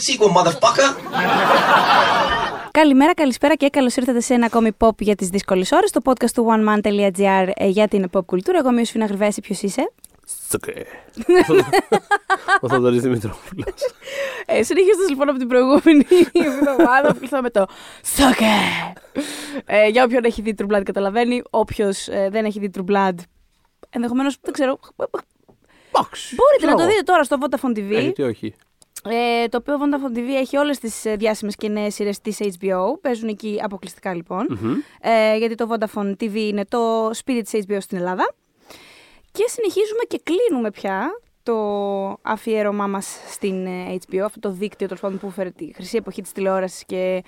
sequel, motherfucker! Καλημέρα, καλησπέρα και καλώς ήρθατε σε ένα ακόμη pop για τις δύσκολες ώρες. Το podcast του oneman.gr ε, για την pop κουλτούρα. Εγώ είμαι ο Σφίνα Γρυβέση, ποιος είσαι. Στοκέ. Ο Θοδωρής Δημητρόπουλος. Ε, Συνεχίζοντας λοιπόν από την προηγούμενη εβδομάδα που ήρθαμε με το Σοκέ! Ε, για όποιον έχει δει True Blood καταλαβαίνει. Όποιος δεν έχει δει True Blood, ενδεχομένως δεν ξέρω. Εντάξει. Μπορείτε να το ξέρω. δείτε τώρα στο Vodafone TV. Ε, γιατί όχι. Ε, το οποίο Vodafone TV έχει όλες τις ε, διάσημες και νέες σειρές της HBO. Παίζουν εκεί αποκλειστικά λοιπόν. Μμμ. Ε, γιατί το Vodafone TV είναι το σπίτι της HBO στην Ελλάδα. Και συνεχίζουμε και κλείνουμε πια το αφιέρωμά μας στην ε, HBO, αυτό το δίκτυο τέλος πάντων, που φέρε τη χρυσή εποχή της τηλεόρασης και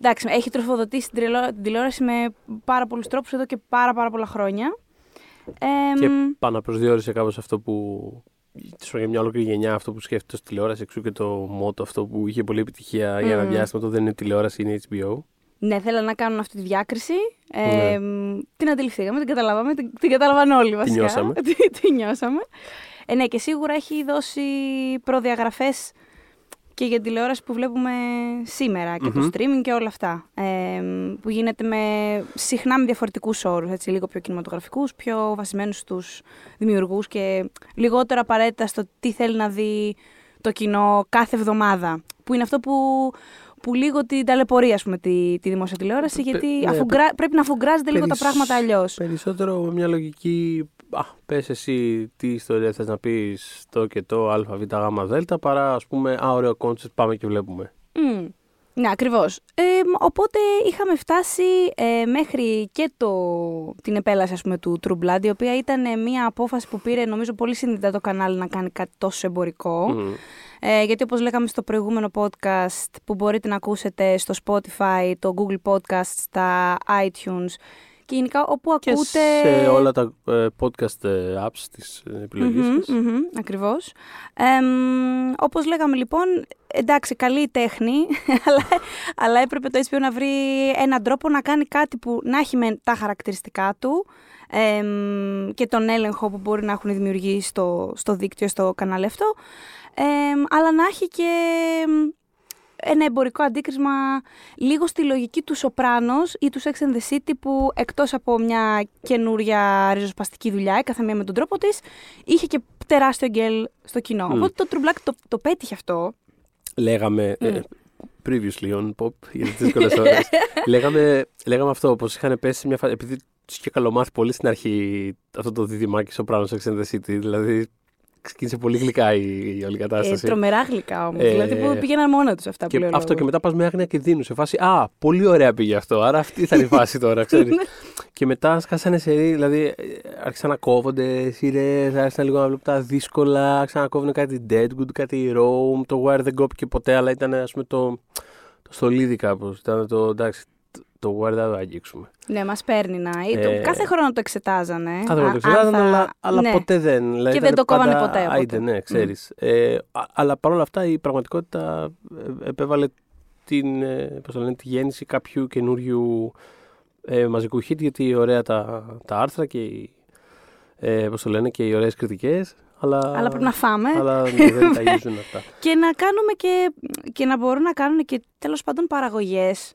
εντάξει, έχει τροφοδοτήσει την τηλεό- την τηλεόραση με πάρα πολλούς τρόπους εδώ και πάρα πάρα πολλά χρόνια. Ε, Και μ, πάνω προσδιορίσε κάπως αυτό που. Της για μια ολόκληρη γενιά αυτό που σκέφτεται στη τηλεόραση, εξού και το μότο αυτό που είχε πολλή επιτυχία για ένα Μμμ. διάστημα. Το δεν είναι τηλεόραση, είναι HBO. Ναι, θέλαν να κάνουν αυτή τη διάκριση. Ε, Ναι. μ, Την αντιληφθήκαμε, την καταλάβαμε, την, την καταλάβαν όλοι βασικά. νιώσαμε. Τι- τη νιώσαμε. Ε, ναι, και σίγουρα έχει δώσει προδιαγραφές και για την τηλεόραση που βλέπουμε σήμερα και το Μμμ. streaming και όλα αυτά. Ε, μ, που γίνεται με, συχνά με διαφορετικούς όρους, έτσι, λίγο πιο κινηματογραφικούς, πιο βασισμένους στους δημιουργούς και λιγότερο απαραίτητα στο τι θέλει να δει το κοινό κάθε εβδομάδα. Που είναι αυτό που, που λίγο την ταλαιπωρεί, ας πούμε, τη, τη δημόσια τηλεόραση, Πε- γιατί ναι, αφουγκρά- πρέπει να αφουγκράζεται λίγο τα Περισ- πράγματα αλλιώς. Περισσότερο με μια λογική. Α, πες εσύ τι ιστορία θες να πεις το και το α, β, γ, δ, παρά ας πούμε, α, ωραίο concept, πάμε και βλέπουμε. Mm. Ναι, ακριβώς. Ε, μ, οπότε είχαμε φτάσει ε, μέχρι και το, την επέλαση ας πούμε, του True Blood, η οποία ήταν ε, μια απόφαση που πήρε νομίζω πολύ συνειδητά το κανάλι να κάνει κάτι τόσο εμπορικό. Μμ. Ε, γιατί όπως λέγαμε στο προηγούμενο podcast που μπορείτε να ακούσετε στο Spotify, το Google Podcast, στα iTunes και γενικά όπου Και ακούτε... σε όλα τα ε, podcast ε, apps της ε, επιλογής Μμμ, σας. μμμ, ακριβώς. Εμ, όπως λέγαμε λοιπόν, εντάξει καλή η τέχνη, αλλά, αλλά έπρεπε το HBO να βρει έναν τρόπο να κάνει κάτι που να έχει μεν τα χαρακτηριστικά του εμ, και τον έλεγχο που μπορεί να έχουν οι δημιουργοί στο, στο δίκτυο, στο κανάλι αυτό, εμ, αλλά να έχει και εμ, ένα εμπορικό αντίκρισμα λίγο στη λογική του Σοπράνος ή του Sex and the City που εκτός από μια καινούρια ριζοσπαστική δουλειά, η κάθε μία με τον τρόπο της, είχε και τεράστιο γκέλ στο κοινό. Μμ. Οπότε το True Black το, το πέτυχε αυτό. Λέγαμε. Μμ. ε, previously on pop για τις δύσκολες ώρες. λέγαμε, λέγαμε αυτό, πως είχαν πέσει σε μια φάση. Επειδή τους είχε καλομάθει πολύ στην αρχή αυτό το διδυμάκι Σοπράνο Sex and the City. Δηλαδή ξεκίνησε πολύ γλυκά η, η όλη Ε, κατάσταση. τρομερά γλυκά όμως. Ε, δηλαδή που πήγαιναν μόνα τους αυτά και που λέω αυτό και μετά πας με άγνοια και δίνου σε φάση. Α, πολύ ωραία πήγε αυτό. Άρα αυτή θα είναι η φάση τώρα, ξέρεις. Ναι. και μετά σκάσανε σερή, δηλαδή ε, άρχισαν να κόβονται σειρές, άρχισαν λίγο να βλέπουν τα δύσκολα, άρχισαν να κόβουν κάτι Deadwood, κάτι Rome. Το Wire δεν κόπηκε ποτέ, αλλά ήταν ας πούμε το, το στολίδι κάπως. Ήταν το εντάξει, το- το Wire δεν θα το αγγίξουμε. Ναι, μας παίρνει να... Ε, κάθε χρόνο το εξετάζανε. Κάθε φορά Α- το ξέρανε, αν θα- αλλά, αλλά ναι. ποτέ δεν. Δηλαδή, Και ήταν δεν το κόβανε πάντα ποτέ, οπότε. άιντε, ναι, ξέρεις. Ε, α- αλλά παρόλα αυτά η πραγματικότητα ε, επέβαλε την, ε, πώς το λένε, τη γέννηση κάποιου καινούριου ε, μαζικού hit γιατί ωραία τα, τα άρθρα και οι, ε, πώς το λένε, και οι ωραίες κριτικές. Αλλά, Αλλά πρέπει να φάμε. Αλλά ναι, δεν ταγίζουν αυτά. και να κάνουμε και, και να μπορούν να κάνουν και τέλος πάντων παραγωγές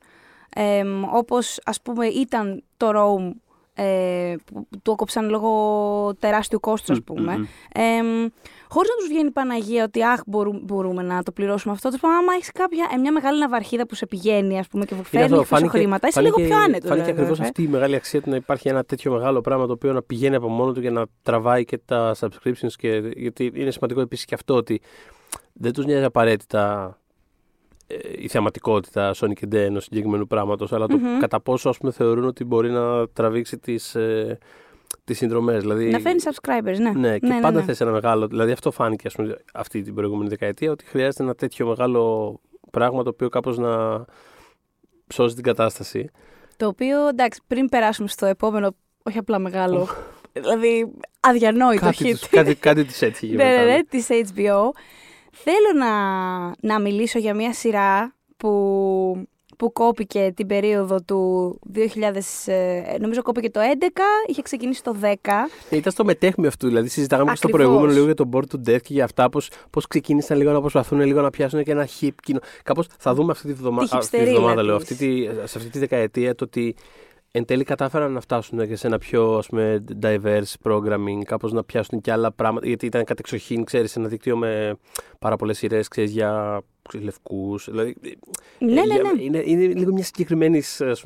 εμ, όπως ας πούμε ήταν το Rome ε, που το έκοψαν λόγω τεράστιου κόστους ας πούμε Μμμ. εμ, χωρίς να τους βγαίνει η Παναγία ότι αχ μπορούμε, μπορούμε να το πληρώσουμε αυτό τους πούμε άμα έχεις κάποια, ε, μια μεγάλη ναυαρχίδα που σε πηγαίνει ας πούμε και που Είναι φέρνει αυτό, πίσω χρήματα είσαι λίγο πιο άνετο Φάνηκε δηλαδή, ακριβώς ε. αυτή η μεγάλη αξία του να υπάρχει ένα τέτοιο μεγάλο πράγμα το οποίο να πηγαίνει από μόνο του και να τραβάει και τα subscriptions. Και, γιατί είναι σημαντικό επίσης και αυτό ότι δεν τους νοιάζει απαραίτητα ε, η θεαματικότητα Sonic και ενός συγκεκριμένου πράγματος, αλλά το Μμμ. κατά πόσο ας πούμε, θεωρούν ότι μπορεί να τραβήξει τις ε, τις συνδρομές. Δηλαδή, να φέρνει subscribers ναι ναι, και ναι, πάντα ναι. θες ένα μεγάλο. Δηλαδή αυτό φάνηκε ας πούμε, αυτή την προηγούμενη δεκαετία, ότι χρειάζεται ένα τέτοιο μεγάλο πράγμα το οποίο κάπως να σώζει την κατάσταση. το οποίο εντάξει πριν περάσουμε στο επόμενο όχι απλά μεγάλο δηλαδή αδιανόητο Κάτι, hit. τους, κάτι, κάτι τους έτυχε ναι, ναι, μετά. ναι, της HBO. Θέλω να, να μιλήσω για μια σειρά που, που κόπηκε την περίοδο του 2000, ε, νομίζω κόπηκε το 11, είχε ξεκινήσει το 10. Ε, Ήταν στο μετέχμιο αυτού, δηλαδή συζητάγαμε και στο Ακριβώς. προηγούμενο λίγο για τον Board to Death και για αυτά πώς, πώς ξεκίνησαν λίγο να προσπαθούν λίγο να πιάσουν και ένα hip κοινό. Κάπως θα δούμε αυτή τη βδομα... Τη αυτή τη χυψτερίλα βδομάδα, λέω, της. αυτή τη, σε αυτή τη δεκαετία το ότι εν τέλει κατάφεραν να φτάσουν και σε ένα πιο ας πούμε, diverse programming, κάπως να πιάσουν και άλλα πράγματα, γιατί ήταν κατεξοχήν, ξέρεις, ένα δίκτυο με πάρα πολλές σειρές, ξέρεις, για ξέρεις, λευκούς, δηλαδή Ναι, ε, ναι, για- ναι. Είναι, είναι λίγο μια συγκεκριμένη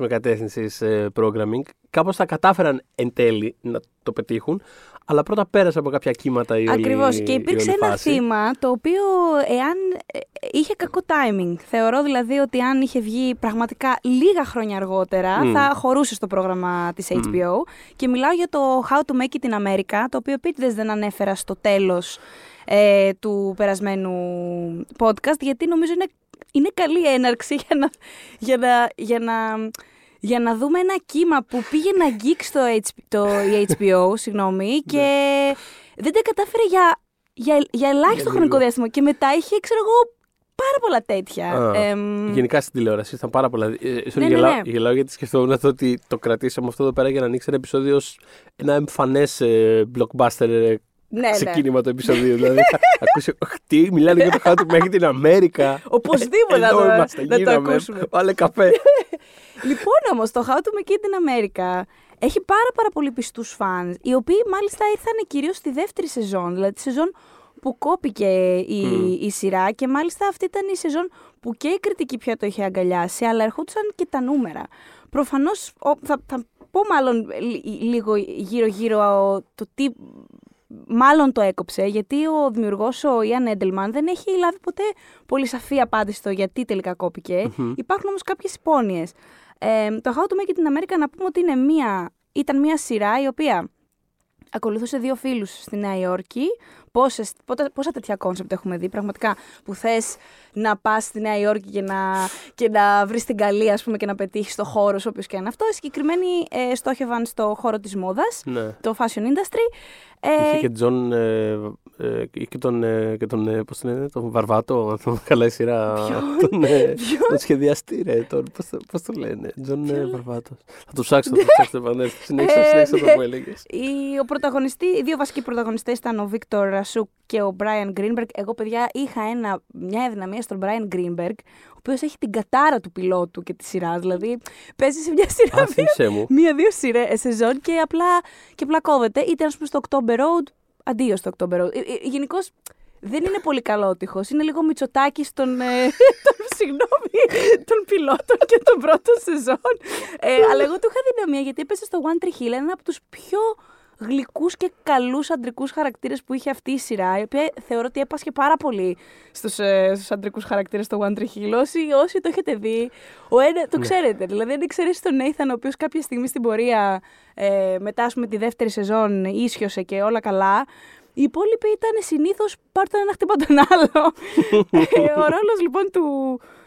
κατεύθυνση programming. Κάπως τα κατάφεραν εν τέλει να το πετύχουν, αλλά πρώτα πέρασε από κάποια κύματα η όλη Ακριβώς. Και η υπήρξε όλη ένα φάση. θύμα το οποίο εάν ε, είχε κακό timing. Θεωρώ δηλαδή ότι αν είχε βγει πραγματικά λίγα χρόνια αργότερα Μμ. θα χωρούσε στο πρόγραμμα της HBO. Και μιλάω για το How to Make It in America, το οποίο επίτηδες δεν ανέφερα στο τέλος ε, του περασμένου podcast, γιατί νομίζω είναι, είναι καλή έναρξη για να, για να, για να, για να δούμε ένα κύμα που πήγε να αγγίξει το, HP, το η HBO, συγγνώμη, και δεν τα κατάφερε για, για, για ελάχιστο Για χρονικό λίγο. διάστημα. Και μετά είχε, ξέρω εγώ, πάρα πολλά τέτοια. Α, Εμ, Γενικά στην τηλεόραση ήταν πάρα πολλά. Ε, sorry, Ναι, ναι, γελάω, ναι. γελάω γιατί σκεφτόμουν το ότι το κρατήσαμε αυτό εδώ πέρα για να ανοίξει ένα επεισόδιο ως ένα εμφανές blockbuster ε, ναι, ναι. ξεκίνημα του επεισοδίου. δηλαδή, θα ακούσει, «Αχ, τι, μιλάνε για το How to Make It in America. Οπωσδήποτε να Εδώ το- είμαστε, να το γίναμε, ακούσουμε. Βάλε καφέ. Λοιπόν όμως, το How to Make It in America έχει πάρα πάρα πολύ πιστούς φανς, οι οποίοι μάλιστα ήρθαν κυρίως στη δεύτερη σεζόν, δηλαδή τη σεζόν που κόπηκε η, Μμ. η σειρά και μάλιστα αυτή ήταν η σεζόν που και η κριτική πια το είχε αγκαλιάσει, αλλά ερχόντουσαν και τα νούμερα. Προφανώς θα, θα πω μάλλον λι- λίγο γύρω-γύρω το τι μάλλον το έκοψε, γιατί ο δημιουργός ο Ίαν Έντελμαν δεν έχει λάβει ποτέ πολύ σαφή απάντηση στο γιατί τελικά κόπηκε. Μμμ. Υπάρχουν όμως κάποιες υπόνοιες. Ε, το How to Make It in America να πούμε ότι είναι μία, ήταν μία σειρά η οποία ακολουθούσε δύο φίλους στη Νέα Υόρκη. Πόσες, πόσα- πόσα τέτοια concept έχουμε δει πραγματικά που θες να πας στη Νέα Υόρκη και να, και να βρεις την καλή ας πούμε και να πετύχεις το χώρο σου όποιος και είναι αυτό. Οι συγκεκριμένοι ε, στόχευαν στο χώρο της μόδας, ναι. το fashion industry. Ε, Είχε και Τζον ε, ε, και τον, ε, και τον ε, πώς τον λένε, τον Βαρβάτο, αν θυμάμαι καλά η σειρά. Ποιον; Τον, ε, Ποιον; τον σχεδιαστή, ρε, τον, πώς, το- πώς το λένε, Τζον ε, Ποιον; Βαρβάτος. Θα το ψάξω, θα το ψάξω, επανέλθω. Συνέχισε, Ε, συνέχισε το ναι. που έλεγες. Οι, ο πρωταγωνιστή, οι δύο βασικοί πρωταγωνιστές ήταν ο Βίκτορ Ρασούκ και ο Μπράιαν Γκρίνμπεργκ. Εγώ, παιδιά, είχα ένα, μια αδυναμία στον Μπράιαν Γκρίνμπεργκ, ο οποίος έχει την κατάρα του πιλότου και της σειράς. Δηλαδή, παίζει σε μια σειρά Α, δύο, θύμισέ μου. μία-δύο σειρέ- σεζόν και απλά, και απλά κόβεται. Είτε, ας πούμε, στο October Road, αντίο στο October Road. Γενικώς δεν είναι πολύ καλότυχος. Είναι λίγο μυτσοτάκι στον. Ε, τον, συγγνώμη, των πιλότων και των πρώτων σεζόν. Ε, αλλά εγώ του είχα δυναμία γιατί έπεσε στο One Tree Hill, ένα από τους πιο γλυκούς και καλούς αντρικούς χαρακτήρες που είχε αυτή η σειρά, η οποία θεωρώ ότι έπασχε πάρα πολύ στους, ε, στους αντρικούς χαρακτήρες στο One Tree Hill. Όσοι, όσοι το έχετε δει, ο ένα, το ξέρετε. Δηλαδή, αν εξαιρέσει τον Nathan, ο οποίος κάποια στιγμή στην πορεία, ε, μετά ας πούμε, τη δεύτερη σεζόν, ίσιοσε και όλα καλά, οι υπόλοιποι ήταν συνήθως πάρ' τον ένα χτύπα τον άλλο. ε, ο ρόλος λοιπόν του,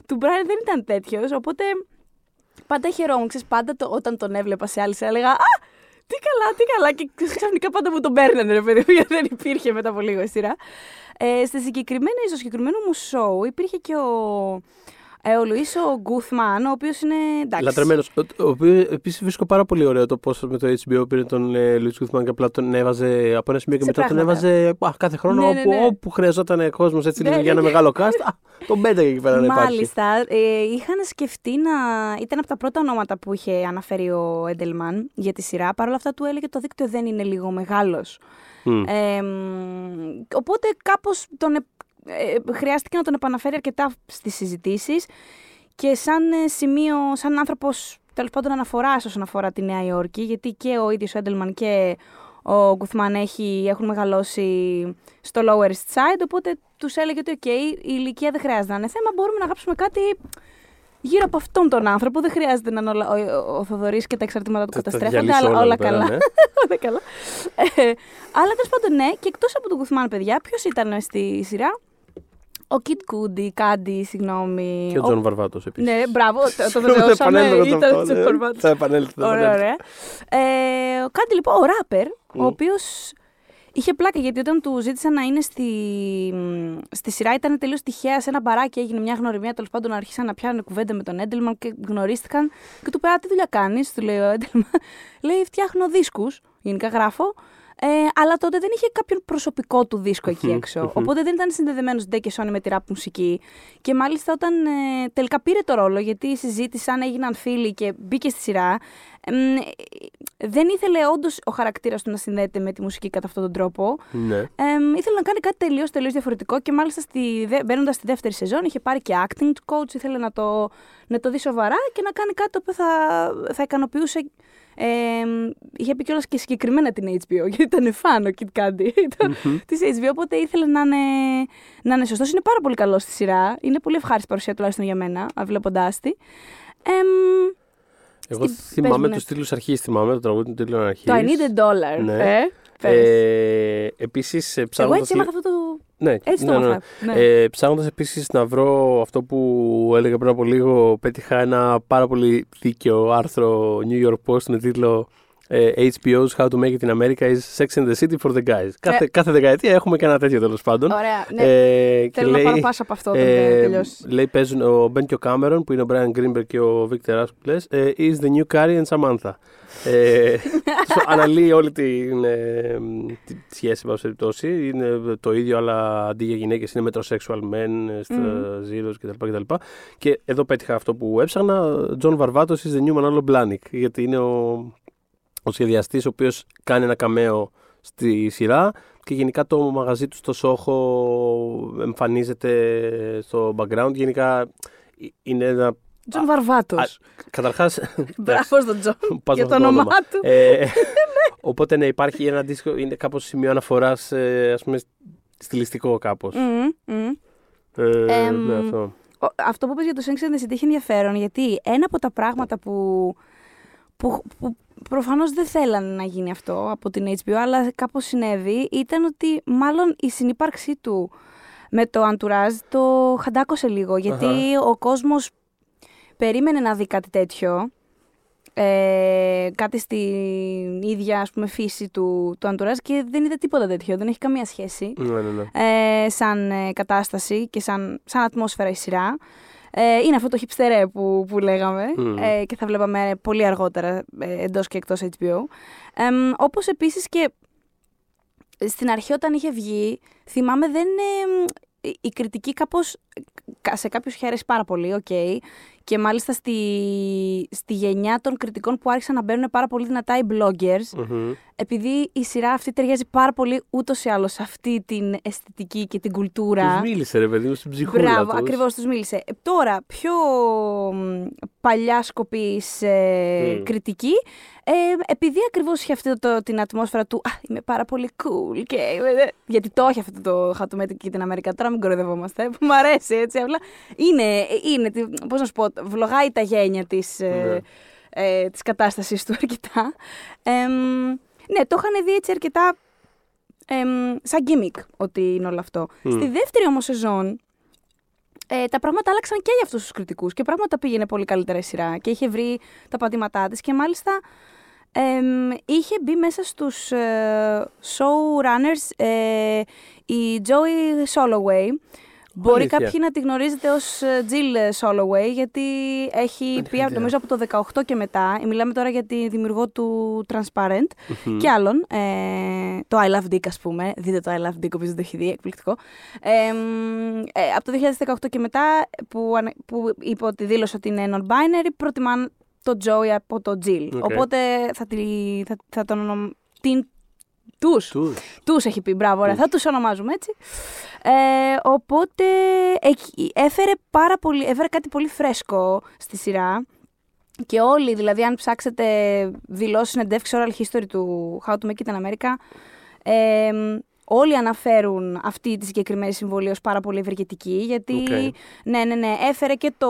του Brian δεν ήταν τέτοιος, οπότε πάντα χαιρόμουν. Ξέρεις, πάντα το, όταν τον έβλεπα σε άλλη σειρά, έλεγα Α, τι καλά, τι καλά. Και ξαφνικά πάντα μου τον παίρνανε, ρε παιδί μου, γιατί δεν υπήρχε μετά από λίγο η σειρά. Ε, στη συγκεκριμένη, στο συγκεκριμένο μου show υπήρχε και ο, ε, ο Λουίσο Γκούθμαν, ο οποίος είναι. Εντάξει, Λατρεμένος. Ο οποίος επίσης βρίσκω πάρα πολύ ωραίο το πώς με το HBO πήρε τον ε, Λουίτ Κουθμάν και απλά τον έβαζε από ένα σημείο και Σε μετά τον πράγματα. έβαζε α, κάθε χρόνο Ναι, ναι, όπου, ναι. όπου χρειαζόταν κόσμος έτσι λίγο Ναι, για ένα ναι. μεγάλο cast. Α, τον πέταγε εκεί πέρα να υπάρχει. Μάλιστα, ε, είχαν σκεφτεί να. ήταν από τα πρώτα ονόματα που είχε αναφέρει ο Έντελμαν για τη σειρά. Παρ' όλα αυτά του έλεγε το δίκτυο δεν είναι λίγο μεγάλος. Μμ. Ε, μ, οπότε κάπως τον, ε, ε, χρειάστηκε να τον επαναφέρει αρκετά στις συζητήσεις και σαν ε, σημείο, σαν άνθρωπος τέλος πάντων αναφοράς όσον αφορά τη Νέα Υόρκη, γιατί και ο ίδιος ο Έντελμαν και ο Γκουθμάν έχει, έχουν μεγαλώσει στο Lower East Side, οπότε τους έλεγε ότι «ΟΚ, η ηλικία δεν χρειάζεται να είναι θέμα, μπορούμε να γράψουμε κάτι γύρω από αυτόν τον άνθρωπο. Δεν χρειάζεται να είναι όλα, ο, ο, ο Θοδωρής και τα εξαρτήματα του Τα- τα καταστρέφονται, διαλύσει αλλά όλα όλα εδώ πέρα, καλά. ναι. όλα καλά. Ε, αλλά τέλος πάντων, ναι, και εκτός από τον Γκούζμαν, παιδιά, ποιος ήταν στη σειρά; Ο Kid Cudi, Cudi, συγγνώμη. Και ο Τζον Βαρβάτος επίσης. Ναι, μπράβο, το, το βεβαιώσαμε. Ήταν ο Τζον Βαρβάτος. Θα επανέλθει. θα Ωραία, επανέλθει. ωραία. Ε, ο Cudi λοιπόν, ο ράπερ, Μμ. ο οποίος είχε πλάκα γιατί όταν του ζήτησαν να είναι στη, μ, στη σειρά ήταν τελείως τυχαία σε ένα μπαράκι. Έγινε μια γνωριμία, τέλος πάντων άρχισαν να πιάνουν κουβέντα με τον Έντελμαν και γνωρίστηκαν. Και του είπε: Α, τι δουλειά κάνεις, του λέει ο Έντελμαν. λέει: Φτιάχνω δίσκους. Γενικά γράφω. Ε, αλλά τότε δεν είχε κάποιον προσωπικό του δίσκο εκεί έξω. Οπότε δεν ήταν συνδεδεμένος ντε και Sony με τη ραπ μουσική. Και μάλιστα όταν ε, τελικά πήρε το ρόλο, γιατί συζήτησαν, έγιναν φίλοι και μπήκε στη σειρά, εμ, ε, δεν ήθελε όντως ο χαρακτήρας του να συνδέεται με τη μουσική κατά αυτόν τον τρόπο. Ναι. Εμ, ήθελε να κάνει κάτι τελείως τελείως διαφορετικό και μάλιστα στη, μπαίνοντας στη δεύτερη σεζόν είχε πάρει και acting coach. Ήθελε να το, να το δει σοβαρά και να κάνει κάτι το οποίο θα, θα ικανοποιούσε. Ε, είχε πει κιόλας και συγκεκριμένα την HBO, γιατί ήταν φαν ο Kid Candy της HBO, οπότε ήθελε να είναι, να είναι σωστός. Είναι πάρα πολύ καλός στη σειρά. Είναι πολύ ευχάριστη παρουσία τουλάχιστον για μένα, βλέποντάς τη. Εμ, Εγώ Στην- θυμάμαι πες μου, ναι. του τίτλους αρχής. Θυμάμαι το τραγούδι του τίτλου αρχής. το I need a dollar. Ναι. Ε, πες. Ε, Επίση, Εγώ ψάχνοντα. έτσι έμαθα αυτό το. Ναι, Έτσι το ναι, ναι. έμαθα. Ναι. Ε, Ψάχνοντας επίσης να βρω αυτό που έλεγα πριν από λίγο, πέτυχα ένα πάρα πολύ δίκαιο άρθρο New York Post με τίτλο ε, HBO's How to Make It in America is Sex in the City for the Guys. Κάθε, κάθε δεκαετία έχουμε και ένα τέτοιο τέλος πάντων. Ωραία. Ναι. Ε, και Θέλω να πάρω πάσα από αυτό όταν ε, τελειώσει. λέει παίζουν ο Μπεν και ο Κάμερον που είναι ο Brian Greenberg και ο Victor Asp που λες, ε, is the new Carrie and Samantha. ε, σου αναλύει όλη την, ε, τη σχέση μας περιπτώσει. Είναι το ίδιο αλλά αντί για γυναίκες είναι metrosexual men ε, στα Μμμ. Zeros κτλ. Και, και εδώ πέτυχα αυτό που έψαχνα. John Varvatos is the new Manolo Blahnik γιατί είναι ο, ο σχεδιαστής ο οποίος κάνει ένα καμέο στη σειρά και γενικά το μαγαζί του στο Σόχο εμφανίζεται στο background. Γενικά ε, είναι ένα. Τζον Βαρβάτος. Α, Καταρχάς. Μπράβο στον Τζον. Πας Για με το αυτό όνομά όνομα. του. Ε, οπότε ναι, υπάρχει ένα αντίστοιχο, είναι κάπως σημείο αναφοράς, ε, ας πούμε, στιλιστικό κάπως. Μμμ, μμμ. Ε, Εμ, ναι, αυτό. Ο- Αυτό που είπες για το Sex and the City έχει ενδιαφέρον γιατί ένα από τα πράγματα που, που, που προφανώς δεν θέλανε να γίνει αυτό από την HBO αλλά κάπως συνέβη ήταν ότι μάλλον η συνύπαρξή του με το Entourage το χαντάκωσε λίγο γιατί ο κόσμος περίμενε να δει κάτι τέτοιο ε, κάτι στην ίδια ας πούμε, φύση του, του Entourage και δεν είδε τίποτα τέτοιο, δεν έχει καμία σχέση Ναι, ναι, ναι. ε, σαν ε, κατάσταση και σαν, σαν ατμόσφαιρα η σειρά. Ε, είναι αυτό το χιπστερέ που, που λέγαμε Μμμ. ε, και θα βλέπαμε πολύ αργότερα ε, εντός και εκτός HBO. Ε, όπως επίσης και στην αρχή όταν είχε βγει, θυμάμαι δεν... ε, η- η κριτική κάπως κα- σε κάποιους είχε αρέσει πάρα πολύ, οκ. Και μάλιστα στη, στη γενιά των κριτικών που άρχισαν να μπαίνουν πάρα πολύ δυνατά οι bloggers, Μμμ. Επειδή η σειρά αυτή ταιριάζει πάρα πολύ ούτως ή άλλως σε αυτή την αισθητική και την κουλτούρα. Τους μίλησε ρε παιδί μου στην ψυχούλα Μπράβο, τους. ακριβώς τους μίλησε. Ε, τώρα, πιο μ, παλιά σκοπής ε, Μμ. κριτική, ε, επειδή ακριβώς είχε αυτή το, την ατμόσφαιρα του Α, είμαι πάρα πολύ cool. Και, ε, γιατί το έχει αυτό το χατουμέτι και την Αμερικά. Τώρα μην κοροϊδευόμαστε. Που μου αρέσει έτσι. Απλά είναι, είναι πώς να σου πω, βλογάει τα γένια της ε, Ναι. ε, της κατάστασης του αρκετά. Εμ, ναι, το είχαν δει έτσι αρκετά εμ, σαν gimmick ότι είναι όλο αυτό. Μμ. Στη δεύτερη όμως σεζόν ε, τα πράγματα άλλαξαν και για αυτούς τους κριτικούς και πράγματα πήγαινε πολύ καλύτερα η σειρά και είχε βρει τα πατήματά της και μάλιστα εμ, είχε μπει μέσα στους ε, showrunners ε, η Joey Soloway. Μπορεί Αλήθεια. κάποιοι να τη γνωρίζετε ως ε, Jill Soloway γιατί έχει πει ιδέα. νομίζω από το 18 και μετά, μιλάμε τώρα για τη δημιουργό του Transparent Μμμ. και άλλων. Ε, το I Love Dick, ας πούμε. Δείτε το I Love Dick, όποιος δεν το έχει δει, εκπληκτικό. Ε, μ, ε, από το 2018 και μετά, που, ανε- που είπε ότι δήλωσε ότι είναι non-binary, προτιμάν το Joey από το Jill. Οκ. Οπότε θα, τη, θα, θα τον ονομ... την, τους, Τους. τους έχει πει, μπράβο, ωραία, Τους. θα τους ονομάζουμε έτσι. Ε, οπότε εκεί έφερε, πάρα πολύ, έφερε κάτι πολύ φρέσκο στη σειρά και όλοι, δηλαδή αν ψάξετε δηλώσεις συνεντεύξεις oral history του How to Make It in America, ε, όλοι αναφέρουν αυτή τη συγκεκριμένη συμβολή ως πάρα πολύ ευεργετική, γιατί Οκ. ναι, ναι, ναι, έφερε και το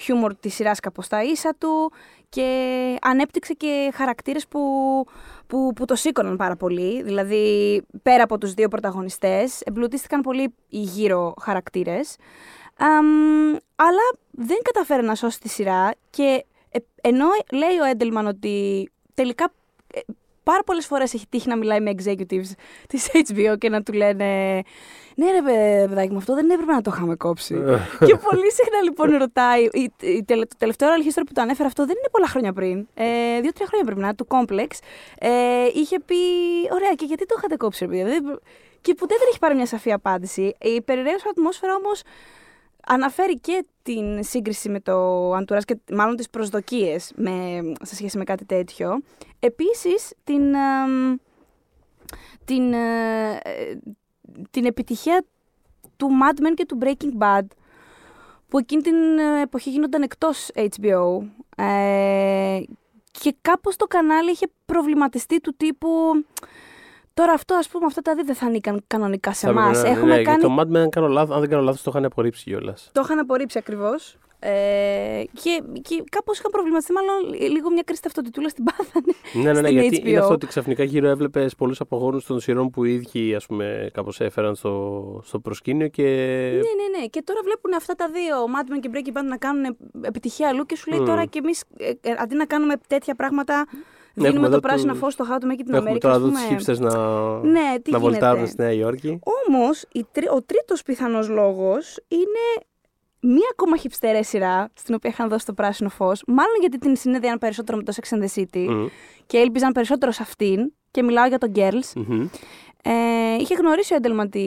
χιούμορ της σειράς κάπως στα ίσα του και ανέπτυξε και χαρακτήρες που, που, που το σήκωναν πάρα πολύ. Δηλαδή, πέρα από τους δύο πρωταγωνιστές, εμπλουτίστηκαν πολύ οι γύρω χαρακτήρες. Αμ, αλλά δεν καταφέρει να σώσει τη σειρά και ε, ενώ λέει ο Έντελμαν ότι τελικά ε, πάρα πολλές φορές έχει τύχει να μιλάει με executives της HBO και να του λένε «Ναι ρε παι- παιδάκι μου, αυτό δεν έπρεπε να το είχαμε κόψει». και πολύ συχνά λοιπόν ρωτάει, η, η, τελε- το τελευταίο oral history που το ανέφερα αυτό δεν είναι πολλά χρόνια πριν, ε, δύο-τρία χρόνια πρέπει να είναι, του Complex, ε, είχε πει «Ωραία, και γιατί το είχατε κόψει ρε παιδιά». Δεν- Και ποτέ δεν έχει πάρει μια σαφή απάντηση. Η περιραίουσα ατμόσφαιρα όμως αναφέρει και την σύγκριση με το Αντουράς και μάλλον τις προσδοκίες με, σε σχέση με κάτι τέτοιο. Επίσης, την, εμ, την, ε, ε, την επιτυχία του Mad Men και του Breaking Bad που εκείνη την ε, εποχή γίνονταν εκτός HBO ε, και κάπως το κανάλι είχε προβληματιστεί του τύπου τώρα αυτό ας πούμε αυτά τα δύο δεν θα ανήκαν κανονικά σε Θα εμάς. έπρεπε να- Έχουμε ναι, κάνει Το Mad Men, αν, κάνω λάθος, αν δεν κάνω λάθος, το είχαν απορρίψει κιόλας. το είχαν απορρίψει ακριβώς. Ε, και, και κάπως είχαν προβληματιστεί, μάλλον λίγο μια κρίση ταυτοτητούλα στην πάθανε. Ναι, ναι, ναι, στην γιατί είναι HBO. αυτό ότι ξαφνικά γύρω έβλεπες πολλούς απογόνους των σειρών που οι ίδιοι ας πούμε, κάπως έφεραν στο, στο προσκήνιο και. Ναι, ναι, ναι. Και τώρα βλέπουν αυτά τα δύο, Mad Men και Breaking Bad, να κάνουν επιτυχία αλλού και σου λέει Μμμ. τώρα κι εμείς, αντί να κάνουμε τέτοια πράγματα, έχουμε δίνουμε εδώ το πράσινο του- φως στο How to Make It in Έχουμε America. τώρα ας εδώ τους πούμε. hipsters να, Ναι, τι να βολτάρουν γίνεται. στη Νέα Υόρκη. Όμως, ο τρίτος πιθανός λόγος είναι μία ακόμα χυψτερέ σειρά, στην οποία είχαν δώσει το πράσινο φως. Μάλλον γιατί την συνέδεαν περισσότερο με το Sex and the City Μμμ. και έλπιζαν περισσότερο σε αυτήν. Και μιλάω για τον Girls. Μμμ. Ε, είχε γνωρίσει ο Έντελμαν τη,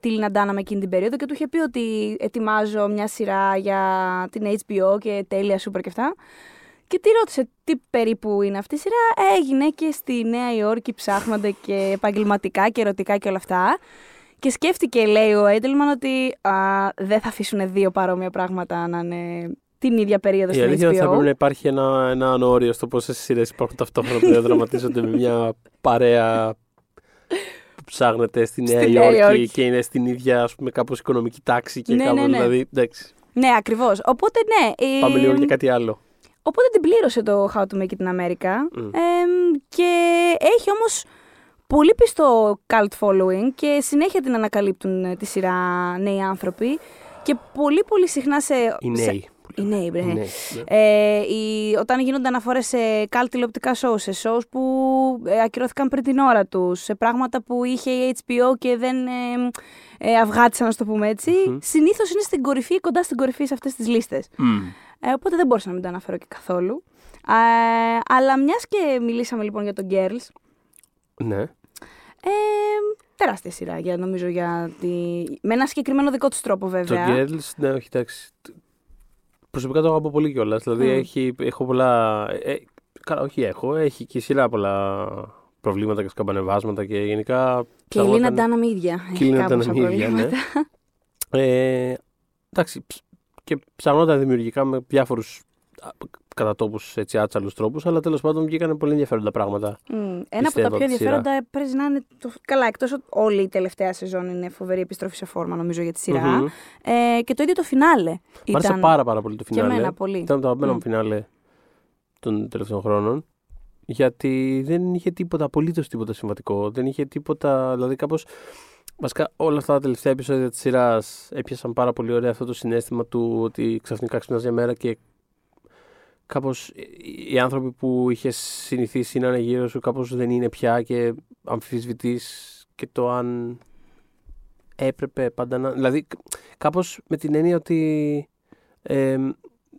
τη Λίνα Ντάνα με εκείνη την περίοδο και του είχε πει ότι ετοιμάζω μια σειρά για την HBO και τέλεια σούπερ και αυτά. Και τη ρώτησε τι περίπου είναι αυτή η σειρά; Ε, γυναίκε στη Νέα Υόρκη ψάχνονται και επαγγελματικά και ερωτικά και όλα αυτά. Και σκέφτηκε, λέει ο Έντελμαν, ότι α, δεν θα αφήσουν δύο παρόμοια πράγματα να είναι την ίδια περίοδο Η στην αλήθεια είναι ότι θα HBO. πρέπει να υπάρχει ένα, ένα όριο στο πόσες σειρές υπάρχουν ταυτόχρονα που διαδραματίζονται με μια παρέα που ψάχνεται στη Νέα Στη Νέα Υόρκη Υόρκη. και είναι στην ίδια ας πούμε, κάπως οικονομική τάξη και Ναι, κάπως ναι, ναι. δηλαδή. Εντάξει, Ναι, ακριβώς. Οπότε, ναι. ε, πάμε λίγο για κάτι άλλο. Οπότε την πλήρωσε το How to Make It in America. Μμ. Εμ, και έχει όμως πολύ πιστό cult following και συνέχεια την ανακαλύπτουν ε, τη σειρά νέοι άνθρωποι. Και πολύ πολύ συχνά σε... Οι σε- νέοι. Οι νέοι, μπρε. Οι νέοι, ναι. Ε, οι- όταν γίνονται αναφορές σε cult τηλεοπτικά shows, σε shows που ε, ακυρώθηκαν πριν την ώρα τους, σε πράγματα που είχε η HBO και δεν ε, ε, αυγάτησαν, να το πούμε έτσι, Μμμ. συνήθως είναι στην κορυφή, κοντά στην κορυφή σε αυτές τις λίστες. Μμ. Ε, οπότε δεν μπορούσα να μην το αναφέρω και καθόλου. Ε, αλλά μιας και μιλήσαμε λοιπόν για τον Girls, Ναι. ε, τεράστια σειρά για, νομίζω για τη... με ένα συγκεκριμένο δικό τους τρόπο Το βέβαια. Girls, ναι, όχι, εντάξει. Προσωπικά το αγαπώ πολύ κιόλας. Δηλαδή Μμ. έχει, έχω πολλά. Ε, καλά, όχι έχω. Έχει και σειρά πολλά προβλήματα και σκαμπανεβάσματα και γενικά. Και η Λίνα ψαγόταν- Ντάνα με ίδια. Και η Έχει Λίνα κάπως Ντάνα με ίδια, ναι. προβλήματα. Ε, εντάξει, ψ- και ψαχνόταν δημιουργικά με διάφορους κατά τόπους άτσαλους τρόπους, αλλά τέλος πάντων βγήκαν πολύ ενδιαφέροντα πράγματα. Μμ. Ένα από Πιστεύω τα πιο από τη σειρά. ενδιαφέροντα πρέπει να είναι. Το... Καλά, εκτός ότι όλη η τελευταία σεζόν είναι φοβερή επιστροφή σε φόρμα, νομίζω, για τη σειρά. Μμμ. Ε, και το ίδιο το φινάλε. Μ' άρεσε ήταν- πάρα, πάρα πολύ το Και φινάλε. εμένα πολύ. Ήταν από τα αγαπημένα Μμ. μου φινάλε των τελευταίων χρόνων. Γιατί δεν είχε τίποτα, απολύτως τίποτα συμβατικό. Δεν είχε τίποτα. Δηλαδή, κάπως. Βασικά, όλα αυτά τα τελευταία επεισόδια της σειράς έπιασαν πάρα πολύ ωραία αυτό το συνέστημα του ότι ξαφνικά ξυπνάς μια μέρα και κάπως οι άνθρωποι που είχες συνηθίσει να είναι γύρω σου κάπως δεν είναι πια και αμφισβητείς και το αν έπρεπε πάντα να. Δηλαδή, κάπως με την έννοια ότι ε,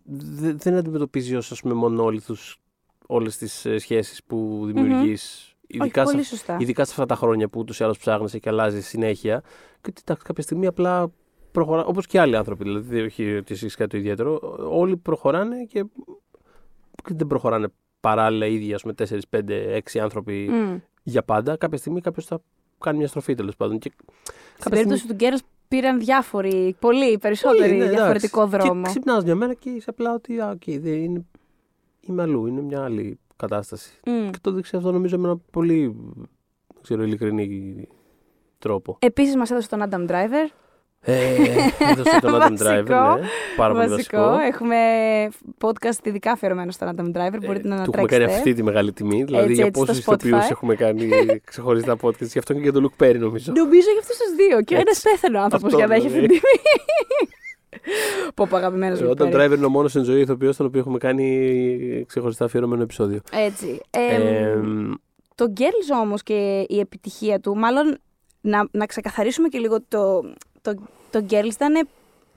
δε- δεν αντιμετωπίζει ως ας πούμε μονόλιθους όλες τις ε, σχέσεις που δημιουργείς Όχι, ειδικά, πολύ σε, σωστά. ειδικά σε αυτά τα χρόνια που ούτως ή άλλως ψάχνεσαι και αλλάζει συνέχεια και ότι εντάξει, κάποια στιγμή απλά προχωρά, όπως και άλλοι άνθρωποι δηλαδή όχι ότι εσύ έχεις κάτι το ιδιαίτερο όλοι προχωράνε και και δεν προχωράνε παράλληλα οι ίδιοι ας πούμε 4, 5, 6 άνθρωποι Μμ. για πάντα κάποια στιγμή κάποιος θα κάνει μια στροφή τέλος πάντων και Στην περίπτωση του Γκέρας πήραν διάφοροι, πολύ περισσότεροι Πολύ, ναι, εντάξει. διαφορετικό δρόμο. Και ξυπνάς μια μέρα και είσαι απλά ότι α, okay, δεν είναι, είμαι αλλού, είναι μια άλλη κατάσταση. Μμ. Και το δείξει αυτό νομίζω με ένα πολύ δεν ξέρω, ειλικρινή τρόπο. Επίσης μας έδωσε τον Adam Driver. Ε, έδωσε τον Adam Βασικό. Driver, ναι. Πάρα πολύ Βασικό. βασικό. Έχουμε podcast ειδικά αφιερωμένο στον Adam Driver. Μπορείτε να Ε, Του έχουμε κάνει ανατρέξετε. αυτή τη μεγάλη τιμή. Δηλαδή Έτσι, για έτσι, στο πόσους ηθοποιούς Spotify. έχουμε κάνει ξεχωριστά podcast. Γι' αυτό και για τον Luke Perry νομίζω. Νομίζω για αυτού του δύο. Και ο ένας Έτσι. πέθανε ο άνθρωπος Αυτό για να έχει αυτή τη δηλαδή. τιμή. Πω πω αγαπημένος Ο μου. Adam Driver είναι ο μόνος εν ζωή ηθοποιός τον οποίο έχουμε κάνει ξεχωριστά αφιερωμένο επεισόδιο. Έτσι. Ε, Ε, το Girls όμως και η επιτυχία του, μάλλον να, να ξεκαθαρίσουμε και λίγο το, το, το Girls ήταν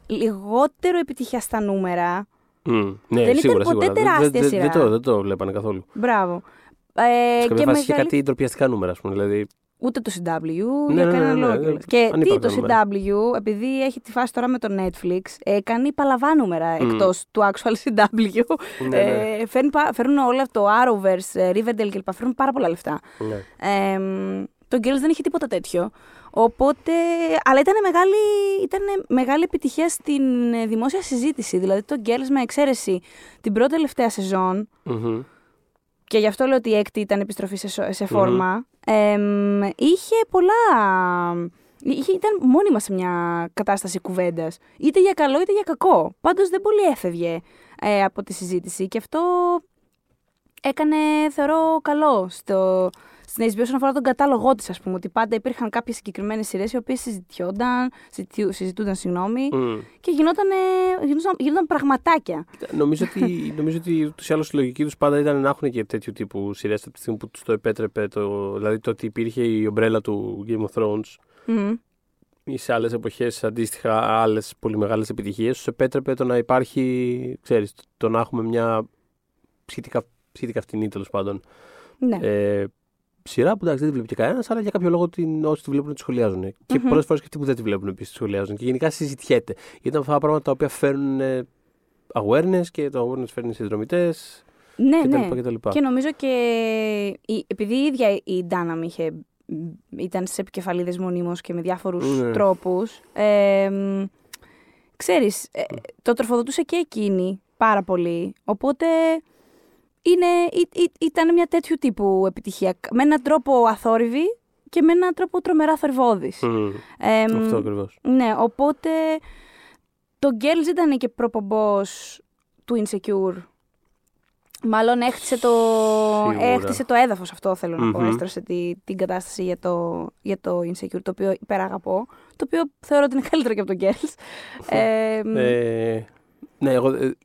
λιγότερο επιτυχία στα νούμερα. μ, ναι, Δεν ήταν σίγουρα, ποτέ σίγουρα. Δεν- τεράστια δεν, δεν, σειρά. το, δεν το βλέπανε καθόλου. Μπράβο. Ε, Σε και κάποια φάση είχε μεγάλη- κάτι ντροπιαστικά νούμερα, ας πούμε. Δηλαδή, Ούτε το CW, Ναι, για ναι, κανέναν ναι, ναι, λόγο. ναι. Και τι Ανύπαρκτα το νούμερα. CW, επειδή έχει τη φάση τώρα με το Netflix, ε, κάνει παλαβά νούμερα Μμ. εκτός του actual CW. Ναι, ναι. Ε, φέρνουν, πα- φέρνουν όλα το Arrowverse, ε, Riverdale κλπ. Φέρνουν πάρα πολλά λεφτά. ναι. Ε, το Girls δεν είχε τίποτα τέτοιο. Οπότε, αλλά ήταν μεγάλη, ήταν μεγάλη επιτυχία στην ε, δημόσια συζήτηση. Δηλαδή το Girls με εξαίρεση την πρώτη τελευταία σεζόν, Μμμ. και γι' αυτό λέω ότι η έκτη ήταν επιστροφή σε, σο- σε φόρμα, εμ, είχε πολλά... Είχε, ήταν μόνιμα σε μια κατάσταση κουβέντας. Είτε για καλό είτε για κακό. Πάντως δεν πολύ έφευγε ε, από τη συζήτηση και αυτό έκανε, θεωρώ, καλό στο, στην HBO όσον αφορά τον κατάλογό της, ας πούμε. Ότι πάντα υπήρχαν κάποιες συγκεκριμένες σειρές οι οποίες συζητιόνταν, συζητιού- συζητούνταν, συγγνώμη, Μμ. και γινότανε, γινόταν, γινόταν πραγματάκια. Νομίζω ότι, νομίζω ότι ούτως ή άλλως η λογική τους πάντα ήταν να έχουν και τέτοιου τύπου σειρές από τη στιγμή που τους το επέτρεπε. Το, δηλαδή το ότι υπήρχε η ομπρέλα του Game of Thrones Μμμ. ή σε άλλες εποχές αντίστοιχα άλλες πολύ μεγάλες επιτυχίες, τους επέτρεπε το να υπάρχει, ξέρεις, το να έχουμε μια σχετικά, σχετικά φτηνή τέλος πάντων. Ναι. Ε, σειρά που εντάξει δεν τη βλέπει και κανένας, αλλά για κάποιο λόγο την, όσοι τη βλέπουν τη σχολιάζουν. Και Μμμ. πολλές φορές και αυτοί που δεν τη βλέπουν επίσης τη σχολιάζουν. Και γενικά συζητιέται. Γιατί ήταν αυτά τα πράγματα τα οποία φέρνουν ε, awareness και το awareness φέρνει συνδρομητές ναι, κτλ. ναι. κτλ. Και νομίζω και η- επειδή η ίδια η Ντάναμ είχε, ήταν σε επικεφαλίδες μονίμως και με διάφορους Ναι. τρόπους, ε, μ, ξέρεις, ε, το τροφοδοτούσε και εκείνη πάρα πολύ. Οπότε είναι, ή- ή- ήταν μια τέτοιου τύπου επιτυχία. Με έναν τρόπο αθόρυβη και με έναν τρόπο τρομερά θορυβόδης. Μμμ. Ε, μ, Αυτό ακριβώς. ναι, οπότε το Girls ήταν και προπομπός του Insecure. Μάλλον έχτισε το, Σίγουρα. έχτισε το έδαφος αυτό θέλω να πω. Μμμ. Έστρωσε τη, την κατάσταση για το, για το Insecure, το οποίο υπεραγαπώ. Το οποίο θεωρώ ότι είναι καλύτερο και από το Girls. ε, μ, Ε, ναι, εγώ, ε,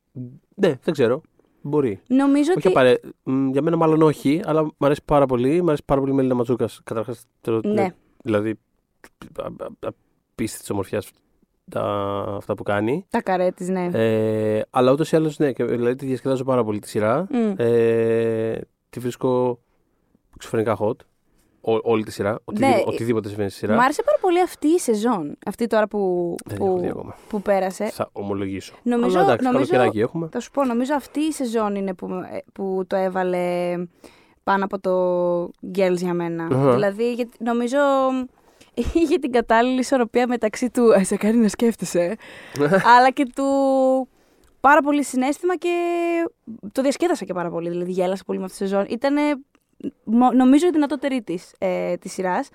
ναι, δεν ξέρω. Μπορεί. νομίζω Όχι ότι... απαρέ... μ, Για μένα μάλλον όχι, αλλά μου αρέσει πάρα πολύ. Μου αρέσει πάρα πολύ η Μελίνα Ματζούκας. Καταρχάς, Ναι. δηλαδή α- α- απίστευτη ομορφιάς αυτά που κάνει. Τα καρέ της, ναι. Ε, αλλά ούτως ή άλλως, ναι, και, δηλαδή τη διασκεδάζω πάρα πολύ τη σειρά. Μμ. Ε, τη βρίσκω εξωφρενικά hot. Ό, όλη τη σειρά. Οτιδήποτε, Ναι, οτιδήποτε συμβαίνει στη σειρά. Μ' άρεσε πάρα πολύ αυτή η σεζόν. Αυτή τώρα που, Δεν έχω δει που, ακόμα. που πέρασε. Θα ομολογήσω. Νομίζω- αλλά εντάξει, νομίζω- καλοκαιράκι έχουμε. Θα σου πω, νομίζω αυτή η σεζόν είναι που, ε, που το έβαλε πάνω από το Girls για μένα. Αχα. Δηλαδή, γιατί νομίζω είχε την κατάλληλη ισορροπία μεταξύ του «Ε, σε κάνει να σκέφτεσαι, αλλά και του πάρα πολύ συνέστημα και το διασκέδασα και πάρα πολύ. Δηλαδή, γέλασα πολύ με αυτή τη σεζόν. Ήταν νομίζω η δυνατότερη της, ε, της σειράς.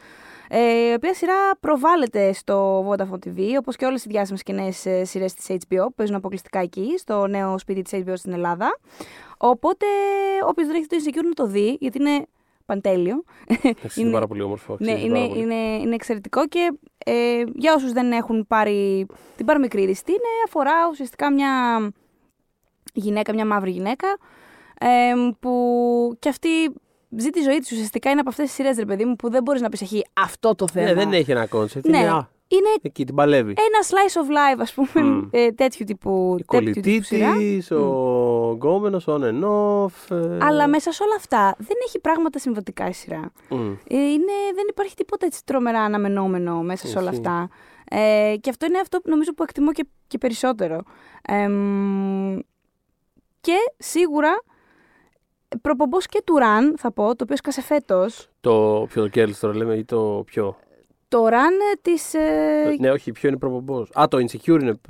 Ε, η οποία σειρά προβάλλεται στο Vodafone TV, όπως και όλες οι διάσημες και νέες ε, σειρές της HBO, που παίζουν αποκλειστικά εκεί, στο νέο σπίτι της HBO στην Ελλάδα. Οπότε, όποιος δεν έχει το Insecure να το δει, γιατί είναι παντέλειο. Εντάξει, είναι πάρα πολύ όμορφο. Ναι, αξίζει είναι, πάρα πολύ. είναι, είναι εξαιρετικό και ε, για όσους δεν έχουν πάρει την παραμικρή είδηση, είναι αφορά ουσιαστικά μια γυναίκα, μια μαύρη γυναίκα, ε, που και αυτή ζει τη ζωή της ουσιαστικά είναι από αυτές τις σειρές, ρε παιδί μου, που δεν μπορείς να πεις έχει αυτό το θέμα. Ναι, δεν έχει ένα concept. Ναι. Είναι, α, Είναι εκεί την παλεύει. ένα slice of life, ας πούμε, Μμ. ε, τέτοιου τύπου, Η τέτοιου κολλητή τύπου σειρά. τη, ο γκόμενος, on and off. ε, Αλλά μέσα σε όλα αυτά δεν έχει πράγματα συμβατικά η σειρά. μ. Ε, Είναι, δεν υπάρχει τίποτα έτσι τρομερά αναμενόμενο μέσα σε όλα Ισχύει. αυτά. Ε, και αυτό είναι αυτό που νομίζω που εκτιμώ και, και περισσότερο. Εμ, και σίγουρα προπομπός και του Ραν, θα πω, το οποίο σκάσε φέτος. Το πιο Girls τώρα λέμε ή το πιο. Το Ραν της... ε, ναι, όχι, ποιο είναι προπομπός; Α, το Insecure είναι.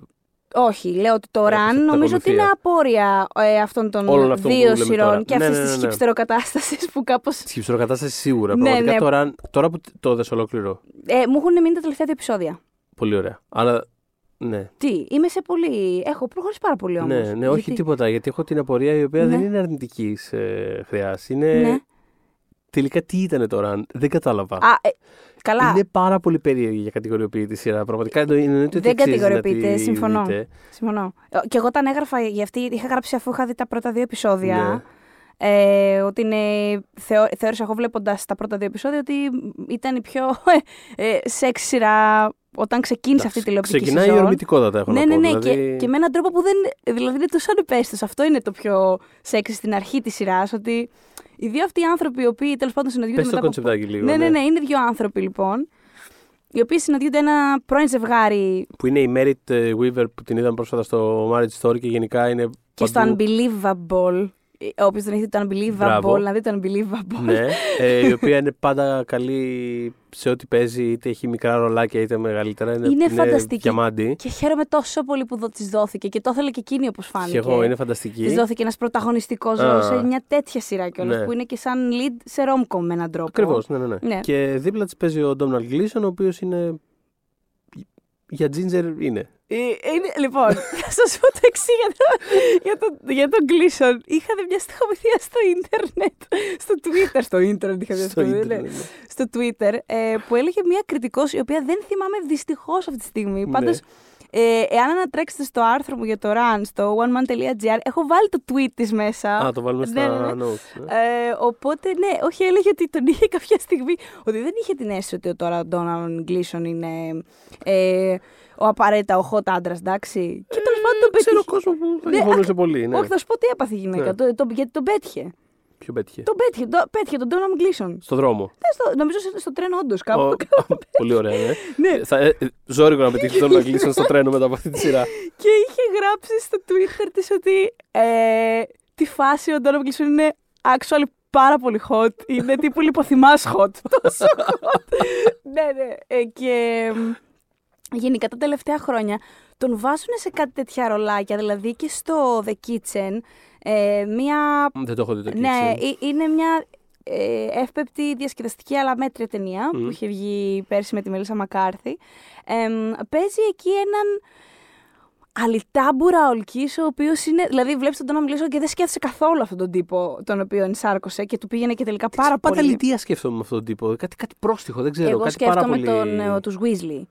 όχι, λέω ότι το Έχει Ραν αυτή την νομίζω ότι είναι ακολουθία. απόρρια ε, αυτών των Όλων αυτών που δύο λέμε σειρών τώρα. και Ναι, αυτής ναι, της ναι, ναι. χυψτεροκατάστασης που κάπως... Στη ψωροκατάσταση σίγουρα. Ναι, Πραγματικά ναι. Τώρα, τώρα που το δες ολόκληρο. Ε, μου έχουν μείνει τα τελευταία δύο επεισόδια. Πολύ ωραία. Άρα, ναι. Τι, είμαι σε πολύ. Έχω προχωρήσει πάρα πολύ όμως. Ναι, ναι, όχι τίποτα. Γιατί έχω την απορία η οποία Ναι. δεν είναι αρνητική ε, χρειάς. Είναι. Ναι. Τελικά τι ήταν τώρα, δεν κατάλαβα. Α, ε, καλά. Είναι πάρα πολύ περίεργη για κατηγοριοποιητή σειρά. Πραγματικά εννοεί- εννοείται ότι Δεν αξίζει να κατηγοριοποιείται, τη συμφωνώ. δείτε. Συμφωνώ. Ε, Και εγώ όταν έγραφα για αυτή, είχα γράψει αφού είχα δει τα πρώτα δύο επεισόδια. Ναι. Ε, ότι είναι, θεω, θεώρησα εγώ βλέποντας τα πρώτα δύο επεισόδια ότι ήταν η πιο ε, σεξ σειρά όταν ξεκίνησε αυτή η τηλεοπτική Ξεκινάει η σεζόν. ορμητικότατα, έχω Ναι, να ναι, πω. ναι. δηλαδή... Και, και με έναν τρόπο που δεν. Δηλαδή είναι τόσο ανεπαίσθητο. Αυτό είναι το πιο σεξ στην αρχή της σειράς. Ότι οι δύο αυτοί οι άνθρωποι, οι οποίοι τέλος πάντων συναντιούνται. Πες το μετά από- κονσεπτάκι λίγο. Ναι, ναι, ναι. Είναι δύο άνθρωποι λοιπόν. Οι οποίοι συναντιούνται ένα πρώην ζευγάρι Που είναι η Merit ε, Weaver που την είδαμε πρόσφατα στο Marriage Story και γενικά είναι. και στο παντού. Unbelievable. Ε, Όποιος δεν έχει δει το Unbelievable, Μπράβο. να δει το Unbelievable. ναι, ε, η οποία είναι πάντα καλή σε ό,τι παίζει, είτε έχει μικρά ρολάκια είτε μεγαλύτερα. Είναι, Είναι φανταστική. διαμάντη. Και χαίρομαι τόσο πολύ που της δόθηκε και το ήθελε και εκείνη όπως φάνηκε. Και εγώ είναι φανταστική. Της δόθηκε ένας πρωταγωνιστικός Α. ρόλος σε μια τέτοια σειρά κιόλας Ναι. που είναι και σαν lead σε ρόμκομ με έναν τρόπο. Ακριβώς, ναι, ναι, ναι. Ναι. Και δίπλα της παίζει ο Ντόμναλ Γκλίσον, ο οποίος είναι. Για Ginger είναι. Ε, είναι, λοιπόν, θα σας πω το εξής για, το, για, το, για τον Gleason. Είχατε μια στοιχομηθεία στο ίντερνετ, στο Twitter, στο ίντερνετ είχα Στο στο, ίντερνετ, ναι, ναι. στο Twitter, ε, που έλεγε μια κριτικός, η οποία δεν θυμάμαι δυστυχώς αυτή τη στιγμή. Ναι. Πάντως, ε, εάν ανατρέξετε στο άρθρο μου για το run, στο oneman.gr, έχω βάλει το tweet της μέσα. Α, το βάλουμε Ναι, στα ναι, ναι. notes. ναι. Ε, οπότε, ναι, όχι, έλεγε ότι τον είχε κάποια στιγμή. Ότι δεν είχε την αίσθηση ότι τώρα ο Ντόναλν Γκλίσον είναι ε, ο απαραίτητα ο hot άντρας, εντάξει. Και τέλος πάντων τον Ε, Ξέρω πέτυχε. κόσμος που θα Ναι, διαφωνούσε πολύ. Ναι. Όχι, θα σου πω τι έπαθε η γυναίκα. Ναι. Το, το, γιατί τον πέτυχε. Ποιο πέτυχε; Τον πέτυχε, το, πέτυχε τον Ντόναλν Γκλίσον. Στο δρόμο. Στο, νομίζω στο, στο τρένο, όντως Ο- κάπου. Πολύ ωραία, ναι. ναι. Θα, ε, ε, ζόρικο να πετύχει τον Αγγλίσον στο τρένο μετά από αυτή τη σειρά. Και είχε γράψει στο Twitter της ότι ε, τη φάση ο Ντόναλν Γκλίσον είναι actually πάρα πολύ hot. Είναι τύπου λιποθυμάς hot. Τόσο hot. ναι, ναι. Ε, και μ, γενικά τα τελευταία χρόνια τον βάζουν σε κάτι τέτοια ρολάκια. Δηλαδή και στο The Kitchen ε, μία Δεν το έχω δει το ναι, Kitchen. ε- είναι μια ε, εύπεπτη διασκεδαστική αλλά μέτρια ταινία Μμ. που είχε βγει πέρσι με τη Μελίσσα Μακάρθη. Εμ, παίζει εκεί έναν αλυτάμπουρα ολκής, ο οποίος είναι. Δηλαδή, βλέπεις τον Τόνα Μιλίσο και δεν σκέφτεσαι καθόλου αυτόν τον τύπο τον οποίο ενσάρκωσε και του πήγαινε και τελικά πάρα Πάντα πολύ. λιτία σκέφτομαι με αυτόν τον τύπο. Κάτι, κάτι πρόστιχο, δεν ξέρω. Εγώ κάτι πάρα σκέφτομαι πολύ... τον, ε, τους Weasley.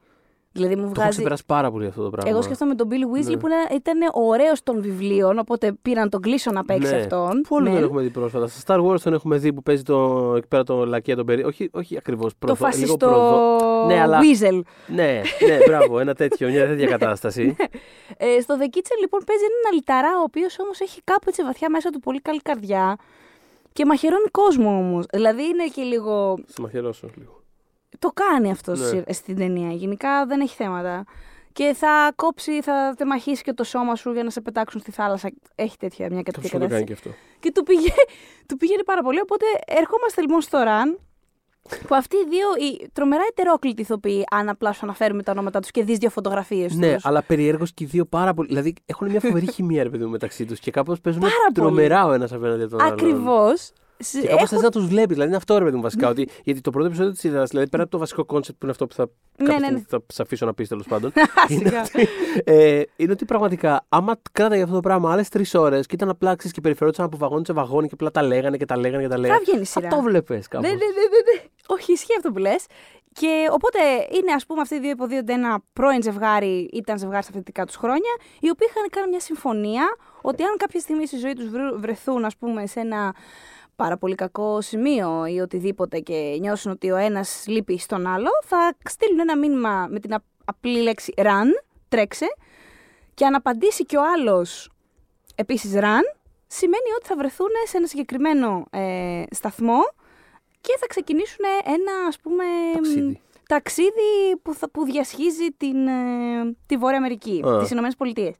Δηλαδή μου Το έχω βγάζει. ξεπεράσει πάρα πολύ αυτό το πράγμα. Εγώ σκέφτομαι τον Billy Weasley Ναι. που είναι- ήταν ο ωραίος των βιβλίων, οπότε πήραν τον κλείσο να παίξει Ναι. αυτόν. Πού άλλο Ναι. δεν έχουμε δει πρόσφατα; Στα Star Wars τον έχουμε δει που παίζει το, εκεί πέρα το λακία τον περί. Όχι, όχι ακριβώς. Το φασιστό Ναι, αλλά- Weasel. ναι, ναι, μπράβο, ένα τέτοιο, μια τέτοια κατάσταση. Ε, στο The Kitchen λοιπόν παίζει έναν αλυταρά, ο οποίος όμως έχει κάπου έτσι βαθιά μέσα του πολύ καλή καρδιά και μαχαιρώνει κόσμο όμως. Δηλαδή είναι και λίγο. Στο μαχαιρώσω λίγο. Το κάνει αυτό Ναι. στην ταινία. Γενικά δεν έχει θέματα. Και θα κόψει, θα τεμαχίσει και το σώμα σου για να σε πετάξουν στη θάλασσα. Έχει τέτοια μια Το τέτοια φυσικό το κάνει κατάσταση. και αυτό. Και του, πήγε, του πήγαινε πάρα πολύ. Οπότε ερχόμαστε λοιπόν στο Run. Που αυτοί οι δύο, οι τρομερά ετερόκλητοι ηθοποιοί, αν απλά σου αναφέρουμε τα ονόματά τους και δεις δύο φωτογραφίες τους. Ναι, αλλά περιέργως και οι δύο πάρα πολύ. Δηλαδή έχουν μια φοβερή χημεία, ρε παιδί μου, μεταξύ τους και κάπως παίζουν Πάρα πολύ. τρομερά ο ένας απέναντι από τον άλλον. Ακριβώς. Και κάπως θες να τους βλέπεις. Δηλαδή είναι αυτό ρε παιδί μου βασικά. ότι, γιατί το πρώτο επεισόδιο της σειράς, δηλαδή πέρα από το βασικό concept που είναι αυτό που θα, Ναι, κάποια ναι, στιγμή ναι. θα σε αφήσω να πεις τέλος πάντων. Σιγά. είναι, ότι, ε, είναι ότι πραγματικά, άμα κράταγε αυτό το πράγμα άλλες τρεις ώρες και ήταν απλά ξέρεις, και περιφερόταν από βαγόνι σε βαγόνι και απλά τα λέγανε και τα λέγανε και τα λέγανε. βγαίνει η σειρά. Αυτό βλέπει κάπως. Ναι, ναι, ναι, ναι, ναι. Όχι, ισχύει αυτό που λες. Και οπότε είναι, ας πούμε, αυτοί οι δύο υποδίονται ένα πρώην ζευγάρι, ήταν ζευγάρι στα φοιτητικά τους χρόνια, οι οποίοι είχαν κάνει μια συμφωνία ότι αν κάποια στιγμή στη ζωή τους βρεθούν, ας πούμε, σε ένα πάρα πολύ κακό σημείο ή οτιδήποτε και νιώσουν ότι ο ένας λείπει στον άλλο, θα στείλουν ένα μήνυμα με την απ- απλή λέξη run, τρέξε, και αν απαντήσει και ο άλλος επίσης run, σημαίνει ότι θα βρεθούν σε ένα συγκεκριμένο ε, σταθμό και θα ξεκινήσουν ένα, ας πούμε, Ταξίδι. ταξίδι που, θα, που διασχίζει την, ε, τη Βόρεια Αμερική, Α. τις Ηνωμένες Πολιτείες.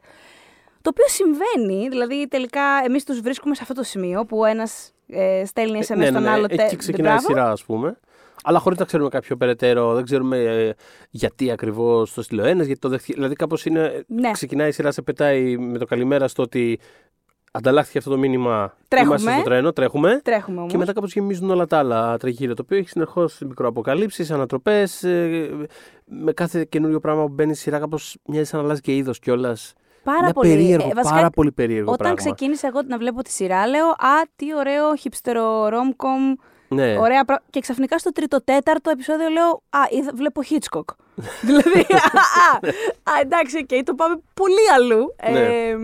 Το οποίο συμβαίνει, δηλαδή τελικά εμείς τους βρίσκουμε σε αυτό το σημείο που ο ένας ε, στέλνει SMS ναι, ναι, στον ναι. άλλο. Εκεί ξεκινάει η Μπράβο. σειρά, ας πούμε. Αλλά χωρίς να ξέρουμε κάποιο περαιτέρω, δεν ξέρουμε ε, γιατί ακριβώς το στείλει ο ένας, γιατί το δεχτεί. Δηλαδή, κάπως είναι. Ναι. Ξεκινάει η σειρά, σε πετάει με το καλημέρα στο ότι ανταλλάχθηκε αυτό το μήνυμα. Τρέχουμε. Είμαστε στο τρένο, τρέχουμε. Τρέχουμε όμως. Και μετά κάπως γεμίζουν όλα τα άλλα τριγύρω. Το οποίο έχει συνεχώς μικροαποκαλύψεις, ανατροπές. με κάθε καινούριο πράγμα που μπαίνει στη σειρά, κάπως μοιάζει σαν να αλλάζει και είδος κιόλας. Πάρα Ένα πολύ. περίεργο, Ε, βασικά, πάρα πολύ περίεργο Όταν πράγμα. ξεκίνησα εγώ να βλέπω τη σειρά, λέω Α, τι ωραίο χυψτερο ρόμκομ. Ναι. Ωραία πρα- Και ξαφνικά στο τρίτο-τέταρτο επεισόδιο λέω Α, είδα- βλέπω Hitchcock. δηλαδή. α, α, εντάξει, οκ, το πάμε πολύ αλλού. Ναι. Ε,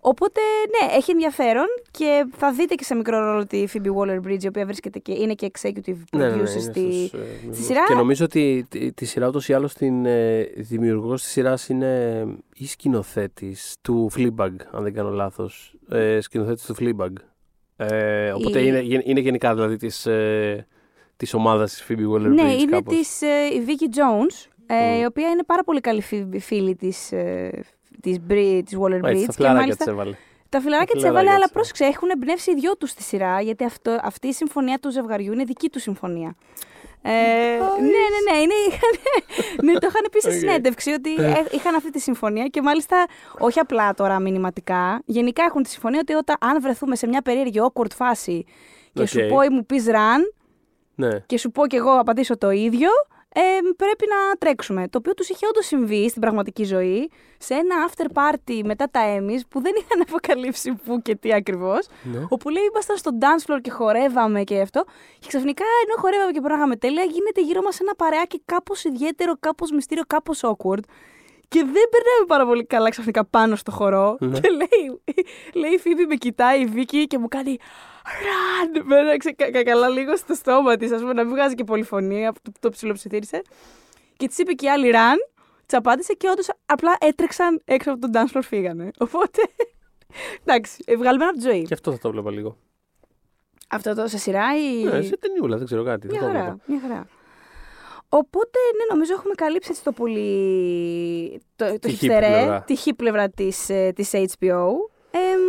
οπότε, ναι, έχει ενδιαφέρον και θα δείτε και σε μικρό ρόλο τη Phoebe Waller-Bridge, η οποία βρίσκεται και είναι και executive producer Ναι, ναι, ναι, είναι στη, στους, ε, στη σειρά. Και νομίζω ότι τη, τη σειρά ούτως ή άλλως την ε, δημιουργός της σειράς είναι η σκηνοθέτης του Fleabag, αν δεν κάνω λάθος. Ε, σκηνοθέτης του Fleabag. Ε, οπότε Η- είναι, γεν- είναι γενικά δηλαδή της, ε, της ομάδας της Phoebe Waller-Bridge Ναι, είναι κάπως. της, ε, η Vicky Jones, ε, Μμ. η οποία είναι πάρα πολύ καλή φι- φίλη της, ε, της, Bri- της Waller Έτσι, Bridge. τα και φιλαράκια μάλιστα της έβαλε. τα φιλαράκια τα της έβαλε, φιλαράκια αλλά της, πρόσεξε, έχουν εμπνεύσει οι δυο τους στη σειρά, γιατί αυτό, αυτή η συμφωνία του ζευγαριού είναι δική τους συμφωνία. Ε, ναι, ναι, ναι, είναι, ναι, το είχαν πει στη Οκ. συνέντευξη ότι Ε. ε, είχαν αυτή τη συμφωνία και μάλιστα όχι απλά τώρα μηνυματικά, γενικά έχουν τη συμφωνία ότι όταν, αν βρεθούμε σε μια περίεργη awkward φάση και σου Οκ. πω ή μου πεις run, Ναι. και σου πω κι εγώ απαντήσω το ίδιο, ε, πρέπει να τρέξουμε. Το οποίο τους είχε όντως συμβεί στην πραγματική ζωή, σε ένα after party μετά τα Emmys που δεν είχαν αποκαλύψει πού και τι ακριβώς. Ναι. Όπου λέει ήμασταν στο dance floor και χορεύαμε και αυτό. Και ξαφνικά ενώ χορεύαμε και περνάγαμε τέλεια, γίνεται γύρω μας ένα παρεάκι κάπως ιδιαίτερο, κάπως μυστήριο, κάπως awkward. Και δεν περνάμε πάρα πολύ καλά ξαφνικά πάνω στο χορό. Ναι. Και λέει, λέει η Φίβη με κοιτάει η Βίκη και μου κάνει Ραν! Με έριξε κα- κα- καλά λίγο στο στόμα της, ας πούμε, να μην βγάζει και πολυφωνία που το, το ψιλοψιθύρισε. Και της είπε και η άλλη Ραν, τσαπάτησε και όντως απλά έτρεξαν έξω από τον dance floor, φύγανε. Οπότε. Εντάξει, ε, βγαλμένο από τη ζωή. Και αυτό θα το βλέπα λίγο. Αυτό το σε σειρά ή. Ναι, σε ταινιούλα, δεν ξέρω κάτι. Μια θα το χαρά, βλέπα. μια χαρά. Οπότε, ναι, νομίζω έχουμε καλύψει έτσι το πολύ. το, το Τη hip χυψτερέ, πλευρά. τη hip πλευρά της, ε, της HBO. Εμ,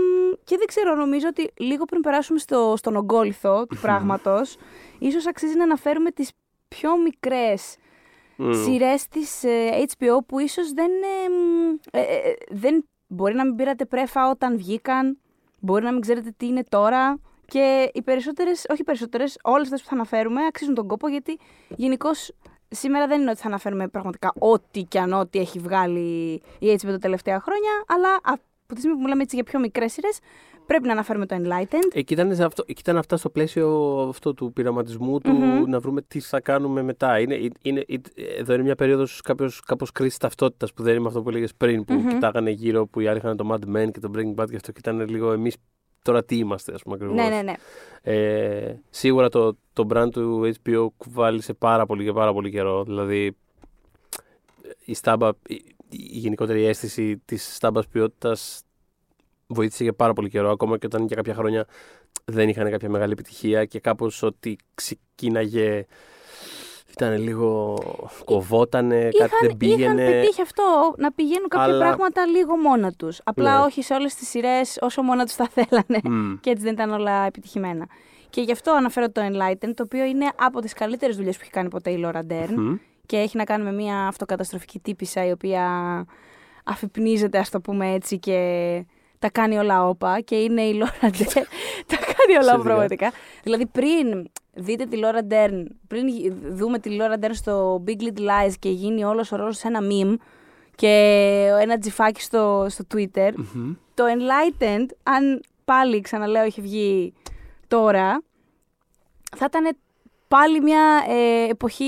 και δεν ξέρω, νομίζω ότι λίγο πριν περάσουμε στο, στον ογκόλυθο του πράγματος, ίσως αξίζει να αναφέρουμε τις πιο μικρές Μμ. σειρές της ε, HBO που ίσως δεν, εμ, ε, ε, δεν μπορεί να μην πήρατε πρέφα όταν βγήκαν, μπορεί να μην ξέρετε τι είναι τώρα και οι περισσότερες, όχι οι περισσότερες, όλες αυτές που θα αναφέρουμε αξίζουν τον κόπο γιατί γενικώ σήμερα δεν είναι ότι θα αναφέρουμε πραγματικά ό,τι και αν ό,τι έχει βγάλει η HBO τα τελευταία χρόνια, αλλά από τη στιγμή που μιλάμε έτσι για πιο μικρές σειρές πρέπει να αναφέρουμε το Enlightened. Εκεί ήταν, σε αυτό, εκεί ήταν αυτά στο πλαίσιο αυτό του πειραματισμού του Μμμ. να βρούμε τι θα κάνουμε μετά. Είναι, είναι, είναι- εδώ είναι μια περίοδος κάποιος, κάπως κρίση ταυτότητας που δεν είναι αυτό που έλεγες πριν που Μμμ. κοιτάγανε γύρω που οι άλλοι είχαν το Mad Men και το Breaking Bad και αυτό και ήταν λίγο εμείς τώρα τι είμαστε ας πούμε ακριβώς. Ναι, ναι, ναι. Ε, σίγουρα το, το brand του HBO κουβάλισε πάρα πολύ και πάρα πολύ καιρό. Δηλαδή η στάμπα, η, η γενικότερη αίσθηση της στάμπας ποιότητας βοήθησε για πάρα πολύ καιρό, ακόμα και όταν για κάποια χρόνια δεν είχαν κάποια μεγάλη επιτυχία και κάπως ότι ξεκίναγε ήταν λίγο κοβότανε, κάτι είχαν, δεν πήγαινε. Είχαν πετύχει αυτό, να πηγαίνουν κάποια Αλλά- πράγματα λίγο μόνα τους. Απλά Ναι. όχι σε όλες τις σειρές όσο μόνα τους θα θέλανε. Μμ. και έτσι δεν ήταν όλα επιτυχημένα. Και γι' αυτό αναφέρω το Enlighten, το οποίο είναι από τις καλύτερες δουλειές που έχει κάνει ποτέ η Laura Dern Μμ. Και έχει να κάνει με μια αυτοκαταστροφική τύπησα η οποία αφυπνίζεται, ας το πούμε έτσι, και τα κάνει όλα όπα και είναι η Laura Dern. τα κάνει όλα Εξαιρετικά. πραγματικά. Δηλαδή πριν δείτε τη Laura Dern, πριν δούμε τη Laura Dern στο Big Little Lies και γίνει όλος ο ρόλος σε ένα meme και ένα τζιφάκι στο, στο Twitter, Μμμ. το Enlightened, αν πάλι ξαναλέω είχε βγει τώρα, θα ήταν πάλι μια ε, εποχή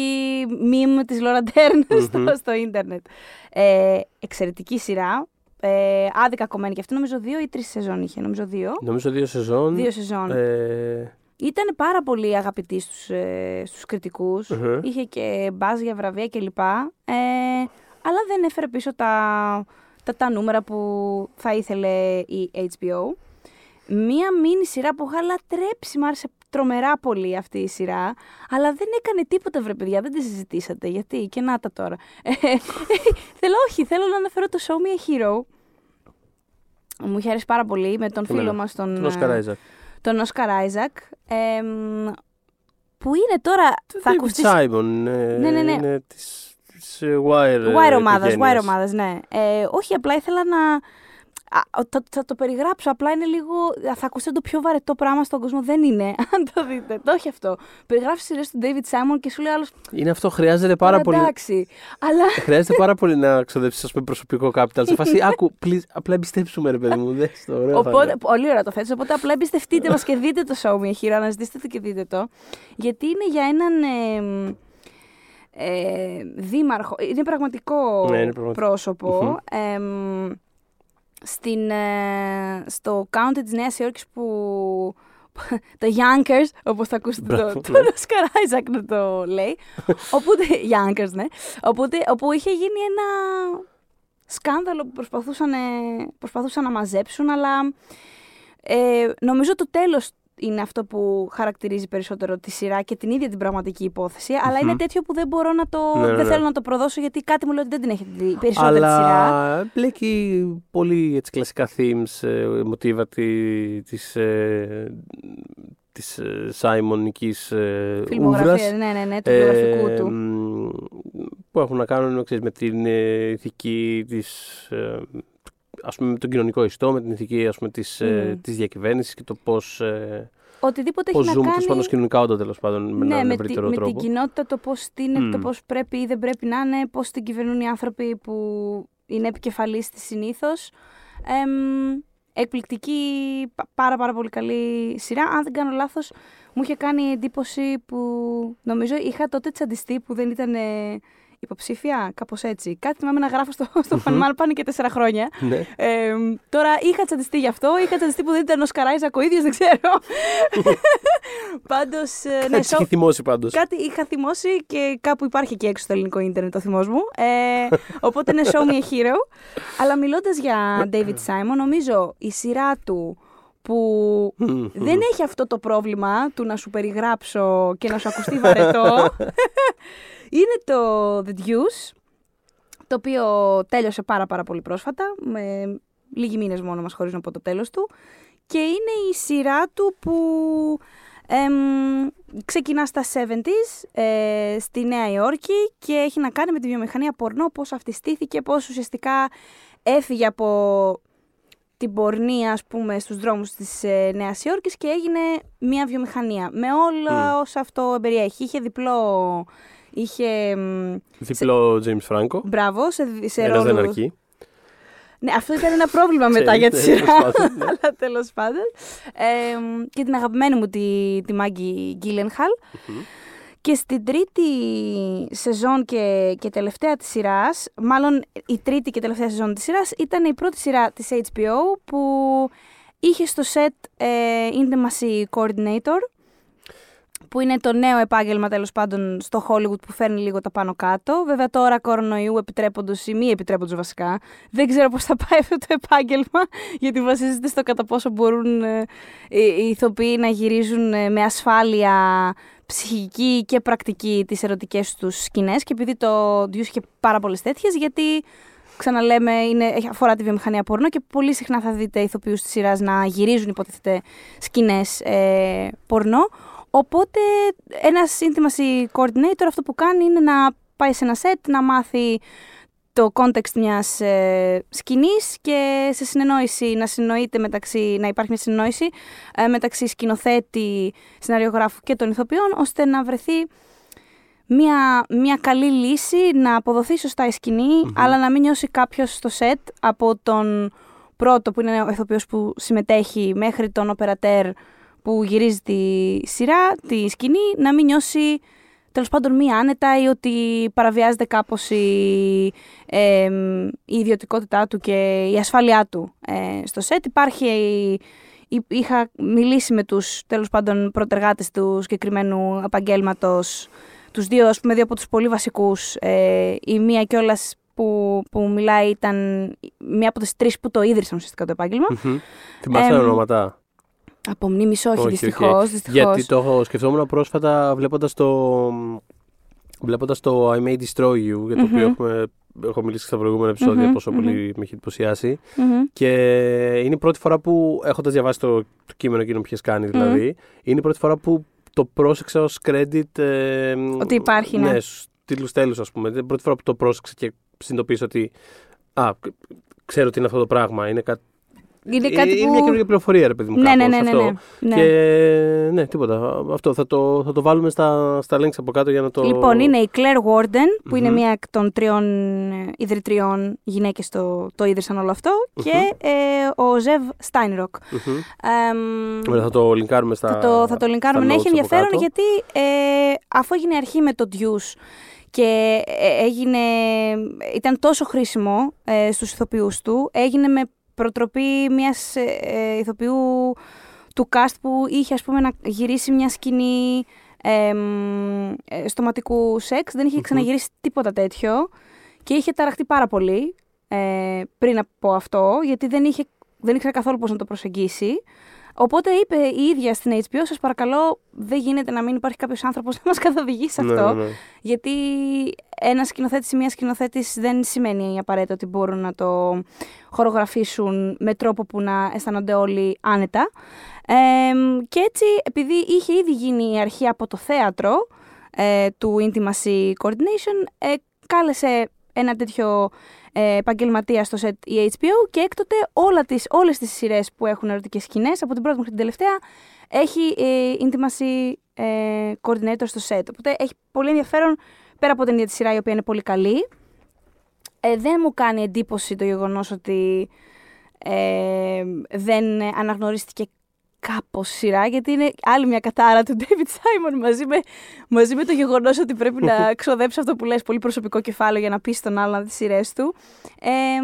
meme της Laura Dern στο, Μμμ. στο ίντερνετ. Ε, εξαιρετική σειρά. Ε, άδικα κομμένη και αυτή νομίζω δύο ή τρεις σεζόν είχε, νομίζω δύο. Νομίζω δύο σεζόν. Δύο σεζόν. Ε, Ήταν πάρα πολύ αγαπητή στους, ε, στους κριτικούς. Μμμ. Είχε και μπάζ για βραβεία κλπ. Ε, αλλά δεν έφερε πίσω τα, τα, τα νούμερα που θα ήθελε η HBO. Μία μίνι σειρά που είχα λατρέψει, μ' άρεσε τρομερά πολύ αυτή η σειρά, αλλά δεν έκανε τίποτα βρε παιδιά, δεν τη συζητήσατε, γιατί και να τα τώρα. Ε, θέλω όχι, θέλω να αναφέρω το Show Me a Hero. Μου είχε αρέσει πάρα πολύ με τον Και εμένα. φίλο μας τον, τον Όσκαρ ε, Άιζακ. τον Όσκαρ Άιζακ, εμ, που είναι τώρα, θα David ακουστεί... Simon. ε, Ναι, ναι, ναι. Είναι της, της ε, Wire. ε, Wire ομάδας, οικογένειας. Wire ομάδας, ναι. Ε, όχι, απλά ήθελα να... Α, το, θα το περιγράψω. Απλά είναι λίγο. Θα ακούσετε το πιο βαρετό πράγμα στον κόσμο. Δεν είναι. Αν το δείτε. Το έχει αυτό. Περιγράφεις σειρές του David Simon και σου λέει άλλος. Είναι αυτό, χρειάζεται πάρα πολύ. Εντάξει. Αλλά. Χρειάζεται πάρα πολύ να ξοδέψεις προσωπικό capital. Σε φάση, άκου, please, απλά εμπιστέψουμε, ρε παιδί μου. Δες το, ωραίο θα Οπότε, είναι. πολύ ωραία το θέτεις, οπότε απλά εμπιστευτείτε μας και δείτε το show Me a Hero, αναζητήστε το και δείτε το. Γιατί είναι για έναν ε, ε, δήμαρχο, είναι πραγματικό Ναι, είναι πραγματικό. πρόσωπο. Μμμ. εμ, στην, ε, στο county της Νέας Υόρκης που το Yonkers, όπως θα ακούσετε το, Μπράβο, το ναι. Oscar Isaac να το λέει. Οπότε, Yonkers, ναι. Οπότε, όπου είχε γίνει ένα σκάνδαλο που προσπαθούσαν, ε, προσπαθούσαν να μαζέψουν, αλλά ε, νομίζω το τέλος είναι αυτό που χαρακτηρίζει περισσότερο τη σειρά και την ίδια την πραγματική υπόθεση, αλλά είναι Μμμ. τέτοιο που δεν μπορώ να το. Ναι, ναι, δεν ναι. θέλω να το προδώσω γιατί κάτι μου λέει ότι δεν την έχετε δει περισσότερη τη σειρά. Αλλά μπλέκει πολύ έτσι, κλασικά themes, ε, μοτίβα τη- της, ε, της ε, Σάιμονικής ε, Φιλμογραφία, ούβρας. ναι, ναι, ναι, του βιογραφικού Ε, του. μ, που έχουν να κάνουν ξέρεις, με την ε, ηθική της, ε, ας πούμε, με τον κοινωνικό ιστό, με την ηθική ας πούμε, της, ε, Μμ. της διακυβέρνησης και το πώς, ε, Οτιδήποτε πώς έχει ζούμε να τέλος πάντων κάνει. κοινωνικά όντα τέλος πάντων με ναι, έναν με, τη- ευρύτερο με τρόπο. την κοινότητα, το πώς στείνεται, Μμ. το πώς πρέπει ή δεν πρέπει να είναι, πώς την κυβερνούν οι άνθρωποι που είναι επικεφαλής της συνήθως. εκπληκτική, πα- πάρα πάρα πολύ καλή σειρά. Αν δεν κάνω λάθος, μου είχε κάνει εντύπωση που νομίζω είχα τότε τσαντιστεί που δεν ήταν ε, υποψήφια, κάπως έτσι. Κάτι θυμάμαι να γράφω στο, στο Πανμάν, πάνε και τέσσερα χρόνια. Ναι. Ε, τώρα είχα τσαντιστεί γι' αυτό, είχα τσαντιστεί που δεν ήταν ο Σκαράιζακ ο ίδιος, δεν ξέρω. Πάντως, ε, ναι, Έτσι σο- έχει θυμώσει πάντως. Κάτι είχα θυμώσει και κάπου υπάρχει και έξω στο ελληνικό ίντερνετ ο θυμός μου. Ε, οπότε είναι show me a hero. Αλλά μιλώντας για David Simon, νομίζω η σειρά του που Μμμ. δεν έχει αυτό το πρόβλημα του να σου περιγράψω και να σου ακουστεί βαρετό. είναι το The Deuce, το οποίο τέλειωσε πάρα πάρα πολύ πρόσφατα, με λίγοι μήνες μόνο μας χωρίς να πω το τέλος του. Και είναι η σειρά του που εμ, ξεκινά στα 70s ε, στη Νέα Υόρκη και έχει να κάνει με τη βιομηχανία πορνό, πώς αυτή στήθηκε, πώς ουσιαστικά έφυγε από την πορνεία, ας πούμε, στους δρόμους της ε, Νέας Υόρκης και έγινε μια βιομηχανία με όλα Μμ. όσα αυτό περιέχει. Είχε διπλό, είχε... μ, Διπλό James Franco. Μπράβο, σε, σε Ένας δεν ρόλους. αρκεί. Ναι, αυτό ήταν ένα πρόβλημα μετά Ξέρεις, για τη ναι, σειρά. τέλος πάντων, ναι. Αλλά τέλος πάντων. Ε, και την αγαπημένη μου τη, τη Μάγκη Γκίλενχαλ. Και στην τρίτη σεζόν και, και τελευταία της σειράς, μάλλον η τρίτη και τελευταία σεζόν της σειράς, ήταν η πρώτη σειρά της HBO που είχε στο set ε, Intimacy Coordinator, που είναι το νέο επάγγελμα τέλος πάντων στο Hollywood που φέρνει λίγο τα πάνω κάτω. Βέβαια τώρα κορονοϊού επιτρέποντος ή μη επιτρέποντος βασικά. Δεν ξέρω πώς θα πάει αυτό το επάγγελμα γιατί βασίζεται στο κατά πόσο μπορούν ε, οι, οι ηθοποιοί να γυρίζουν ε, με ασφάλεια ψυχική και πρακτική τις ερωτικές τους σκηνές και επειδή το Deuce είχε πάρα πολλές τέτοιες γιατί ξαναλέμε είναι, έχει- αφορά τη βιομηχανία πορνό και πολύ συχνά θα δείτε ηθοποιούς της σειράς να γυρίζουν υποτίθεται σκηνές ε, πορνό οπότε ένας intimacy coordinator αυτό που κάνει είναι να πάει σε ένα set να μάθει το context μιας ε, σκηνής και σε συνεννόηση να συνοείται μεταξύ, να υπάρχει μια συνεννόηση ε, μεταξύ σκηνοθέτη, σεναριογράφου και των ηθοποιών ώστε να βρεθεί μια, μια καλή λύση να αποδοθεί σωστά η σκηνη αλλά να μην νιώσει κάποιος στο σετ από τον πρώτο που είναι ο ηθοποιός που συμμετέχει μέχρι τον οπερατέρ που γυρίζει τη σειρά, τη σκηνή, να μην νιώσει τέλος πάντων μη άνετα ή ότι παραβιάζεται κάπως η, ε, η ιδιωτικότητά του και η ασφάλειά του ε, στο σετ. Υπάρχει, εί- είχα μιλήσει με τους τέλος πάντων προτεργάτες του συγκεκριμένου επαγγέλματος, τους δύο, ας πούμε, δύο από τους πολύ βασικούς, ε, η μία κιόλας που, που μιλάει ήταν μία από τις τρεις που το ίδρυσαν ουσιαστικά το επάγγελμα. Μμμ. Θυμάσαι τα Εμ, ονόματα; Από μνήμης όχι, Όχι, δυστυχώς, όχι. δυστυχώς. Γιατί το έχω σκεφτόμουν πρόσφατα βλέποντας το, βλέποντας το I May Destroy You, για το Μμμ. οποίο έχουμε, έχω μιλήσει στα προηγούμενα επεισόδια Μμμ, πόσο μμμ. πολύ με έχει εντυπωσιάσει. Μμμ. Και είναι η πρώτη φορά που, έχοντας διαβάσει το, το κείμενο εκείνο που έχεις κάνει δηλαδή, είναι η πρώτη φορά που το πρόσεξα ως credit. ε, Ότι υπάρχει, ναι. Ναι, στους τίτλους τέλους ας πούμε. Είναι η πρώτη φορά που το πρόσεξα και συνειδητοποίησα ότι, α, κ- ξέρω τι είναι αυτό το πράγμα. Είναι κάτι είναι κάτι είναι που... μια καινούργια πληροφορία, ρε παιδί μου. Ναι, ναι, κάπως ναι, ναι, αυτό. ναι. Και ναι, τίποτα. Αυτό θα το, θα το βάλουμε στα, στα links από κάτω για να το. Λοιπόν, είναι η Claire Warden, που είναι Μμμ. μία εκ των τριών ε, ιδρυτριών γυναίκες το, το ίδρυσαν όλο αυτό, και ε, ο Ζεύ Στάινροκ. Μμμ. Εμ, Ωραία, θα το linkάρουμε στα. θα το, θα το λινκάρουμε. στα Ναι, έχει notes από ενδιαφέρον κάτω. γιατί ε, αφού έγινε αρχή με το Deuce και ε, έγινε, ήταν τόσο χρήσιμο ε, στους ηθοποιούς του, έγινε με προτροπή μιας ε, ε, ηθοποιού του cast που είχε ας πούμε να γυρίσει μια σκηνή ε, μ, ε, στοματικού σεξ, δεν είχε Μμμ. ξαναγυρίσει τίποτα τέτοιο και είχε ταραχτεί πάρα πολύ ε, πριν από αυτό, γιατί δεν, είχε, δεν ήξερε καθόλου πώς να το προσεγγίσει. Οπότε είπε η ίδια στην HBO, σας παρακαλώ, δεν γίνεται να μην υπάρχει κάποιος άνθρωπος να μας καθοδηγήσει σε Ναι, αυτό. ναι, ναι. Γιατί ένα σκηνοθέτης ή μια σκηνοθέτης δεν σημαίνει απαραίτητα ότι μπορούν να το χορογραφήσουν με τρόπο που να αισθάνονται όλοι άνετα. Εμ, και έτσι, επειδή είχε ήδη γίνει η αρχή από το θέατρο ε, του Intimacy Coordination, ε, κάλεσε ένα τέτοιο ε, επαγγελματία στο set η HBO και έκτοτε όλα τις, όλες τις σειρές που έχουν ερωτικές σκηνές, από την πρώτη μέχρι την τελευταία, έχει ε, Intimacy ε, Coordinator στο set. Οπότε έχει πολύ ενδιαφέρον, πέρα από την ίδια τη σειρά η οποία είναι πολύ καλή. Ε, δεν μου κάνει εντύπωση το γεγονός ότι ε, δεν αναγνωρίστηκε κάπως σειρά, γιατί είναι άλλη μια κατάρα του David Simon μαζί με, μαζί με το γεγονός ότι πρέπει να ξοδέψει αυτό που λες πολύ προσωπικό κεφάλαιο για να πεις στον άλλον να δει τις σειρές του. Ε,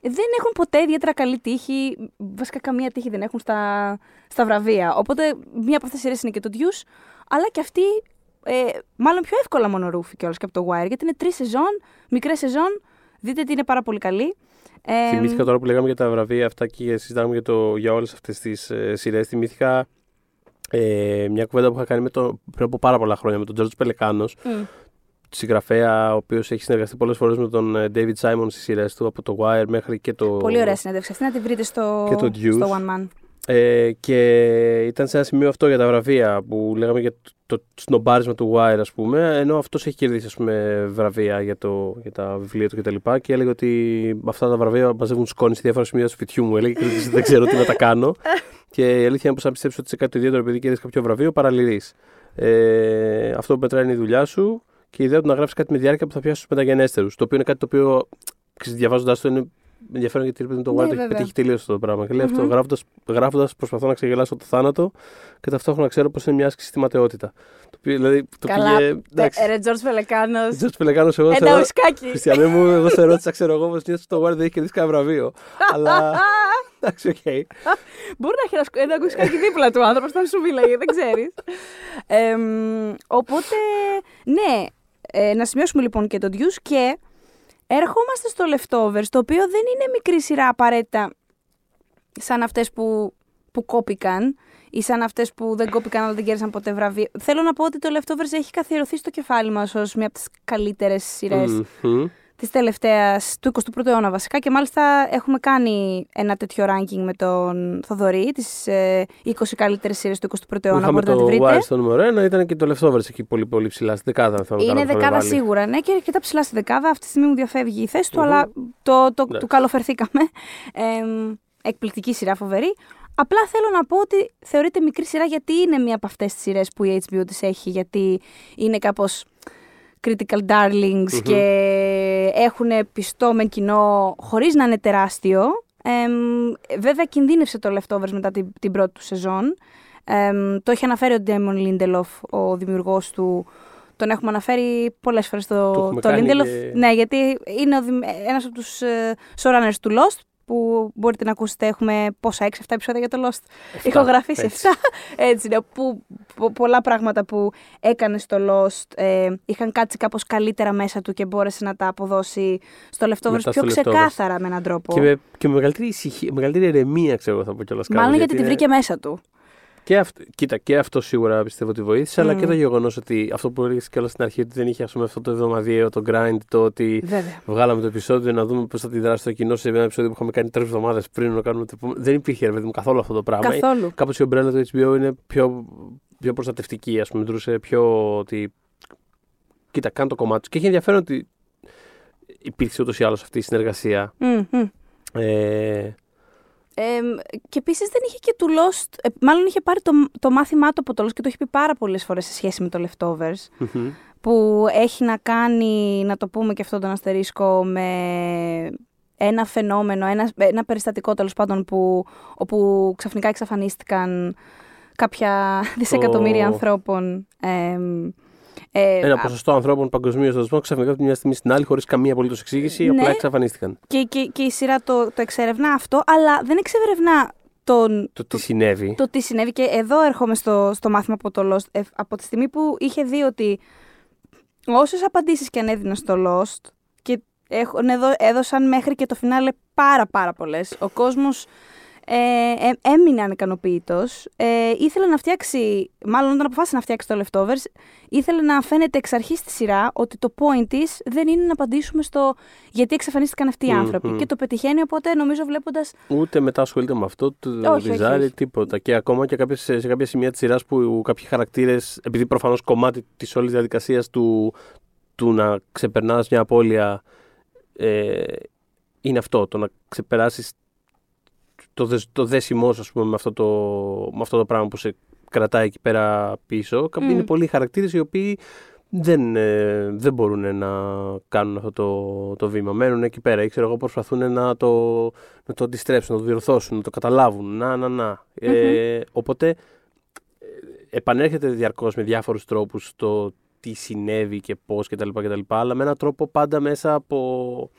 δεν έχουν ποτέ ιδιαίτερα καλή τύχη, βασικά καμία τύχη δεν έχουν στα, στα βραβεία. Οπότε μία από αυτές τις σειρές είναι και το Deuce, αλλά και αυτή ε, μάλλον πιο εύκολα μονορούφη κιόλας και από το Wire, γιατί είναι τρεις σεζόν, μικρές σεζόν, δείτε ότι είναι πάρα πολύ καλή. Ε, Θυμήθηκα τώρα που λέγαμε για τα βραβεία αυτά και συζητάμε για, το, για όλες αυτές τις ε, σειρές. Θυμήθηκα ε, μια κουβέντα που είχα κάνει με το, πριν από πάρα πολλά χρόνια με τον George Πελεκάνος, μ, συγγραφέα ο οποίος έχει συνεργαστεί πολλές φορές με τον ε, David Simon στις σειρές του από το Wire μέχρι και το... Πολύ ωραία συνέντευξη αυτή, να τη βρείτε στο, Και το Deuce. στο One Man. Ε, και ήταν σε ένα σημείο αυτό για τα βραβεία που λέγαμε για το, το σνομπάρισμα του Wire, ας πούμε, ενώ αυτός έχει κερδίσει ας πούμε, βραβεία για, το, για τα βιβλία του κτλ. Και, και έλεγε ότι αυτά τα βραβεία μαζεύουν σκόνη σε διάφορα σημεία του σπιτιού μου. Έλεγε και ότι δεν ξέρω τι να τα κάνω. και η αλήθεια είναι πως αν πιστέψει ότι σε κάτι το ιδιαίτερο επειδή κέρδισε κάποιο βραβείο, παραλυρείς. Ε, αυτό που μετράει είναι η δουλειά σου και η ιδέα του να γράψεις κάτι με διάρκεια που θα πιάσεις τους μεταγενέστερους. Το οποίο είναι κάτι το οποίο διαβάζοντάς το είναι ενδιαφέρον γιατί ρε παιδί μου, το Ναι, Wire το έχει βέβαια. πετύχει τελείως αυτό το πράγμα. Και λέει αυτό Μμμ. γράφοντα γράφοντας, προσπαθώ να ξεγελάσω το θάνατο και ταυτόχρονα ξέρω πως είναι μια άσκηση στη ματαιότητα. Το οποίο δηλαδή το Καλά. πήγε. Εντάξει. Ε, Ρε Τζόρτζ Πελεκάνος. Τζορτ Πελεκάνο, εγώ Ένα θεωρώ. ουισκάκι. Χριστιανέ μου, εγώ σε ρώτησα, ξέρω εγώ, πως νιώθω στο Wire δεν έχει κερδίσει κανένα βραβείο. Αλλά. Εντάξει, οκ. Μπορεί να έχει ένα, σκ- ένα ουισκάκι δίπλα του άνθρωπος, θα σου μιλάει, δεν ξέρεις. οπότε, ναι, ε, να σημειώσουμε λοιπόν και το Deuce και ερχόμαστε στο Leftovers, το οποίο δεν είναι μικρή σειρά απαραίτητα σαν αυτές που, που κόπηκαν ή σαν αυτές που δεν κόπηκαν αλλά δεν κέρδισαν ποτέ βραβείο. Θέλω να πω ότι το Leftovers έχει καθιερωθεί στο κεφάλι μας ως μια από τις καλύτερες σειρές Μμμ. Της τελευταίας, του 21ου αιώνα βασικά και μάλιστα έχουμε κάνει ένα τέτοιο ranking με τον Θοδωρή, τις ε, 20 καλύτερες σειρές του 21ου αιώνα, Είχαμε μπορείτε να τη το βρείτε. Wire στο νούμερο 1, ήταν και το Leftovers εκεί πολύ πολύ ψηλά στη δεκάδα. αν θυμάμαι καλά Είναι που είχαμε δεκάδα βάλει. σίγουρα, ναι, και αρκετά ψηλά στη δεκάδα. Αυτή τη στιγμή μου διαφεύγει η θέση του, Μμμ. αλλά το, το, Ναι. του καλοφερθήκαμε. Ε, εκπληκτική σειρά, φοβερή. Απλά θέλω να πω ότι θεωρείται μικρή σειρά γιατί είναι μία από αυτές τις σειρές που η HBO της έχει, γιατί είναι κάπως critical darlings Μμμ. και έχουν πιστό με κοινό χωρίς να είναι τεράστιο. Εμ, βέβαια κινδύνευσε το Leftovers μετά την, την πρώτη του σεζόν. Εμ, το έχει αναφέρει ο Ντέμον Λίντελοφ, ο δημιουργός του. Τον έχουμε αναφέρει πολλές φορές Το το, έχουμε το κάνει Lindelof. και- Ναι, γιατί είναι ο, δημ- ένας από τους ε, showrunners του Lost, που μπορείτε να ακούσετε, έχουμε πόσα, 6-7 επεισόδια για το Lost. Εφτά, Ηχογραφήσει έτσι. 7. Έτσι είναι, που, πο- πολλά πράγματα που έκανε στο Lost ε, είχαν κάτσει κάπως καλύτερα μέσα του και μπόρεσε να τα αποδώσει στο Leftovers Μετά πιο στο Leftovers. ξεκάθαρα με έναν τρόπο. Και με, και με μεγαλύτερη, ησυχία, μεγαλύτερη ηρεμία, ξέρω εγώ θα πω κιόλας. Μάλλον γιατί τη βρήκε μέσα του. Και αυτό, κοίτα, και αυτό σίγουρα πιστεύω ότι βοήθησε, αλλά Μμμ. και το γεγονός ότι αυτό που έλεγες κιόλα στην αρχή, ότι δεν είχε ας πούμε, αυτό το εβδομαδιαίο, το grind, το ότι Βέβαια. βγάλαμε το επεισόδιο να δούμε πώς θα τη δράσει το κοινό σε ένα επεισόδιο που είχαμε κάνει τρεις εβδομάδες πριν να κάνουμε το επόμενο. Δεν υπήρχε ρε παιδί μου καθόλου αυτό το πράγμα. Καθόλου. Κάπως η ομπρέλα του HBO είναι πιο, πιο προστατευτική, ας πούμε. Δρούσε πιο ότι. Κοίτα, κάνω το κομμάτι του. Και έχει ενδιαφέρον ότι υπήρξε ούτως ή άλλως αυτή η συνεργασία. Μμ, μμ. Ε, εμ, και επίσης δεν είχε και του Lost. ε, μάλλον είχε πάρει το, το μάθημά του από το Lost και το έχει πει πάρα πολλές φορές σε σχέση με το Leftovers. Μμμ. Που έχει να κάνει, να το πούμε και αυτό τον αστερίσκο, με ένα φαινόμενο, ένα, ένα περιστατικό τέλος πάντων που, όπου ξαφνικά εξαφανίστηκαν κάποια δισεκατομμύρια ανθρώπων. εμ, ε, Ένα α- ποσοστό ανθρώπων παγκοσμίως θα του ξαφνικά από τη μια στιγμή στην άλλη, χωρίς καμία απολύτως εξήγηση, Ναι. απλά εξαφανίστηκαν. και, και, και η σειρά το, το εξερευνά αυτό, αλλά δεν εξερευνά τον, Το τι συνέβη. το τι συνέβη. Και εδώ έρχομαι στο, στο μάθημα από το Lost. Ε, από τη στιγμή που είχε δει ότι όσες απαντήσεις και αν έδινε στο Lost και έχουν εδώ, έδωσαν μέχρι και το φινάλε πάρα πάρα πολλές. Ο κόσμος ε, ε, έμεινε ανικανοποιητός. Ε, ήθελε να φτιάξει, μάλλον όταν αποφάσισε να φτιάξει το Leftovers, ήθελε να φαίνεται εξ αρχής στη σειρά ότι το point της δεν είναι να απαντήσουμε στο γιατί εξαφανίστηκαν αυτοί οι Μμμ, άνθρωποι. μμμ. Και το πετυχαίνει, οπότε νομίζω βλέποντας Ούτε μετά ασχολείται με αυτό, του όχι, ριζάρει όχι. τίποτα. Και ακόμα και κάποιες, σε κάποια σημεία της σειράς που κάποιοι χαρακτήρες, επειδή προφανώς κομμάτι της όλης διαδικασίας του, του να ξεπερνάς μια απώλεια ε, είναι αυτό, το να ξεπεράσεις το, δεσ- το δέσιμό σου, ας πούμε, με αυτό το, με αυτό το πράγμα που σε κρατάει εκεί πέρα πίσω. Μμ. Είναι πολλοί χαρακτήρες οι οποίοι δεν, ε, δεν μπορούν να κάνουν αυτό το, το βήμα. Μένουν εκεί πέρα ή ξέρω εγώ προσπαθούν να το, να το αντιστρέψουν, να το διορθώσουν, να το καταλάβουν. Να, να, να. Ε, οπότε ε, επανέρχεται διαρκώς με διάφορους τρόπους το τι συνέβη και πώς κτλ. κτλ αλλά με έναν τρόπο πάντα μέσα από,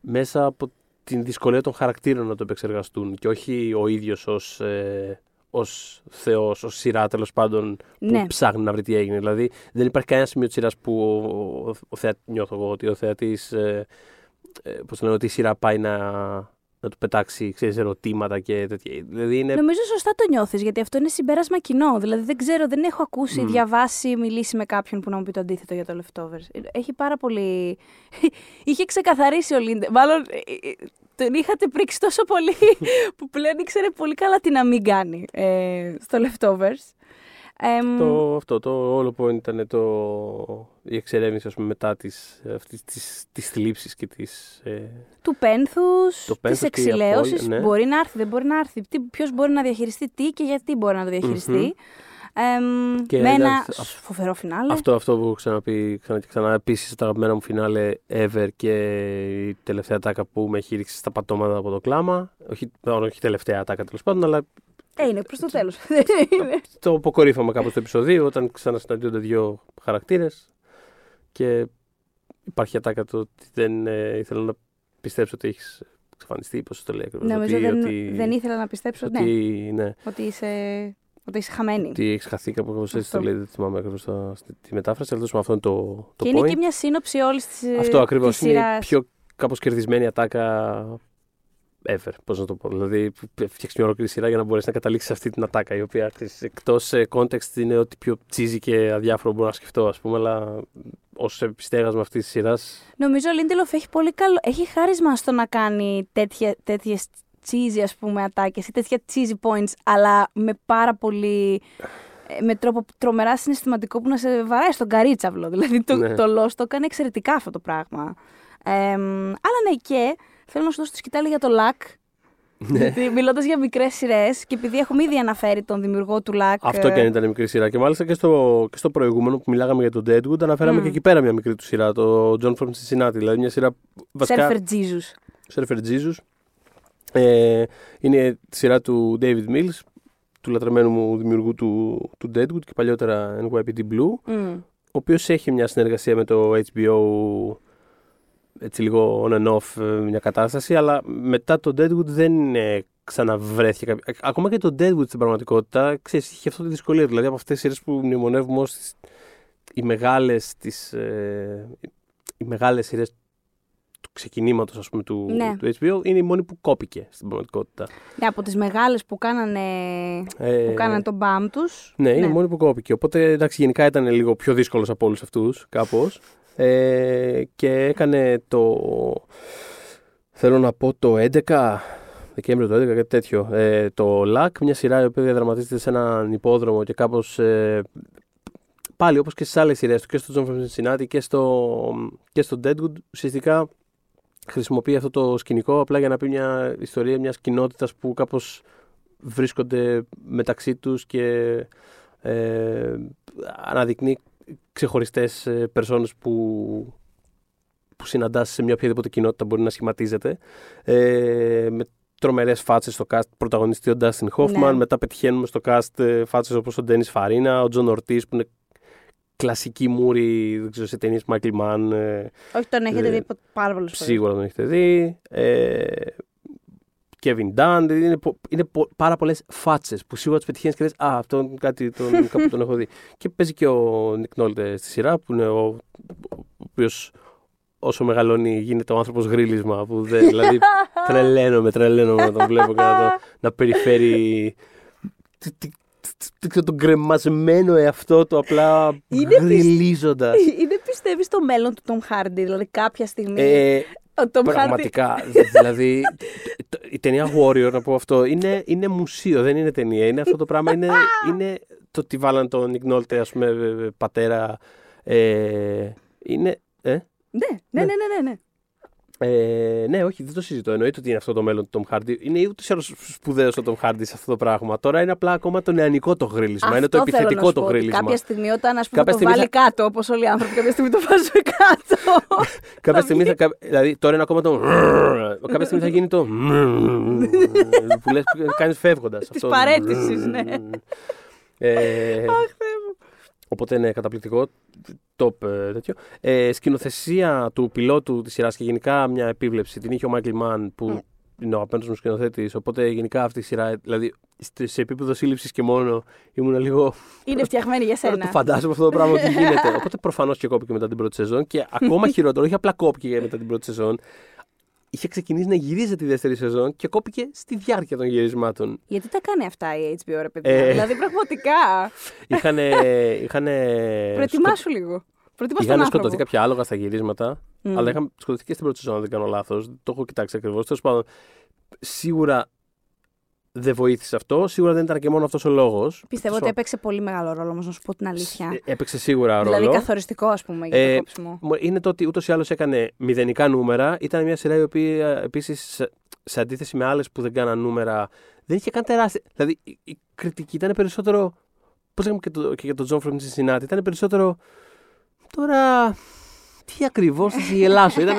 μέσα από την δυσκολία των χαρακτήρων να το επεξεργαστούν και όχι ο ίδιος ως, ε, ως θεός, ως σειρά τέλος πάντων που Ναι. ψάχνει να βρει τι έγινε. Δηλαδή δεν υπάρχει κανένα σημείο της σειράς που ο, ο, ο θεα- νιώθω εγώ ότι ο θεατής ε, ε, πώς το λένε, ότι η σειρά πάει να, να του πετάξει ξέρεις, ερωτήματα και τέτοια. Δηλαδή είναι Νομίζω σωστά το νιώθεις, γιατί αυτό είναι συμπέρασμα κοινό. Δηλαδή δεν ξέρω, δεν έχω ακούσει, Μμ. διαβάσει, μιλήσει με κάποιον που να μου πει το αντίθετο για το Leftovers. Έχει πάρα πολύ. Είχε ξεκαθαρίσει ο Λίντε. Μάλλον ε, ε, τον είχατε πρίξει τόσο πολύ που πλέον ήξερε πολύ καλά τι να μην κάνει ε, στο Leftovers. Εμ, Το, αυτό το όλο point ήταν το, η εξερεύνηση ας πούμε, μετά τις, αυτής, τις, τις θλίψεις και τις... Ε, του πένθους, Το της πένθους και η εξηλαίωσης. απώλεια, ναι. Μπορεί να έρθει, δεν μπορεί να έρθει. Ποιος μπορεί να διαχειριστεί τι και γιατί μπορεί να το διαχειριστεί. Εμ, Και με ένα εντάξει, αυ- φοβερό φινάλε. αυτό, αυτό που έχω ξαναπεί ξανά και ξανά επίσης τα αγαπημένα μου φινάλε ever και η τελευταία τάκα που με έχει ρίξει στα πατώματα από το κλάμα. Όχι, μάλλον όχι η τελευταία τάκα τέλος πάντων, αλλά Ε, είναι προς το τέλος. το αποκορύφωμα κάπως του επεισοδίου όταν ξανασυναντιόνται δύο χαρακτήρες και υπάρχει ατάκα το ότι δεν ε, ήθελα να πιστέψω ότι έχεις εξαφανιστεί, πώς το λέει ακριβώς. Νομίζω ότι, δεν, ότι, δεν ήθελα να πιστέψω ότι, ναι, ναι, ότι, είσαι, ότι είσαι χαμένη. ότι έχεις χαθεί κάπου όπως έτσι το Αυτό. λέει, δεν θυμάμαι ακριβώς τα- στη- τη μετάφραση, αλλά τέλος πάντων αυτό είναι το, το και point. είναι και μια σύνοψη όλης της Αυτό ακριβώς είναι η σειράς. πιο κάπως κερδισμένη ατάκα ever, πώς να το πω. Δηλαδή, φτιάξεις μια ολόκληρη σειρά για να μπορέσεις να καταλήξεις σε αυτή την ατάκα, η οποία εκτός context είναι ότι πιο τσίζι και αδιάφορο μπορώ να σκεφτώ, ας πούμε, αλλά ως επιστέγασμα αυτής της σειράς. Νομίζω ο Λίντελοφ έχει πολύ καλό. Έχει χάρισμα στο να κάνει τέτοιες cheesy ας πούμε ατάκες ή τέτοια cheesy points αλλά με πάρα πολύ ε, με τρόπο τρομερά συναισθηματικό που να σε βαράει στον καρίτσαυλο. Δηλαδή το, Ναι. το Lost το έκανε εξαιρετικά αυτό το πράγμα. Ε, αλλά ναι και θέλω να σου δώσω το σκητάλη για το Luck. Ναι. Γιατί μιλώντας για μικρές σειρές και επειδή έχουμε ήδη αναφέρει τον δημιουργό του Luck. Αυτό ε, και αν ήταν μικρή σειρά. Και μάλιστα και στο, και στο προηγούμενο που μιλάγαμε για τον Deadwood, αναφέραμε Μμ. και εκεί πέρα μια μικρή του σειρά, το John from Cincinnati. Δηλαδή μια σειρά βασικά. Surfer Jesus. Surfer Jesus. Ε, είναι τη σειρά του David Mills, του λατρεμένου μου δημιουργού του, του Deadwood και παλιότερα NYPD Blue, Μμ. ο οποίος έχει μια συνεργασία με το HBO έτσι λίγο on and off ε, μια κατάσταση, αλλά μετά το Deadwood δεν ε, ξαναβρέθηκε. κάποιο- Α- Ακόμα και το Deadwood στην πραγματικότητα, ξέρεις, είχε αυτό τη δυσκολία. Δηλαδή από αυτές τις σειρές που μνημονεύουμε ως τις, οι μεγάλες, τις, ε, οι μεγάλες σειρές του ξεκινήματος ας πούμε, του, Ναι. του HBO είναι η μόνη που κόπηκε στην πραγματικότητα. Ναι, από τις μεγάλες που κάνανε, Ε, που κάνανε τον μπαμ τους. Ναι, είναι η μόνη που κόπηκε. Οπότε εντάξει, γενικά ήταν λίγο πιο δύσκολος από όλους αυτούς, κάπως. Ε, και έκανε το. Θέλω να πω το 11. Δεκέμβριο το 11, κάτι τέτοιο. Ε, το LAC, μια σειρά η οποία διαδραματίζεται σε έναν υπόδρομο και κάπως. Ε, πάλι όπως και στις άλλες σειρές του, και στο John from Cincinnati και στο, και στο Deadwood, ουσιαστικά χρησιμοποιεί αυτό το σκηνικό απλά για να πει μια ιστορία μιας κοινότητας που κάπως βρίσκονται μεταξύ τους και ε, αναδεικνύει ξεχωριστές ε, περσόνες που, που συναντάς σε μια οποιαδήποτε κοινότητα μπορεί να σχηματίζεται. Ε, με τρομερές φάτσες στο cast. Πρωταγωνιστεί ο Ντάστιν Χόφμαν. Ναι. Μετά πετυχαίνουμε στο cast ε, φάτσες όπως ο Ντένις Φαρίνα, ο Τζον Ορτίζ που είναι κλασική μούρη δεν ξέρω, σε ταινίες Μάικλ Μαν. Ε, Όχι, τον έχετε Ε, δει πάρα πολλές φορές. σίγουρα τον έχετε δει. Ε, Kevin Dunn, δηλαδή είναι, πο- είναι πο- πάρα πολλές φάτσες που σίγουρα τι πετυχαίνεις και λες: Α, αυτόν κάτι τον, κάπου τον έχω δει. Και παίζει και ο Νικ Νόλτε στη σειρά, που είναι ο, ο οποίος όσο μεγαλώνει γίνεται ο άνθρωπος γρίλισμα. Που δεν, δηλαδή τρελαίνομαι, τρελαίνομαι να τον βλέπω και να, τον, να περιφέρει τι- τι- τι- τι ξέρω, τον κρεμασμένο εαυτό του απλά Είναι πισ- γριλίζοντας. Είναι πιστεύεις στο μέλλον του Tom Hardy, δηλαδή κάποια στιγμή. Ε, ο Tom Hardy. Πραγματικά. δηλαδή, το- το- η ταινία Warrior, να πω αυτό, είναι, είναι μουσείο, δεν είναι ταινία. Είναι αυτό το πράγμα. Είναι, είναι το ότι βάλαν τον Nick Nolte, ας πούμε, ε, πατέρα. Ε, είναι. Ε, Ναι, ναι, ναι, ναι, ναι. Ε, ναι, όχι, δεν το συζητώ. Εννοείται ότι είναι αυτό το μέλλον του Tom Hardy. Είναι ούτως ή άλλως σπουδαίος ο Tom Hardy σε αυτό το πράγμα. Τώρα είναι απλά ακόμα το νεανικό το γρίλισμα. είναι το Αυτό θέλω να επιθετικό σου το πω, ότι γρίλισμα. Κάποια στιγμή όταν ας πούμε, Κάποια το στιγμή βάλει κάτω, όπως όλοι οι άνθρωποι, κάποια στιγμή το βάζουν κάτω. Κάποια στιγμή θα. κα- Δηλαδή τώρα είναι ακόμα το. Κάποια στιγμή θα γίνει το. που λες, κάνεις φεύγοντας. Της παρέτησης, ναι. Ε, Οπότε είναι καταπληκτικό. Top ε, τέτοιο. Ε, σκηνοθεσία του πιλότου της σειράς και γενικά μια επίβλεψη την είχε ο Μάικλ Μαν που Ναι. είναι ο αγαπημένο μου σκηνοθέτης. Οπότε γενικά αυτή η σειρά, δηλαδή στε- σε επίπεδο σύλληψης και μόνο ήμουν λίγο. Είναι φτιαγμένη για Τώρα το σένα. φαντάζομαι αυτό το πράγμα ότι γίνεται. Οπότε προφανώς και κόπηκε μετά την πρώτη σεζόν και ακόμα χειρότερο, όχι απλά κόπηκε μετά την πρώτη σεζόν. Είχε ξεκινήσει να γυρίζει τη δεύτερη σεζόν και κόπηκε στη διάρκεια των γυρισμάτων. Γιατί τα κάνει αυτά η HBO, ρε παιδιά; Ε. Δηλαδή, πραγματικά. Είχανε. είχανε Προετοιμάσου λίγο. Προετοιμάσου τον Είχαν άνθρωπο. σκοτωθεί κάποια άλογα στα γυρίσματα, Μμ. αλλά είχαν σκοτωθεί και στην πρώτη σεζόν, αν δεν κάνω λάθος. Το έχω κοιτάξει ακριβώς. Τέλος πάντων, σίγουρα δεν βοήθησε αυτό. Σίγουρα δεν ήταν και μόνο αυτός ο λόγος. Πιστεύω ότι έπαιξε πολύ μεγάλο ρόλο, όμως, να σου πω την αλήθεια. Έπαιξε σίγουρα ρόλο. Δηλαδή, καθοριστικό, ας πούμε, για το Ε, κόψιμο. Μο- Είναι το ότι ούτως ή άλλως έκανε μηδενικά νούμερα. Ήταν μια σειρά η οποία επίσης, σε, σε αντίθεση με άλλες που δεν κάναν νούμερα, δεν είχε καν τεράστια. Δηλαδή η, η κριτική ήταν περισσότερο. Πώς λέγαμε και, το, και για τον John from Cincinnati, ήταν περισσότερο. Τώρα. Τι ακριβώς θα σε γελάσω; ήταν,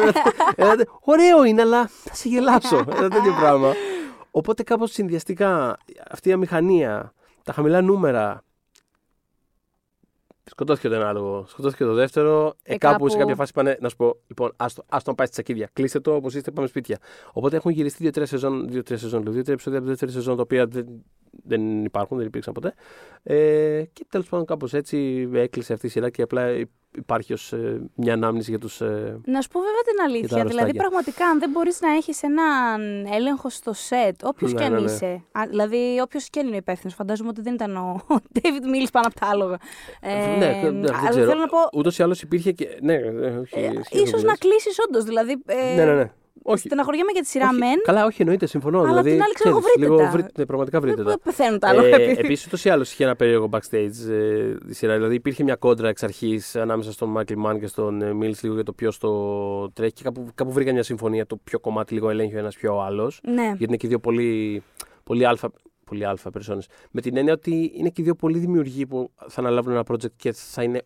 ήταν- ωραίο είναι, αλλά θα σε γελάσω. Ένα τέτοιο πράγμα. Οπότε κάπως συνδυαστικά αυτή η αμηχανία, τα χαμηλά νούμερα, Σκοτώθηκε το ένα άλογο. Σκοτώθηκε το δεύτερο. Ε, Ε, κάπου, κάπου- σε κάποια φάση πάνε να σου πω: Λοιπόν, άστο, άστο να πάει στη τσακίδια. Κλείστε το όπως είστε, πάμε σπίτια. Οπότε έχουν γυριστεί δύο-τρία σεζόν, δύο-τρία σεζόν, λέω, δύο-τρία επεισόδια από τη δεύτερη σεζόν, τα οποία δεν, δεν υπάρχουν, δεν υπήρξαν ποτέ. Ε, και τέλος πάντων, κάπως έτσι έκλεισε αυτή η σειρά και απλά υπάρχει ως μια ανάμνηση για τους. Ε, Να σου πω βέβαια την τα αλήθεια. Δηλαδή, αρρωστάκια. πραγματικά, αν δεν μπορείς να έχεις έναν έλεγχο στο σετ, όποιος Ναι, και αν ναι, ναι. είσαι. Α, δηλαδή, όποιος και αν είναι ο υπεύθυνος. Φαντάζομαι ότι δεν ήταν ο David Mills πάνω από τα άλογα. Ε, ναι, δεν αλλά ξέρω. θέλω να πω. Ούτως ή άλλως υπήρχε και. Ναι, ε, όχι. ισχύει αυτό ίσως που να λες. κλείσεις όντως. Δηλαδή, ε, Ναι, ναι, ναι. Όχι. Στεναχωριέμαι για τη σειρά όχι. μεν. Καλά, όχι, εννοείται, συμφωνώ. Αλλά δηλαδή, απ' την άλλη, ξέρω, ξέρεις, βρείτε λίγο τα. βρείτε- ναι, πραγματικά βρείτε τα. Δεν πεθαίνουν τα άλογα. Ε, επειδή- Επίσης, ούτως ή άλλως είχε ένα περίεργο backstage ε, τη σειρά. Δηλαδή, υπήρχε μια κόντρα εξ αρχής ανάμεσα στον Μάικλ Μάν και στον ε, Μίλ λίγο για το ποιος το τρέχει. Και κάπου, κάπου βρήκα μια συμφωνία το ποιο κομμάτι λίγο ελέγχει ο ένας πιο ο άλλος. Ναι. Γιατί είναι και οι δύο πολύ, πολύ αλφα. Πολύ αλφα περσόνες. Με την έννοια ότι είναι και οι δύο πολύ δημιουργοί που θα αναλάβουν ένα project και θα είναι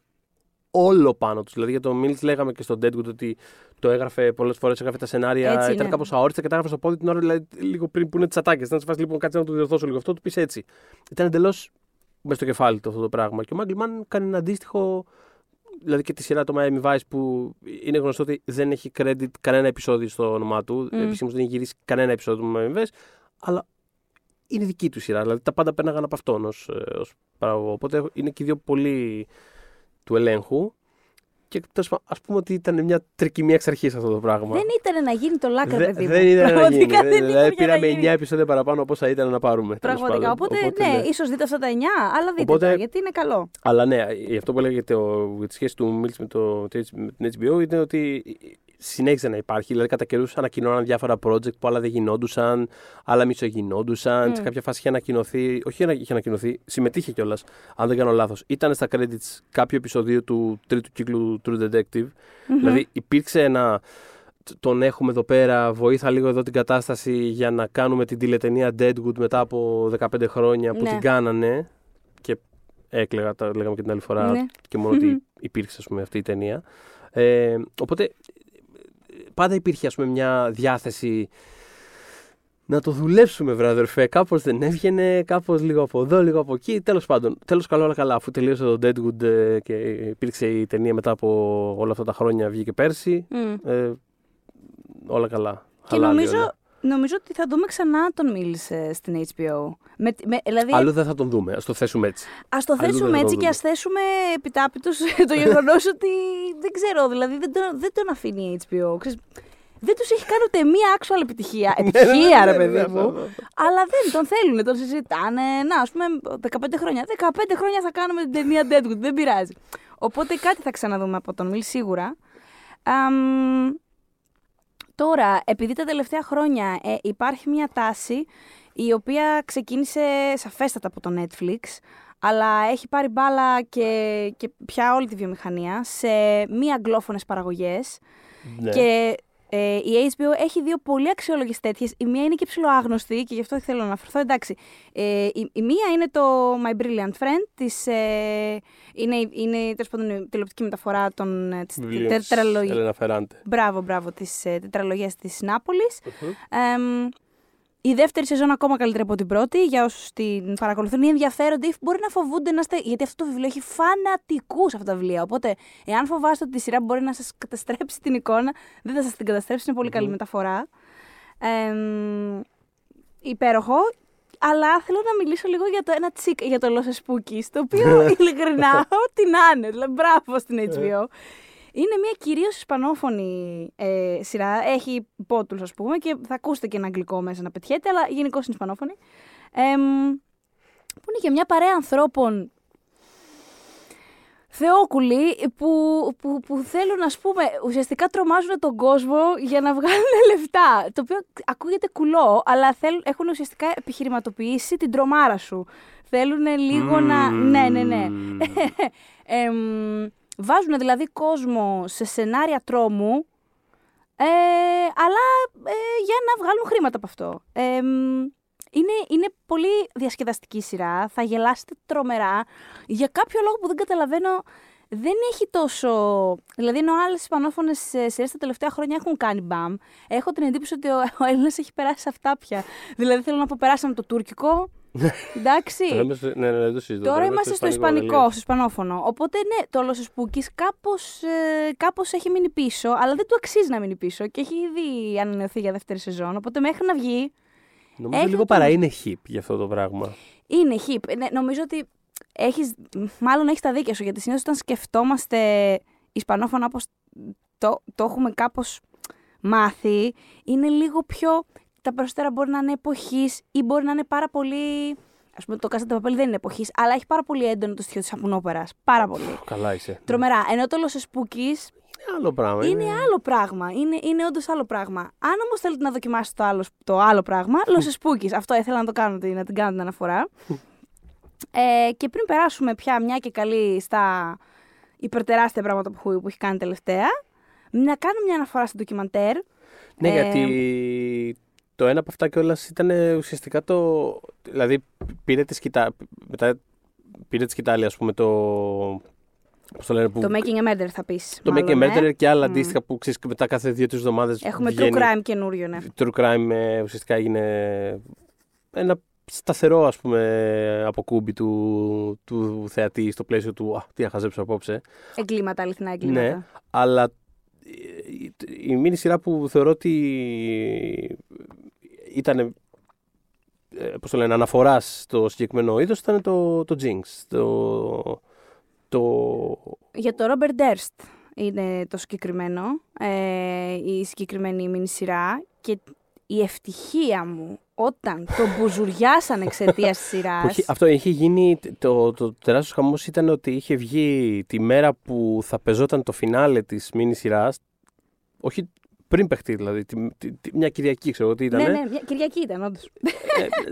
όλο πάνω τους. Δηλαδή για τον Μίλτ λέγαμε και στον Deadwood ότι το έγραφε πολλές φορές, έγραφε τα σενάρια, Έτσι ήταν είναι. κάπως αόριστα και τα έγραφε στο πόδι την ώρα, δηλαδή λίγο πριν που είναι τις ατάκες. Να σε φάσει λοιπόν κάτσε να το διορθώσω λίγο αυτό, του πεις έτσι. Ήταν εντελώς μέσα στο κεφάλι του αυτό το πράγμα. Και ο Μάγκλ Μάν κάνει ένα αντίστοιχο. Δηλαδή και τη σειρά το Miami Vice που είναι γνωστό ότι δεν έχει credit κανένα επεισόδιο στο όνομά του. Mm. Επισήμως δεν έχει γυρίσει κανένα επεισόδιο του Miami Vice. Αλλά είναι δική του σειρά. Δηλαδή τα πάντα πέρναγαν από αυτόν ως παραγωγό. Οπότε είναι και οι δύο πολύ του ελέγχου. Και τέλος πάντων, ας πούμε ότι ήταν μια τρικυμία εξ αρχής αυτό το πράγμα. Δεν ήταν να γίνει το λάκκο, Δε- παιδί μου. δεν ήταν να γίνει. Πραγματικά δεν ήταν δηλαδή για να πήραμε γίνει. 9 επεισόδια παραπάνω από όσα ήταν να πάρουμε. τέλος Πραγματικά. πάντων. Οπότε, ναι, ναι. ίσως δείτε αυτά τα 9, αλλά δείτε Οπότε- τα, γιατί είναι καλό. Αλλά ναι, γι' αυτό που έλεγε το, για τη σχέση του Μίλτ με, το, με την HBO είναι ότι συνέχιζε να υπάρχει. Δηλαδή, κατά καιρούς ανακοινώναν διάφορα project που άλλα δεν γινόντουσαν, άλλα μισογινόντουσαν. Μμ. Σε κάποια φάση είχε ανακοινωθεί, όχι είχε ανακοινωθεί, συμμετείχε κιόλας, αν δεν κάνω λάθος. Ήταν στα credits κάποιο επεισόδιο του τρίτου κύκλου True Detective. Δηλαδή, υπήρξε ένα τον έχουμε εδώ πέρα, βοήθα λίγο εδώ την κατάσταση για να κάνουμε την τηλετενία Deadwood μετά από 15 χρόνια που Ναι. την κάνανε και έκλαιγα, τα λέγαμε και την άλλη φορά Ναι. και μόνο ότι υπήρξε ας πούμε, αυτή η ταινία. Ε, οπότε πάντα υπήρχε ας πούμε, μια διάθεση να το δουλέψουμε, βρε αδερφέ. Κάπως δεν έβγαινε, κάπως λίγο από εδώ, λίγο από εκεί. Τέλος πάντων, τέλος καλό, όλα καλά. Αφού τελείωσε το Deadwood ε, και υπήρξε η ταινία μετά από όλα αυτά τα χρόνια, βγήκε πέρσι. Μμ. Ε, όλα καλά. Και Χαλάλι νομίζω, όλα. Νομίζω ότι θα δούμε ξανά τον μίλησε στην HBO. Με, με, δηλαδή, Αλλού δεν θα τον δούμε. Α το θέσουμε έτσι. Α το Αλλού δεν θέσουμε θα έτσι το και ας δούμε. θέσουμε επιτάπητος το γεγονός ότι δεν ξέρω, δηλαδή δεν τον, δεν τον αφήνει η HBO. Ξέρεις, δεν τους έχει κάνει ούτε μία actual επιτυχία. Επιτυχία, ρε παιδί μου. Αλλά δεν τον θέλουν, τον συζητάνε. Να, ας πούμε, 15 χρόνια. 15 χρόνια θα κάνουμε την ταινία Deadwood, δεν πειράζει. Οπότε κάτι θα ξαναδούμε από τον Μιλ σίγουρα. Αμ, τώρα, επειδή τα τελευταία χρόνια ε, υπάρχει μια τάση η οποία ξεκίνησε σαφέστατα από το Netflix, αλλά έχει πάρει μπάλα και, και πια όλη τη βιομηχανία σε μη αγγλόφωνες παραγωγές Ναι. και ε, η HBO έχει δύο πολύ αξιόλογες τέτοιες. Η μία είναι και ψηλοάγνωστη και γι' αυτό θέλω να αναφερθώ. Εντάξει. Ε, η, η μία είναι το My Brilliant Friend. Της, ε, είναι είναι τέλος πάντων, η τηλεοπτική μεταφορά των, ε, της Βιβλίο της τετραλογίας. Έλενα Φεράντε. Μπράβο, μπράβο, της ε, τετραλογίας της Νάπολης. Εμ, η δεύτερη σεζόν ακόμα καλύτερη από την πρώτη. Για όσους την παρακολουθούν ή ενδιαφέρονται ή μπορεί να φοβούνται να είστε. Γιατί αυτό το βιβλίο έχει φανατικούς αυτά τα βιβλία. Οπότε, εάν φοβάστε ότι η σειρά μπορεί να σας καταστρέψει την εικόνα, δεν θα σας την καταστρέψει. Είναι πολύ καλή μεταφορά. Εμ, υπέροχο. Αλλά θέλω να μιλήσω λίγο για το ένα τσικ, για το Los Spookies, το οποίο ειλικρινά, ό,τι να είναι. Δηλαδή, μπράβο στην HBO. Είναι μια κυρίως ισπανόφωνη ε, σειρά. Έχει πότουλ, ας πούμε, και θα ακούσετε και ένα αγγλικό μέσα να πετιέται, αλλά γενικώς είναι ισπανόφωνη. Εμ, που είναι και μια παρέα ανθρώπων θεόκουλοι που, που, που θέλουν, ας πούμε, ουσιαστικά τρομάζουν τον κόσμο για να βγάλουν λεφτά. Το οποίο ακούγεται κουλό, αλλά θέλουν, έχουν ουσιαστικά επιχειρηματοποιήσει την τρομάρα σου. Θέλουν λίγο να... Ναι, ναι, ναι. Μμμ. Εμ, βάζουν δηλαδή κόσμο σε σενάρια τρόμου, ε, αλλά ε, για να βγάλουν χρήματα από αυτό. Εμ, είναι, είναι πολύ διασκεδαστική σειρά, θα γελάσετε τρομερά. Για κάποιο λόγο που δεν καταλαβαίνω, δεν έχει τόσο... Δηλαδή, ενώ άλλες ισπανόφωνε σειρές τα τελευταία χρόνια έχουν κάνει μπαμ, έχω την εντύπωση ότι ο, ο Έλληνας έχει περάσει σε αυτά πια. δηλαδή, θέλω να πω, περάσαμε το τουρκικό. Εντάξει. Το λέμε στο- Ναι, ναι, ναι, το συζητώ. Τώρα Το λέμε είμαστε στο ισπανικό, ισπανικό, τελείως. στο ισπανόφωνο. Οπότε ναι, το Los Spookies κάπως, ε, κάπως έχει μείνει πίσω, αλλά δεν του αξίζει να μείνει πίσω και έχει ήδη ανανεωθεί για δεύτερη σεζόν. Οπότε μέχρι να βγει Νομίζω Έχει λίγο το- παρά είναι hip για αυτό το πράγμα. είναι hip. Ναι, νομίζω ότι έχεις, μάλλον έχεις τα δίκια σου, γιατί συνήθως όταν σκεφτόμαστε ισπανόφωνα όπως το, το έχουμε κάπως μάθει, είναι λίγο πιο... Τα περισσότερα μπορεί να είναι εποχής ή μπορεί να είναι πάρα πολύ... Α πούμε, το Κάστα Παπέλ δεν είναι εποχής, αλλά έχει πάρα πολύ έντονο το στοιχείο της σαπουνόπερα. Πάρα πολύ. Καλά είσαι. Τρομερά. Ενώ το Los Spookies Είναι άλλο πράγμα. είναι άλλο πράγμα. Είναι, είναι όντως άλλο πράγμα. Αν όμως θέλετε να δοκιμάσετε το άλλο, το άλλο πράγμα, Los Spookies. Αυτό ήθελα να το κάνω, να την κάνω την αναφορά. ε, και πριν περάσουμε πια μια και καλή στα υπερτεράστια πράγματα που, που έχει κάνει τελευταία, να κάνω μια αναφορά στο ντοκιμαντέρ. Ναι, Ε, γιατί το ένα από αυτά κιόλας ήταν ουσιαστικά το. Δηλαδή πήρε τη σκητάλη. Μετά πήρε τη σκητάλη, ας πούμε, το. Πώς το λένε, που, Το Making a Murder θα πεις. το Make a Murder και άλλα Μμ. αντίστοιχα που ξέρεις μετά κάθε δύο-τρεις εβδομάδες. Έχουμε true crime καινούριο, ναι. True crime ε, ουσιαστικά έγινε ένα σταθερό ας πούμε αποκούμπι του, του θεατή στο πλαίσιο του «Α, τι θα χαζέψω απόψε». Εγκλήματα, αληθινά εγκλήματα. Ναι, αλλά ε, η, η μήνυ σειρά που θεωρώ ότι ήταν ε, πώς το λένε, αναφοράς στο συγκεκριμένο είδος ήταν το, το Jinx. Το, το, Για το Robert Durst είναι το συγκεκριμένο, ε, η συγκεκριμένη μήνυ σειρά και η ευτυχία μου όταν το μπουζουριάσαν εξαιτίας της σειράς. που είχε- αυτό είχε γίνει, το, το τεράστιος χαμός ήταν ότι είχε βγει τη μέρα που θα πεζόταν το φινάλε της μήνυ σειράς, όχι πριν παιχτεί, δηλαδή. Τη, τη, τη, μια Κυριακή, ξέρω εγώ τι ήταν. Ναι, ναι, μια Κυριακή ήταν, όντως.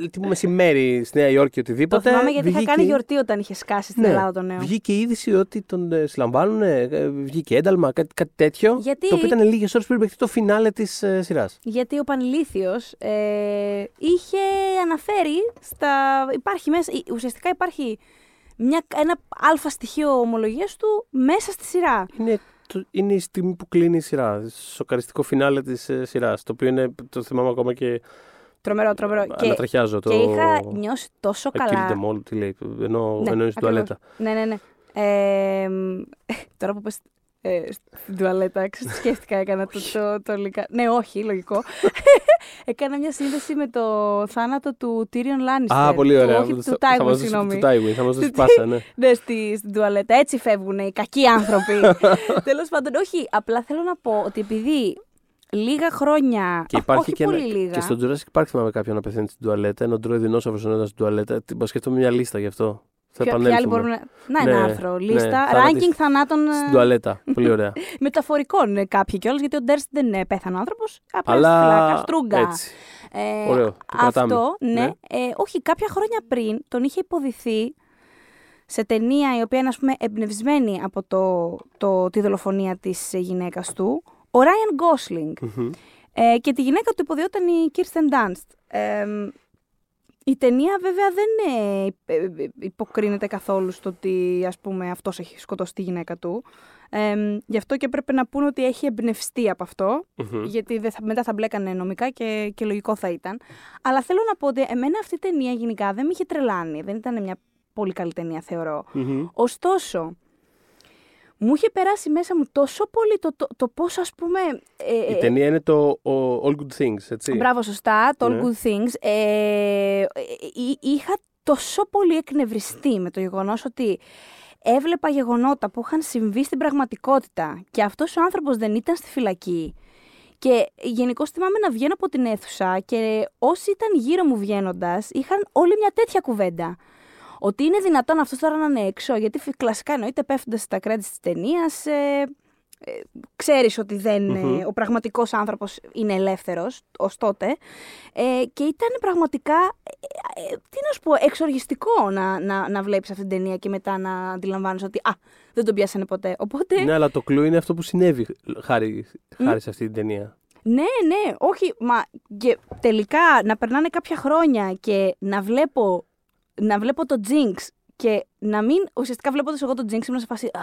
Ε, τι μεσημέρι στη Νέα Υόρκη, Το οτιδήποτε. θυμάμαι γιατί είχα βγήκε- κάνει γιορτή όταν είχε σκάσει στην Ναι, Ελλάδα το νέο. Βγήκε η είδηση ότι τον ε, συλλαμβάνουν, ε, ε, βγήκε ένταλμα, κάτι, κάτι τέτοιο. Γιατί- Το οποίο ήταν λίγες ώρες πριν παιχτεί το φινάλε της ε, σειράς. Γιατί ο Πανηλήθιος ε, είχε αναφέρει στα... Υπάρχει μέσα, ε, ουσιαστικά υπάρχει μια, ένα αλφα στοιχείο ομολογίας του μέσα στη σειρά. Είναι, το- είναι η στιγμή που κλείνει η σειρά. Σοκαριστικό φινάλε της ε, σειράς. Το οποίο είναι, το θυμάμαι ακόμα και Τρομερό, τρομερό. Και, ανατραχιάζω. και το... είχα νιώσει τόσο I killed καλά. them all, τι λέει. Ενώ, Ναι, ενώ είναι στην ακριβώς. τουαλέτα. Ναι, ναι, ναι. Ε, μ, τώρα που πες ε, στην τουαλέτα, ξέρεις τι σκέφτηκα, έκανα το, το, το, λικα- Ναι, όχι, λογικό. έκανα μια σύνδεση με το θάνατο του Tyrion Lannister. Α, πολύ ωραία. Όχι, Θα- του θα Tywin, μας δώσει- συγγνώμη. Του Tywin, θα μας δώσεις Του πάσα, ναι. Ναι, στη, στην τουαλέτα. Έτσι φεύγουν οι κακοί άνθρωποι. Τέλος πάντων, όχι. Απλά θέλω να πω ότι επειδή λίγα χρόνια. Και υπάρχει όχι και, πολύ ένα, λίγα. και στον Jurassic Park θυμάμαι κάποιον να πεθαίνει στην τουαλέτα, ενώ τρώει δεινόσαυρο ενώ ήταν στην τουαλέτα. Τι- Μα σκέφτομαι μια λίστα γι' αυτό. Θα Ποια- ποια άλλη επανέλθουμε. μπορούμε να. Να, ένα Ναι, άρθρο. ναι, Λίστα. θάνατης ranking θανάτων. ε, Στην τουαλέτα. Πολύ ωραία. Μεταφορικών ε, κάποιοι κιόλας, γιατί ο Ντέρστ δεν ε, πέθανε άνθρωπος. Απλά Αλλά στη φυλάκα, στρούγκα. έτσι. Ε, Ωραίο, το κρατάμε. Αυτό, ναι. Ναι. Ε, όχι, κάποια χρόνια πριν τον είχε υποδηθεί σε ταινία η οποία είναι ας πούμε εμπνευσμένη από το, το, τη δολοφονία της ε, γυναίκας του, ο Ράιαν Γκόσλινγκ. Μμμ. Ε, και τη γυναίκα του υποδιόταν η Kirsten Dunst. Ε, η ταινία βέβαια δεν ε, υπ- ε, υποκρίνεται καθόλου στο ότι ας πούμε αυτός έχει σκοτώσει τη γυναίκα του. Ε, γι' αυτό και πρέπει να πούνε ότι έχει εμπνευστεί από αυτό, Μμμ. γιατί δεν θα, μετά θα μπλέκανε νομικά και, και λογικό θα ήταν. Αλλά θέλω να πω ότι εμένα αυτή η ταινία γενικά δεν με είχε τρελάνει. Δεν ήταν μια πολύ καλή ταινία θεωρώ. Μμμ. Ωστόσο, μου είχε περάσει μέσα μου τόσο πολύ το, το, το πώς ας πούμε... ε, Η ε, ταινία είναι το ο- All Good Things, έτσι. Μπράβο, σωστά, το All Ναι. Good Things. Ε, ε, εί- είχα τόσο πολύ εκνευριστεί με το γεγονός ότι έβλεπα γεγονότα που είχαν συμβεί στην πραγματικότητα και αυτός ο άνθρωπος δεν ήταν στη φυλακή. Και γενικώς θυμάμαι να βγαίνω από την αίθουσα και όσοι ήταν γύρω μου βγαίνοντας είχαν όλη μια τέτοια κουβέντα. Ότι είναι δυνατόν αυτός τώρα να είναι έξω, γιατί φι- κλασικά εννοείται πέφτοντα στα credits της ταινίας, ε, ε, ξέρεις ότι δεν, Μμμ. ε, ο πραγματικός άνθρωπος είναι ελεύθερος ως τότε ε, και ήταν πραγματικά, ε, ε, τι να σου πω, εξοργιστικό να, να, να βλέπεις αυτή την ταινία και μετά να αντιλαμβάνεις ότι α, δεν τον πιάσανε ποτέ. Οπότε, Ναι, αλλά το κλου είναι αυτό που συνέβη χάρη, χάρη σε αυτή την ταινία. ναι, ναι, όχι, μα και τελικά να περνάνε κάποια χρόνια και να βλέπω, να βλέπω το Jinx και να μην, ουσιαστικά βλέποντας εγώ το Jinx ήμουν σε φάση, α,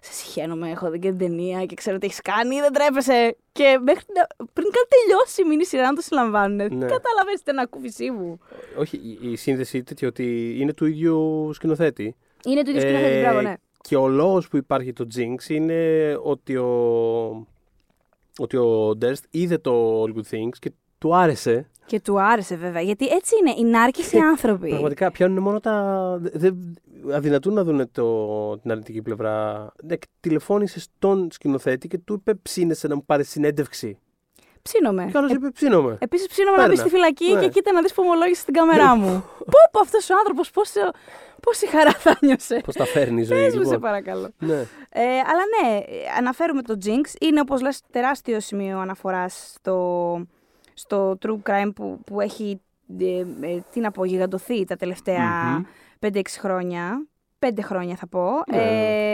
σε συχαίνομαι, έχω δει και την ταινία και ξέρω τι έχεις κάνει, δεν τρέπεσαι. Και μέχρι να, πριν καν τελειώσει η μήνυ σειρά να το συλλαμβάνουνε. Ναι. Καταλαβαίνεις την ανακούφισή μου. Όχι, η, η σύνδεση τέτοιο ότι είναι του ίδιου σκηνοθέτη. Είναι το ίδιο σκηνοθέτη, Ε, μπράβο, ναι. Και ο λόγος που υπάρχει το Jinx είναι ότι ο, ότι ο Durst είδε το All Good Things και του άρεσε. Και του άρεσε βέβαια, γιατί έτσι είναι, οι νάρκες οι άνθρωποι. Πραγματικά πιάνουν μόνο τα. Δεν αδυνατούν να δουν το, την αρνητική πλευρά. Ναι, και τηλεφώνησες στον σκηνοθέτη και του είπε ψήνεσαι να μου πάρεις συνέντευξη. Ψήνομαι. Και άλλος είπε ψήνομαι. Επίσης, ψήνομαι να μπεις Παίρνα. στη φυλακή Ναι. και κοίτα να δεις που ομολόγησες στην κάμερά μου. Πω, πω αυτός ο άνθρωπος, πόση χαρά θα νιώσε. Πώς τα φέρνει η ζωή. Πες μου, σε λοιπόν. παρακαλώ. Ναι. Ε, αλλά ναι, ε, αναφέρουμε το Jinx. Είναι, όπως λες, τεράστιο σημείο αναφοράς στο, στο true crime που, που έχει, ε, ε, τι να πω, γιγαντωθεί τα τελευταία Μμμ. 5-6 χρόνια. 5 χρόνια θα πω. Ναι.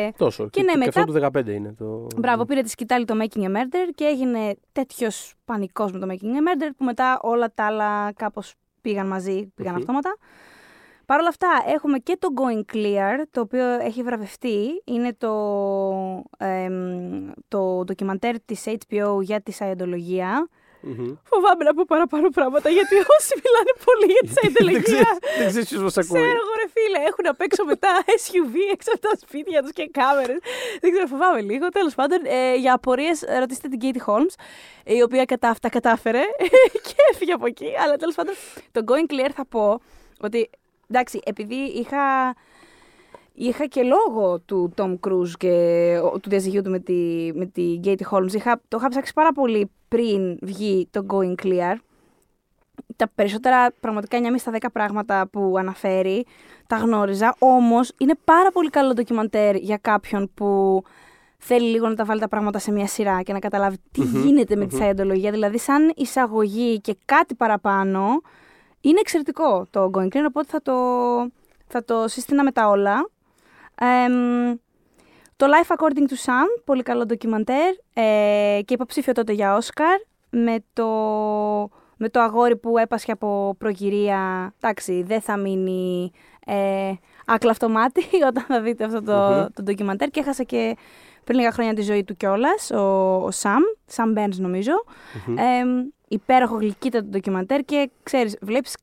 Ε, Τόσο. και ναι, και μετά- αυτό του 15 είναι. Το... Μπράβο, πήρε τη σκητάλη το Making a Murder και έγινε τέτοιος πανικός με το Making a Murder που μετά όλα τα άλλα κάπως πήγαν μαζί, πήγαν Μμμ. αυτόματα. Παρ' όλα αυτά, έχουμε και το Going Clear, το οποίο έχει βραβευτεί. Είναι το, εμ, το ντοκιμαντέρ της HBO για τη σαϊντολογία. Μμμ. Φοβάμαι να πω παραπάνω πράγματα, γιατί όσοι μιλάνε πολύ για τη Δεν σαϊντολογία... ξέρεις- Δεν ξέρεις ποιος μας ακούει. Ξέρω εγώ ρε φίλε, έχουν απ' έξω μετά SUV έξω από τα σπίτια τους και κάμερες. Δεν ξέρω, φοβάμαι λίγο. Τέλος πάντων, ε, για απορίες ε, ρωτήστε την Katie Holmes, η οποία κατά αυτά κατάφερε και έφυγε από εκεί. Αλλά τέλος πάντων, το Going Clear θα πω ότι, εντάξει, επειδή είχα... Είχα και λόγο του Tom Cruise και ο- του διαζυγίου του με τη, με τη Katie Holmes. Είχα, το είχα ψάξει πάρα πολύ πριν βγει το Going Clear τα περισσότερα πραγματικά 9,5 στα 10 πράγματα που αναφέρει τα γνώριζα. Όμως είναι πάρα πολύ καλό ντοκιμαντέρ για κάποιον που θέλει λίγο να τα βάλει τα πράγματα σε μια σειρά και να καταλάβει τι γίνεται με τη Σαϊντολογία. Δηλαδή, σαν εισαγωγή και κάτι παραπάνω, είναι εξαιρετικό το Going Clean, οπότε θα το, θα το σύστηνα με τα όλα. Εμ, το Life According to Sam, πολύ καλό ντοκιμαντέρ ε, και υποψήφιο τότε για Όσκαρ με το, με το αγόρι που έπασχε από προγυρία. Εντάξει, δεν θα μείνει ε, άκλαυτο μάτι όταν θα δείτε αυτό το, το ντοκιμαντέρ και έχασε και πριν λίγα χρόνια τη ζωή του κιόλας, ο, ο Σαμ, Σαμ Μπέρνς νομίζω. Ε, υπέροχο γλυκύτατο ντοκιμαντέρ και ξέρεις, βλέπεις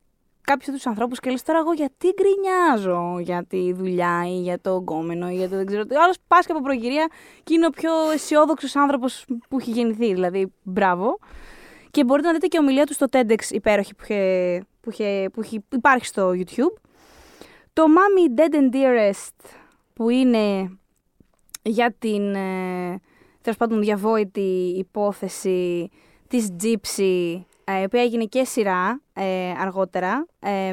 κάποιους τους ανθρώπους και λες τώρα εγώ γιατί γκρινιάζω για τη δουλειά ή για το γκόμενο ή για το δεν ξέρω τι. Ο άλλος πάσχει από προγυρία και είναι ο πιο αισιόδοξος άνθρωπος που έχει γεννηθεί. Δηλαδή, μπράβο. Και μπορείτε να δείτε και ομιλία του στο TEDx υπέροχη που, είχε, που, είχε, που είχε, υπάρχει στο YouTube. Το Mommy Dead and Dearest που είναι για την ε, τέλος πάντων διαβόητη υπόθεση της Gypsy ε, η οποία έγινε και σειρά ε, αργότερα ε, ε,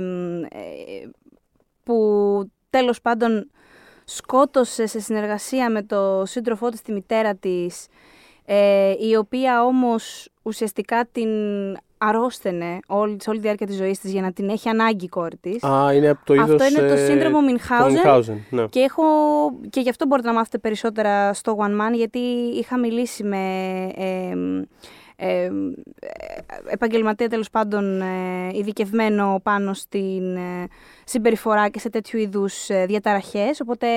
που τέλος πάντων σκότωσε σε συνεργασία με το σύντροφό της τη μητέρα της ε, η οποία όμως ουσιαστικά την αρρώστενε όλη, σε όλη τη διάρκεια της ζωής της για να την έχει ανάγκη η κόρη της. Α, είναι από το είδος... Αυτό είναι το ε, σύνδρομο Μινχάουζεν. Münchhausen, ναι. Και, έχω, και γι' αυτό μπορείτε να μάθετε περισσότερα στο One Man, γιατί είχα μιλήσει με ε, ε, επαγγελματία τέλος πάντων ε, ειδικευμένο πάνω στην ε, συμπεριφορά και σε τέτοιου είδους ε, διαταραχές. Οπότε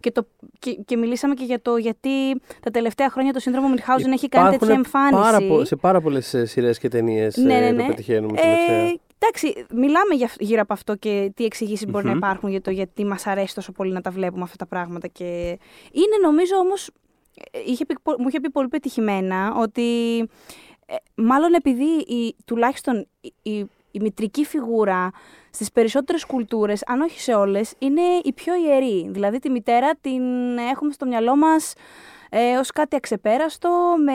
και, το, και, και μιλήσαμε και για το γιατί τα τελευταία χρόνια το σύνδρομο Μιχάουζεν έχει κάνει τέτοια εμφάνιση. Πάρα, πο- σε πάρα πολλές σειρές και ταινίες Ναι, ναι, ναι. το πετυχαίνουμε τελευταία. Ε, εντάξει, μιλάμε για, γύρω από αυτό και τι εξηγήσεις μπορεί να υπάρχουν για το γιατί μας αρέσει τόσο πολύ να τα βλέπουμε αυτά τα πράγματα. Και είναι νομίζω όμως. Είχε πει, μου είχε πει πολύ πετυχημένα ότι ε, μάλλον επειδή η, τουλάχιστον η, η, η μητρική φιγούρα στις περισσότερες κουλτούρες, αν όχι σε όλες, είναι η πιο ιερή. Δηλαδή τη μητέρα την έχουμε στο μυαλό μας ε, ως κάτι αξεπέραστο, με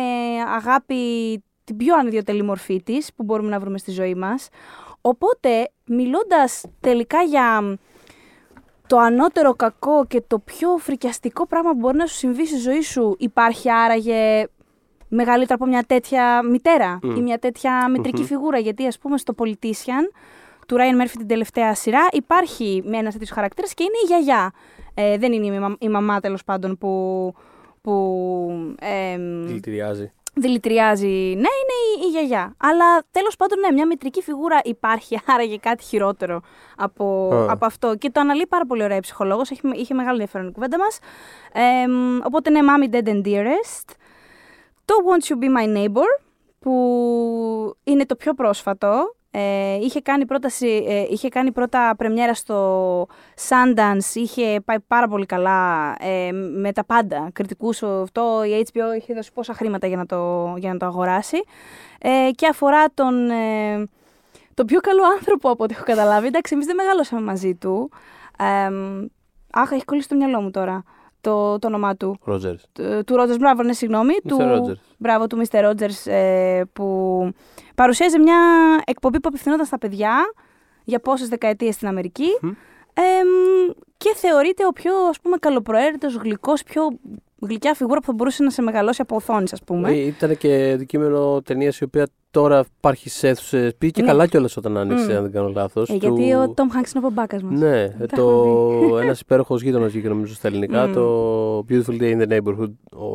αγάπη την πιο ανιδιοτελή μορφή της που μπορούμε να βρούμε στη ζωή μας. Οπότε, μιλώντας τελικά για το ανώτερο κακό και το πιο φρικιαστικό πράγμα που μπορεί να σου συμβεί στη ζωή σου, υπάρχει άραγε μεγαλύτερο από μια τέτοια μητέρα ή μια τέτοια μητρική φιγούρα. Γιατί, ας πούμε, στο Politician του Ryan Murphy την τελευταία σειρά υπάρχει ένας τέτοιος χαρακτήρας και είναι η γιαγιά. Ε, δεν είναι η, μα- η μαμά τέλος πάντων που. που εμ, Δηλητηριάζει. δηλητηριάζει. Ναι, είναι η, η γιαγιά. Αλλά τέλος πάντων, ναι, μια μητρική φιγούρα υπάρχει, άραγε κάτι χειρότερο από, Α. από αυτό. Και το αναλύει πάρα πολύ ωραία η ψυχολόγος. Είχε, είχε μεγάλο ενδιαφέρον η κουβέντα μας. οπότε, ναι, Mommy Dead and Dearest. Το Won't You Be My Neighbor, που είναι το πιο πρόσφατο. Ε, είχε, κάνει πρόταση, ε, είχε κάνει πρώτα πρεμιέρα στο Sundance, είχε πάει πάρα πολύ καλά ε, με τα πάντα, κριτικούς αυτό, η HBO είχε δώσει πόσα χρήματα για να το, για να το αγοράσει ε, και αφορά τον, ε, τον πιο καλό άνθρωπο από ό,τι έχω καταλάβει. Εντάξει, εμείς δεν μεγαλώσαμε μαζί του. Ε, αχ, έχει κολλήσει το μυαλό μου τώρα το, το όνομά του Ρότζερ. του- του Ρότζερ, μπράβο, ναι, συγγνώμη. Mr. Του, Rogers. μπράβο, του Mr. Rogers, ε, που παρουσίαζε μια εκπομπή που απευθυνόταν στα παιδιά για πόσες δεκαετίες στην Αμερική. Εμ, και θεωρείται ο πιο, ας πούμε, καλοπροαίρετος, γλυκός, πιο γλυκιά φιγούρα που θα μπορούσε να σε μεγαλώσει από οθόνης, ας πούμε. Ε, Ήταν και αντικείμενο ταινίας η οποία τώρα υπάρχει σε αίθουσε. Πήγε και Ναι. καλά κιόλας όταν άνοιξε, Μμ. αν δεν κάνω λάθος. Ε, γιατί ο Tom Hanks είναι ο μπάκα μας. Ναι, Τα το... έχω ένας υπέροχος γείτονας βγήκε νομίζω στα ελληνικά. Μμ. Το Beautiful Day in the Neighborhood, ο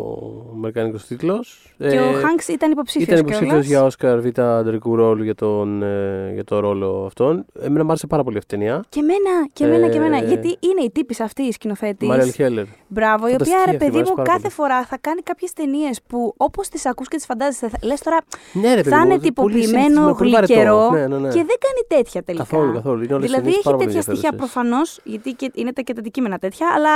Αμερικάνικος τίτλος. Και ο Hanks ήταν υποψήφιος. Ε, Ήταν υποψήφιος για Όσκαρ Β' αντρικού ρόλου για, τον, ε, για το ρόλο αυτόν. Εμένα μου άρεσε πάρα πολύ αυτή η ταινία. Και εμένα, και εμένα, και εμένα. Ε, Γιατί είναι η τύπη αυτή η σκηνοθέτης. Μάριαλ Χέλλερ. Μπράβο, η Φανταστική οποία ρε αυτή, μου παιδί αρέσει μου πάρα κάθε πολύ. φορά θα κάνει κάποιες ταινίες που όπως τις ακούς και τις φαντάζεσαι, λες τώρα Ναι, ρε παιδί θα μου, είναι πολύ τυποποιημένο, συνηθισμένο, πολύ βαρετό. γλυκερό Ναι, ναι, ναι. και δεν κάνει τέτοια τελικά. Καθόλου, καθόλου. Είναι όλες οι δηλαδή ταινίες έχει πάρα πολύ τέτοια στοιχεία ενδιαφέρουσες. προφανώς, γιατί και είναι τα και τα αντικείμενα τέτοια, αλλά.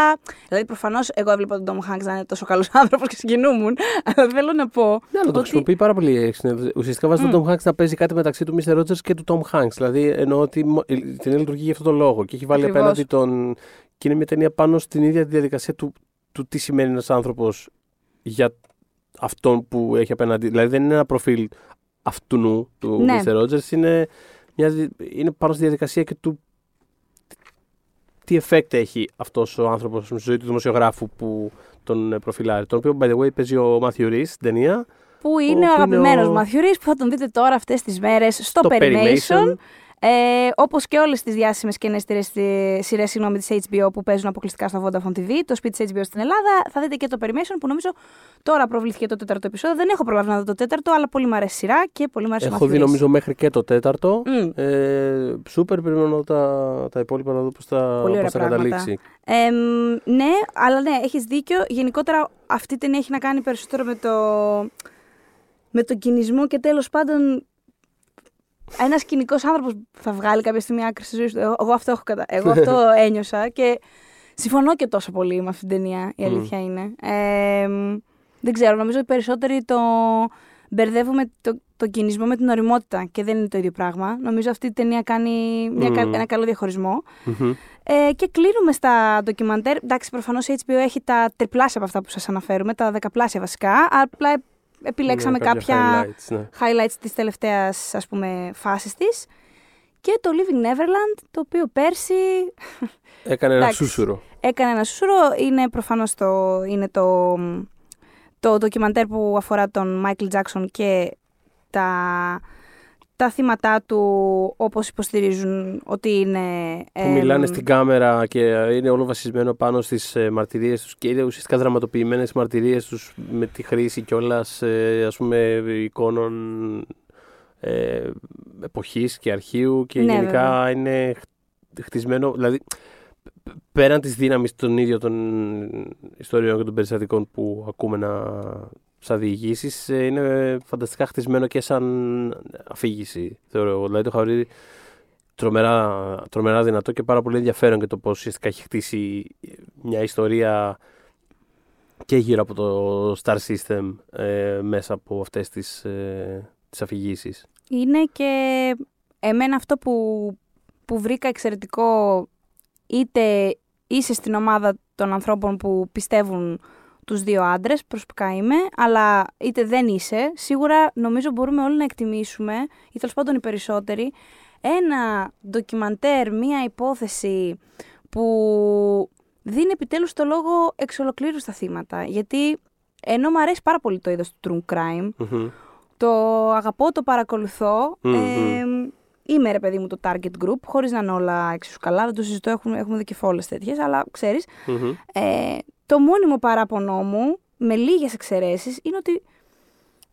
Δηλαδή προφανώς εγώ έβλεπα τον Tom Hanks να είναι τόσο καλός άνθρωπος και συγκινούμουν. Αλλά θέλω να πω. Ναι, αλλά το ότι- χρησιμοποιεί πάρα πολύ. έξυπνα. Ουσιαστικά βάζει τον Tom Hanks να παίζει κάτι μεταξύ του Mr. Rogers και του Tom Hanks. Δηλαδή εννοώ ότι μο- η ταινία λειτουργεί για αυτόν τον λόγο. Και έχει βάλει Ακριβώς. απέναντι τον. και είναι μια ταινία πάνω στην ίδια τη διαδικασία του, του τι σημαίνει ένας άνθρωπος για αυτόν που έχει απέναντι. Δηλαδή δεν είναι ένα προφίλ αυτού του Ναι. Mr. Rogers. Είναι, μια, δι- είναι πάνω στη διαδικασία και του τι effect έχει αυτός ο άνθρωπος στη ζωή του δημοσιογράφου που τον ε, προφιλάρει. Τον οποίο, by the way, παίζει ο Matthew Rhys στην ταινία. Που είναι ο οποίος αγαπημένος είναι ο- Μαθιουρή που θα τον δείτε τώρα αυτές τις μέρες στο Το Perimation. Ε, Όπως και όλες τις διάσημες και σειρές συγγνώμη της HBO που παίζουν αποκλειστικά στο Vodafone TV, το σπίτι της HBO στην Ελλάδα, θα δείτε και το Perimation που νομίζω τώρα προβλήθηκε το τέταρτο επεισόδιο. Δεν έχω προλάβει να δω το τέταρτο, αλλά πολύ μου αρέσει η σειρά και πολύ μου αρέσει ο Έχω δει Μαθιουρής. νομίζω μέχρι και το τέταρτο. Μμ. Ε, σούπερ, περιμένω τα, τα υπόλοιπα να δω πώς θα, Πολύ ωραία πώς θα πράγματα. καταλήξει. Ε, ναι, αλλά ναι, έχεις δίκιο. Γενικότερα αυτή η ταινία έχει να κάνει περισσότερο με το, με τον κινησμό και τέλος πάντων ένας κοινικό άνθρωπος θα βγάλει κάποια στιγμή άκρη στη ζωή του. Εγώ, εγώ αυτό, έχω κατα... εγώ αυτό ένιωσα και συμφωνώ και τόσο πολύ με αυτή την ταινία, η Μμ. αλήθεια είναι. Ε, δεν ξέρω, νομίζω ότι περισσότεροι το μπερδεύουμε το, το κινησμό με την οριμότητα και δεν είναι το ίδιο πράγμα. Νομίζω αυτή η ταινία κάνει μια, κα- Μμ. ένα καλό διαχωρισμό. Μμμ. Ε, και κλείνουμε στα ντοκιμαντέρ. Εντάξει, προφανώς η HBO έχει τα τριπλάσια από αυτά που σας αναφέρουμε, τα δεκαπλάσια βασικά. Απλά ε- επιλέξαμε Ναι, κάποια highlights, ναι. highlights της τελευταίας ας πούμε φάσης της. Και το Living Neverland, το οποίο πέρσι Έκανε ένα Εντάξει. σούσουρο. έκανε ένα σούσουρο. Είναι προφανώς το, είναι το, το ντοκιμαντέρ που αφορά τον Michael Jackson και τα, τα θύματα του όπως υποστηρίζουν ότι είναι... Που εμ, μιλάνε στην κάμερα και είναι όλο βασισμένο πάνω στις ε, μαρτυρίες τους και είναι ουσιαστικά δραματοποιημένες μαρτυρίες τους με τη χρήση κιόλας ε, ας πούμε εικόνων ε, εποχής και αρχείου και Ναι, γενικά βέβαια. είναι χ- χτισμένο, δηλαδή π- πέραν της δύναμης των ίδιων των ιστοριών και των περιστατικών που ακούμε να σαν διηγήσεις ε, είναι φανταστικά χτισμένο και σαν αφήγηση θεωρώ εγώ. Δηλαδή το είχα βρει τρομερά, τρομερά δυνατό και πάρα πολύ ενδιαφέρον και το πώς ουσιαστικά έχει χτίσει μια ιστορία και γύρω από το Star System ε, μέσα από αυτές τις, ε, τις αφηγήσεις. Είναι και εμένα αυτό που, που βρήκα εξαιρετικό είτε είσαι στην ομάδα των ανθρώπων που πιστεύουν τους δύο άντρες, προσωπικά είμαι, αλλά είτε δεν είσαι, σίγουρα νομίζω μπορούμε όλοι να εκτιμήσουμε, ή τέλος πάντων οι περισσότεροι, ένα ντοκιμαντέρ, μία υπόθεση που δίνει επιτέλους το λόγο εξ ολοκλήρου στα θύματα. Γιατί ενώ μου αρέσει πάρα πολύ το είδος του true crime, Μμμ. το αγαπώ, το παρακολουθώ. Μμμ. Ε, είμαι ρε παιδί μου το target group, χωρίς να είναι όλα εξίσου καλά, δεν το συζητώ, έχουμε, έχουμε δει και φόλες τέτοιες, αλλά ξέρεις, Μμμ. ε, το μόνιμο παράπονό μου, με λίγες εξαιρέσεις, είναι ότι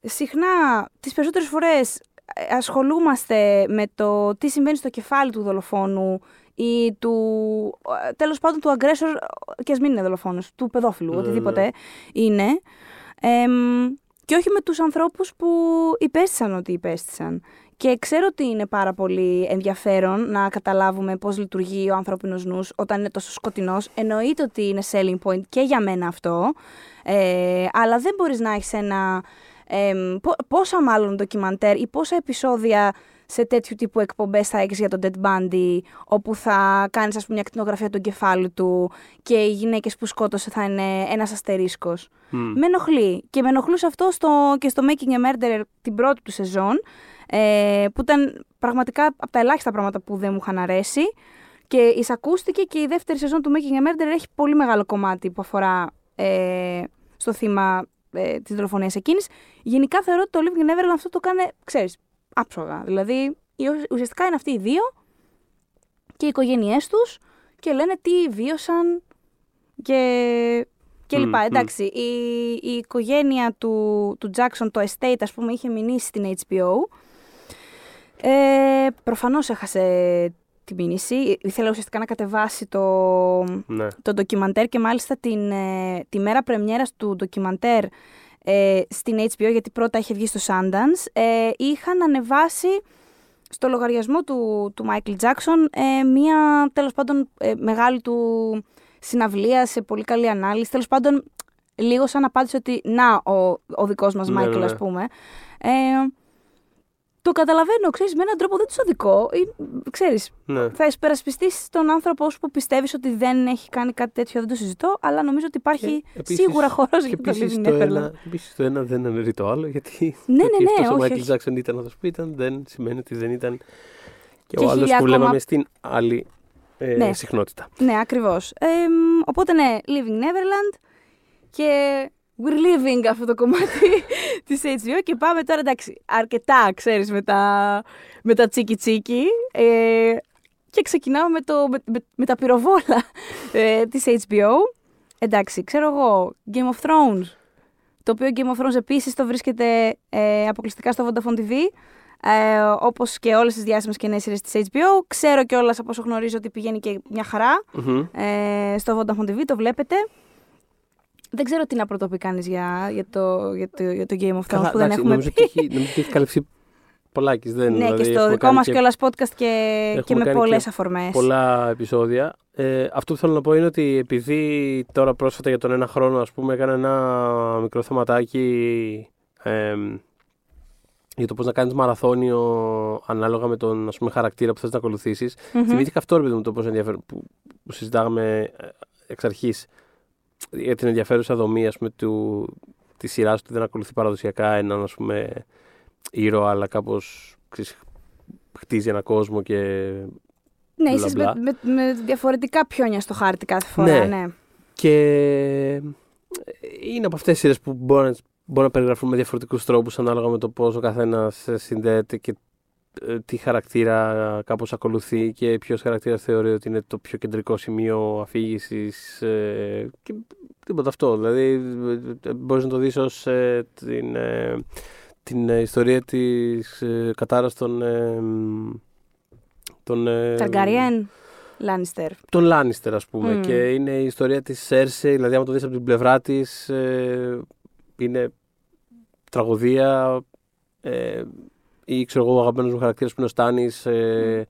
συχνά τις περισσότερες φορές ε, ασχολούμαστε με το τι συμβαίνει στο κεφάλι του δολοφόνου ή του, ε, τέλος πάντων του aggressor, ε, και ας μην είναι δολοφόνος, του παιδόφιλου, Ναι, οτιδήποτε ναι. είναι. Εμ, και όχι με τους ανθρώπους που υπέστησαν ό,τι υπέστησαν. Και ξέρω ότι είναι πάρα πολύ ενδιαφέρον να καταλάβουμε πώς λειτουργεί ο ανθρώπινος νους όταν είναι τόσο σκοτεινός. Εννοείται ότι είναι selling point και για μένα αυτό. Ε, αλλά δεν μπορείς να έχεις ένα... εμ, πο- πόσα μάλλον ντοκιμαντέρ ή πόσα επεισόδια σε τέτοιου τύπου εκπομπές θα έχεις για τον Dead Bundy, όπου θα κάνεις ας πούμε μια κτηνογραφία του κεφάλου του και οι γυναίκες που σκότωσε θα είναι ένας αστερίσκος. Μμ. Με ενοχλεί. Και με ενοχλούσε αυτό στο, και στο Making a Murderer την πρώτη του σεζόν, ε, που ήταν πραγματικά από τα ελάχιστα πράγματα που δεν μου είχαν αρέσει. Και εισακούστηκε και η δεύτερη σεζόν του Making a Murderer έχει πολύ μεγάλο κομμάτι που αφορά ε, στο θύμα ε, της δολοφονίας εκείνης. Γενικά θεωρώ ότι το Living Neverland αυτό το κάνει, ξέρεις, άψογα. Δηλαδή, οι- ουσιαστικά είναι αυτοί οι δύο και οι οικογένειές τους και λένε τι βίωσαν και, και Μμ, λοιπά. μμ. Εντάξει, η, η οικογένεια του, του Jackson, το estate, ας πούμε, είχε μηνύσει στην HBO. Ε, προφανώς έχασε τη μήνυση. Ήθελε ουσιαστικά να κατεβάσει το, Ναι. το ντοκιμαντέρ και μάλιστα την, ε, τη μέρα πρεμιέρας του ντοκιμαντέρ ε, στην HBO, γιατί πρώτα είχε βγει στο Sundance, ε, είχαν ανεβάσει στο λογαριασμό του, του Michael Jackson ε, μία τέλος πάντων ε, μεγάλη του συναυλία σε πολύ καλή ανάλυση. Τέλος πάντων λίγο σαν απάντηση ότι να ο, ο δικός μας Ναι, Michael ναι, ναι. ας πούμε. Ε, το καταλαβαίνω, ξέρεις, με έναν τρόπο δεν τους οδικό. Ή, ξέρεις, ναι. θα υπερασπιστείς τον άνθρωπο σου που πιστεύεις ότι δεν έχει κάνει κάτι τέτοιο, δεν το συζητώ, αλλά νομίζω ότι υπάρχει Και επίσης- σίγουρα χώρος Και για το επίσης Living το, Neverland. ένα, επίσης το ένα δεν αναιρεί το άλλο, γιατί Ναι, ναι, ότι ναι, αυτός ο όχι, Michael όχι. Jackson ήταν αυτός που ήταν, δεν σημαίνει ότι δεν ήταν και, Και ο άλλος χίλια που ακόμα- βλέπαμε στην άλλη ε, Ναι. συχνότητα. Ναι, ακριβώς. οπότε ναι, Living Neverland. Και we're leaving αυτό το κομμάτι της HBO και πάμε τώρα, εντάξει, αρκετά, ξέρεις, με τα, με τα τσίκι τσίκι. Ε, και ξεκινάμε με, το, με, με, με τα πυροβόλα ε, της HBO. Εντάξει, ξέρω εγώ, Game of Thrones. Το οποίο Game of Thrones επίσης το βρίσκεται ε, αποκλειστικά στο Vodafone TV. Ε, Όπως και όλες τις διάσημες και νέες σειρές της HBO. Ξέρω κιόλας από όσο γνωρίζω ότι πηγαίνει και μια χαρά Μμμ. ε, στο Vodafone TV, το βλέπετε. Δεν ξέρω τι να πρωτοπεί κανείς για, για, το, για, το, για το Game of Thrones Καλά, που δεν εντάξει, έχουμε νομίζω πει. ότι έχει, νομίζω ότι έχει καλυφθεί πολλάκις. Δεν, ναι, δηλαδή, και στο έχουμε δικό κάνει μας και κιόλας podcast και, έχουμε και με κάνει πολλές και αφορμές. πολλά επεισόδια. Ε, αυτό που θέλω να πω είναι ότι επειδή τώρα πρόσφατα για τον ένα χρόνο ας πούμε έκανα ένα μικρό θεματάκι ε, για το πώς να κάνεις μαραθώνιο ανάλογα με τον ας πούμε, χαρακτήρα που θες να ακολουθήσεις. Θυμήθηκα αυτό ρε παιδί μου το πώς ενδιαφέρον που, που συζητάγαμε ε, εξ αρχής για την ενδιαφέρουσα δομή ας πούμε, του, της σειράς του δεν ακολουθεί παραδοσιακά έναν ας πούμε, ήρωα αλλά κάπως ξέρεις, χτίζει ένα κόσμο και Ναι, μπλα είσαι με, μπλα. με, με διαφορετικά πιόνια στο χάρτη κάθε φορά. Ναι. Ναι. Και είναι από αυτές τις σειρές που μπορούν να, μπορούν να περιγραφούν με διαφορετικούς τρόπους ανάλογα με το πώς ο καθένας ε, συνδέεται και ε, τι χαρακτήρα κάπως ακολουθεί και ποιος χαρακτήρας θεωρεί ότι είναι το πιο κεντρικό σημείο αφήγησης ε, και τίποτα αυτό. Δηλαδή ε, μπορείς να το δεις ως ε, την, ε, την ε, ιστορία της ε, κατάρας των... ε, των ε, Ταργκαριέν, Λάνιστερ. τον Λάνιστερ, ας πούμε. Μμ. Και είναι η ιστορία της Σέρσε, δηλαδή, άμα το δεις από την πλευρά της, ε, είναι τραγωδία. Ε, ή ξέρω εγώ, ο αγαπημένος μου χαρακτήρας που είναι ο Στάνης, ε,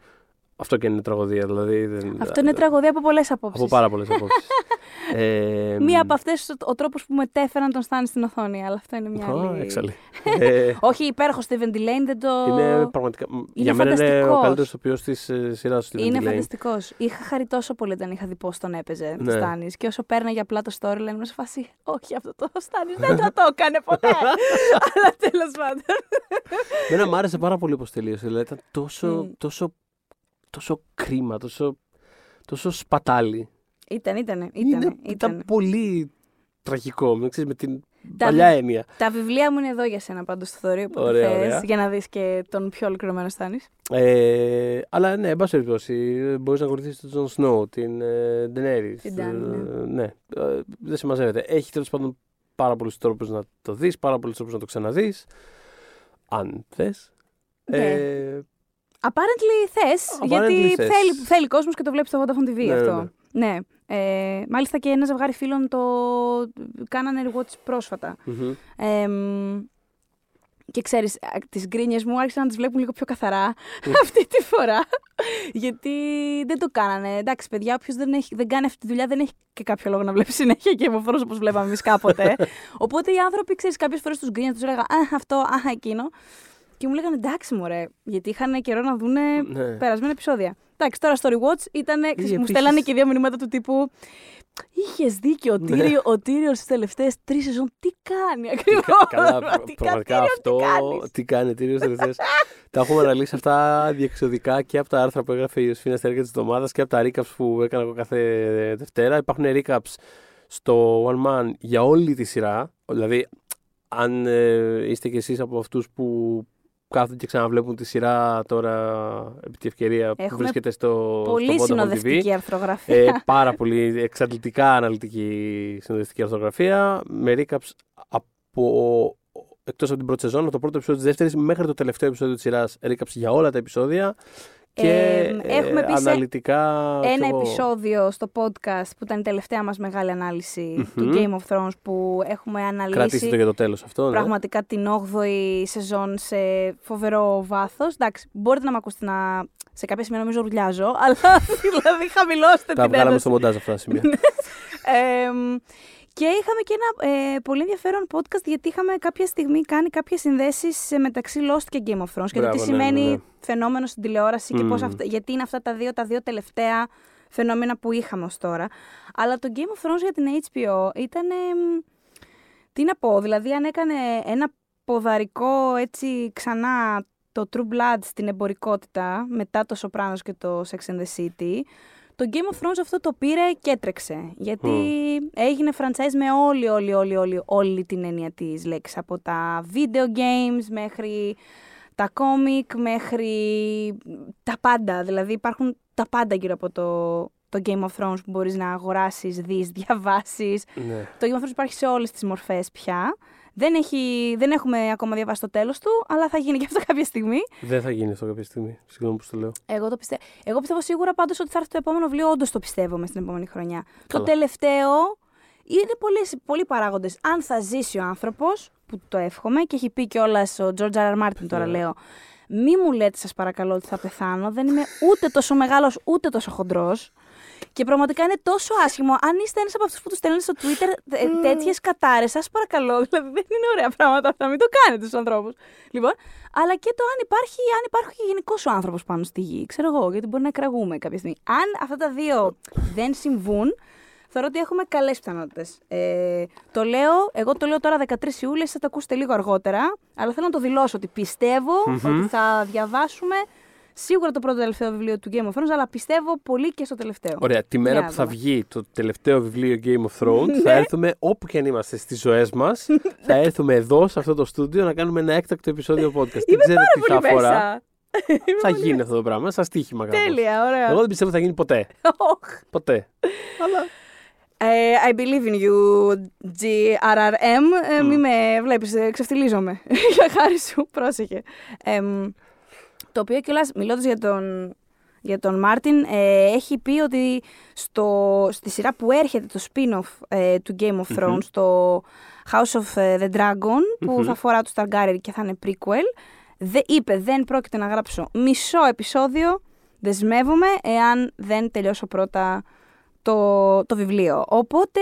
αυτό και είναι τραγωδία. Δηλαδή, δεν, Αυτό είναι τραγωδία από πολλές απόψεις. Από πάρα πολλές απόψεις. ε, Μία από αυτές ο τρόπος που μετέφεραν τον Στάνη στην οθόνη, αλλά αυτό είναι μια Α, άλλη. έξαλλη. ε, Όχι, υπέροχο Steven Delaney, δεν το. είναι πραγματικά. για μένα είναι ο φανταστικός. καλύτερος ηθοποιός της ε, σειράς του. Είναι φανταστικός. Είχα χαρεί τόσο πολύ όταν είχα δει πώς τον έπαιζε Ναι. ναι. Στάνης. Και όσο πέρναγε απλά το storyline, ήμουν σε φάση. Όχι, αυτό το Στάνης δεν θα το έκανε ποτέ. Αλλά τέλος πάντων. Μένα μου άρεσε πάρα πολύ πώ τελείωσε. Δηλαδή ήταν τόσο, Μμ. Τόσο, τόσο κρίμα, τόσο, τόσο σπατάλη. Ήταν, ήταν. Είναι- Ήταν, ήταν πολύ τραγικό, με, ξέρεις, με την Τα παλιά βι- έννοια. Τα βιβλία μου είναι εδώ για σένα πάντως στο θωρείο που Ωραία, θες, ωραία. για να δεις και τον πιο ολοκληρωμένο Στάνις. Ε, αλλά ναι, εν πάση περιπτώσει, μπορείς να ακολουθήσεις τον Τζον Σνόου, την ε, Daenerys. Την Dany, Ε, ναι, Ε, δεν συμμαζεύεται. Έχει τέλος πάντων πάρα πολλούς τρόπους να το δεις, πάρα πολλούς τρόπους να το ξαναδείς. Αν θες. Ναι. Ε, Apparently θες, Apparently γιατί θες. θέλει, θέλει κόσμος και το βλέπεις στο Vodafone TV Ναι, αυτό. Ναι. Ε, μάλιστα και ένα ζευγάρι φίλων το κάνανε rewatch πρόσφατα. μμμ. Εμ, και ξέρεις, α, τις γκρίνιες μου άρχισαν να τις βλέπουν λίγο πιο καθαρά αυτή τη φορά. Γιατί δεν το κάνανε. Εντάξει, παιδιά, όποιος δεν, έχει, δεν κάνει αυτή τη δουλειά δεν έχει και κάποιο λόγο να βλέπει συνέχεια και με όπως βλέπαμε εμείς κάποτε. Οπότε οι άνθρωποι, ξέρεις, κάποιες φορές τους γκρίνια τους έλεγα «Α, αυτό, α, εκείνο». Και μου λέγανε εντάξει, μωρέ, γιατί είχαν καιρό να δούνε Ναι. περασμένα επεισόδια. Εντάξει, τώρα στο rewatch ήταν. μου επίσης- στέλνανε και δύο μηνύματα του τύπου. Είχες δίκιο. Ο Ναι. Τύριο, ο Τύριος στι τελευταίες τρεις σεζόν τι κάνει ακριβώς; Καλά, προ- πραγματικά αυτό. Τι κάνει, τι είναι τελευταίες; Τα έχουμε αναλύσει αυτά διεξοδικά και από τα άρθρα που έγραφε η Ιωσήφινα στα έργα της εβδομάδας και από τα recaps που έκανα εγώ κάθε Δευτέρα. Υπάρχουν recaps στο One Man για όλη τη σειρά. Δηλαδή, αν ε, είστε κι εσείς από αυτούς που κάθονται και ξαναβλέπουν τη σειρά τώρα επί τη ευκαιρία που Έχουμε βρίσκεται στο, Πολύ στο Vodafone TV. συνοδευτική αρθρογραφία. Ε, πάρα πολύ εξαντλητικά αναλυτική συνοδευτική ορθογραφία με recaps από εκτός από την πρώτη σεζόν, από το πρώτο επεισόδιο της δεύτερης μέχρι το τελευταίο επεισόδιο της σειράς. Recaps για όλα τα επεισόδια. Και Ε, έχουμε επίσης αναλυτικά. Ένα ξέρω εγώ, επεισόδιο στο podcast που ήταν η τελευταία μας μεγάλη ανάλυση του Μμμ. Game of Thrones που έχουμε αναλύσει Κρατήστε το για το τέλος αυτό. ναι. πραγματικά την 8η σεζόν σε φοβερό βάθος. Εντάξει, μπορείτε να με ακούσετε να... σε κάποια σημεία νομίζω ρουλιάζω, αλλά δηλαδή χαμηλώστε Τα την βγάλαμε ένταση. στο μοντάζ αυτά τα σημεία. Εμ, και είχαμε και ένα ε, πολύ ενδιαφέρον podcast γιατί είχαμε κάποια στιγμή κάνει κάποιες συνδέσεις ε, μεταξύ Lost και Game of Thrones και το Μπράβο, τι ναι, ναι, σημαίνει ναι. φαινόμενο στην τηλεόραση και πώς Μμμ. αυτά, γιατί είναι αυτά τα δύο, τα δύο τελευταία φαινόμενα που είχαμε ως τώρα. Αλλά το Game of Thrones για την HBO ήταν, εμ, τι να πω, δηλαδή αν έκανε ένα ποδαρικό έτσι ξανά το True Blood στην εμπορικότητα μετά το Sopranos και το Sex and the City, το Game of Thrones αυτό το πήρε και έτρεξε. Γιατί έγινε franchise με όλη, όλη, όλη, όλη, όλη την έννοια της λέξης. Από τα video games μέχρι τα κόμικ, μέχρι τα πάντα. Δηλαδή υπάρχουν τα πάντα γύρω από το, το Game of Thrones που μπορείς να αγοράσεις, δεις, διαβάσεις. Ναι. Το Game of Thrones υπάρχει σε όλες τις μορφές πια. Δεν, έχει, δεν έχουμε ακόμα διαβάσει το τέλος του, αλλά θα γίνει και αυτό κάποια στιγμή. Δεν θα γίνει αυτό κάποια στιγμή. Συγγνώμη που το λέω. Εγώ, το πιστεύω. Εγώ πιστεύω σίγουρα πάντως ότι θα έρθει το επόμενο βιβλίο, όντως το πιστεύω μες στην επόμενη χρονιά. Καλά. Το τελευταίο είναι πολλοί, πολλοί παράγοντες. Αν θα ζήσει ο άνθρωπος, που το εύχομαι, και έχει πει κιόλας ο George R. R. Martin τώρα Ναι. λέω, μη μου λέτε σας παρακαλώ ότι θα πεθάνω, δεν είμαι ούτε τόσο μεγάλος ούτε τόσο χοντρός. Και πραγματικά είναι τόσο άσχημο. Αν είστε ένας από αυτούς που τους στέλνουν στο Twitter τέτοιες κατάρες, σας παρακαλώ. Δηλαδή δεν είναι ωραία πράγματα αυτά. Μην το κάνετε στους ανθρώπους. Λοιπόν, αλλά και το αν υπάρχει, αν υπάρχει γενικός ο άνθρωπος πάνω στη γη. Ξέρω εγώ, γιατί μπορεί να εκραγούμε κάποια στιγμή. Αν αυτά τα δύο δεν συμβούν, θεωρώ ότι έχουμε καλές πιθανότητες. Ε, το λέω, εγώ το λέω τώρα 13 Ιούλια, εσείς θα το ακούσετε λίγο αργότερα. Αλλά θέλω να το δηλώσω ότι πιστεύω ότι θα διαβάσουμε σίγουρα το πρώτο τελευταίο βιβλίο του Game of Thrones, αλλά πιστεύω πολύ και στο τελευταίο. Ωραία, τη μέρα Για που θα δούμε. βγει το τελευταίο βιβλίο Game of Thrones, θα έρθουμε όπου και αν είμαστε στις ζωές μας. θα έρθουμε εδώ, σε αυτό το στούντιο, να κάνουμε ένα έκτακτο επεισόδιο podcast. δεν Είμαι ξέρω τι θα πάρα πολύ αφορά. μέσα. Θα γίνει αυτό το πράγμα, σαν στοίχημα κάπως. Τέλεια, ωραία. Εγώ δεν πιστεύω ότι θα γίνει ποτέ. Οχ. Ποτέ. Αλλά. Ε, I believe in you, GRRM. Ε, Μη με βλέπεις, ε, ξεφτιλίζομαι. για χάρη σου, πρόσεχε. Εμ, το οποίο κιόλας, μιλώντας για τον, για τον Μάρτιν, ε, έχει πει ότι στο, στη σειρά που έρχεται το spin-off ε, του Game of Thrones, το House of ε, the Dragon, που θα αφορά του Targaryen και θα είναι prequel, δε, είπε δεν πρόκειται να γράψω μισό επεισόδιο, δεσμεύομαι, εάν δεν τελειώσω πρώτα το, το βιβλίο. Οπότε,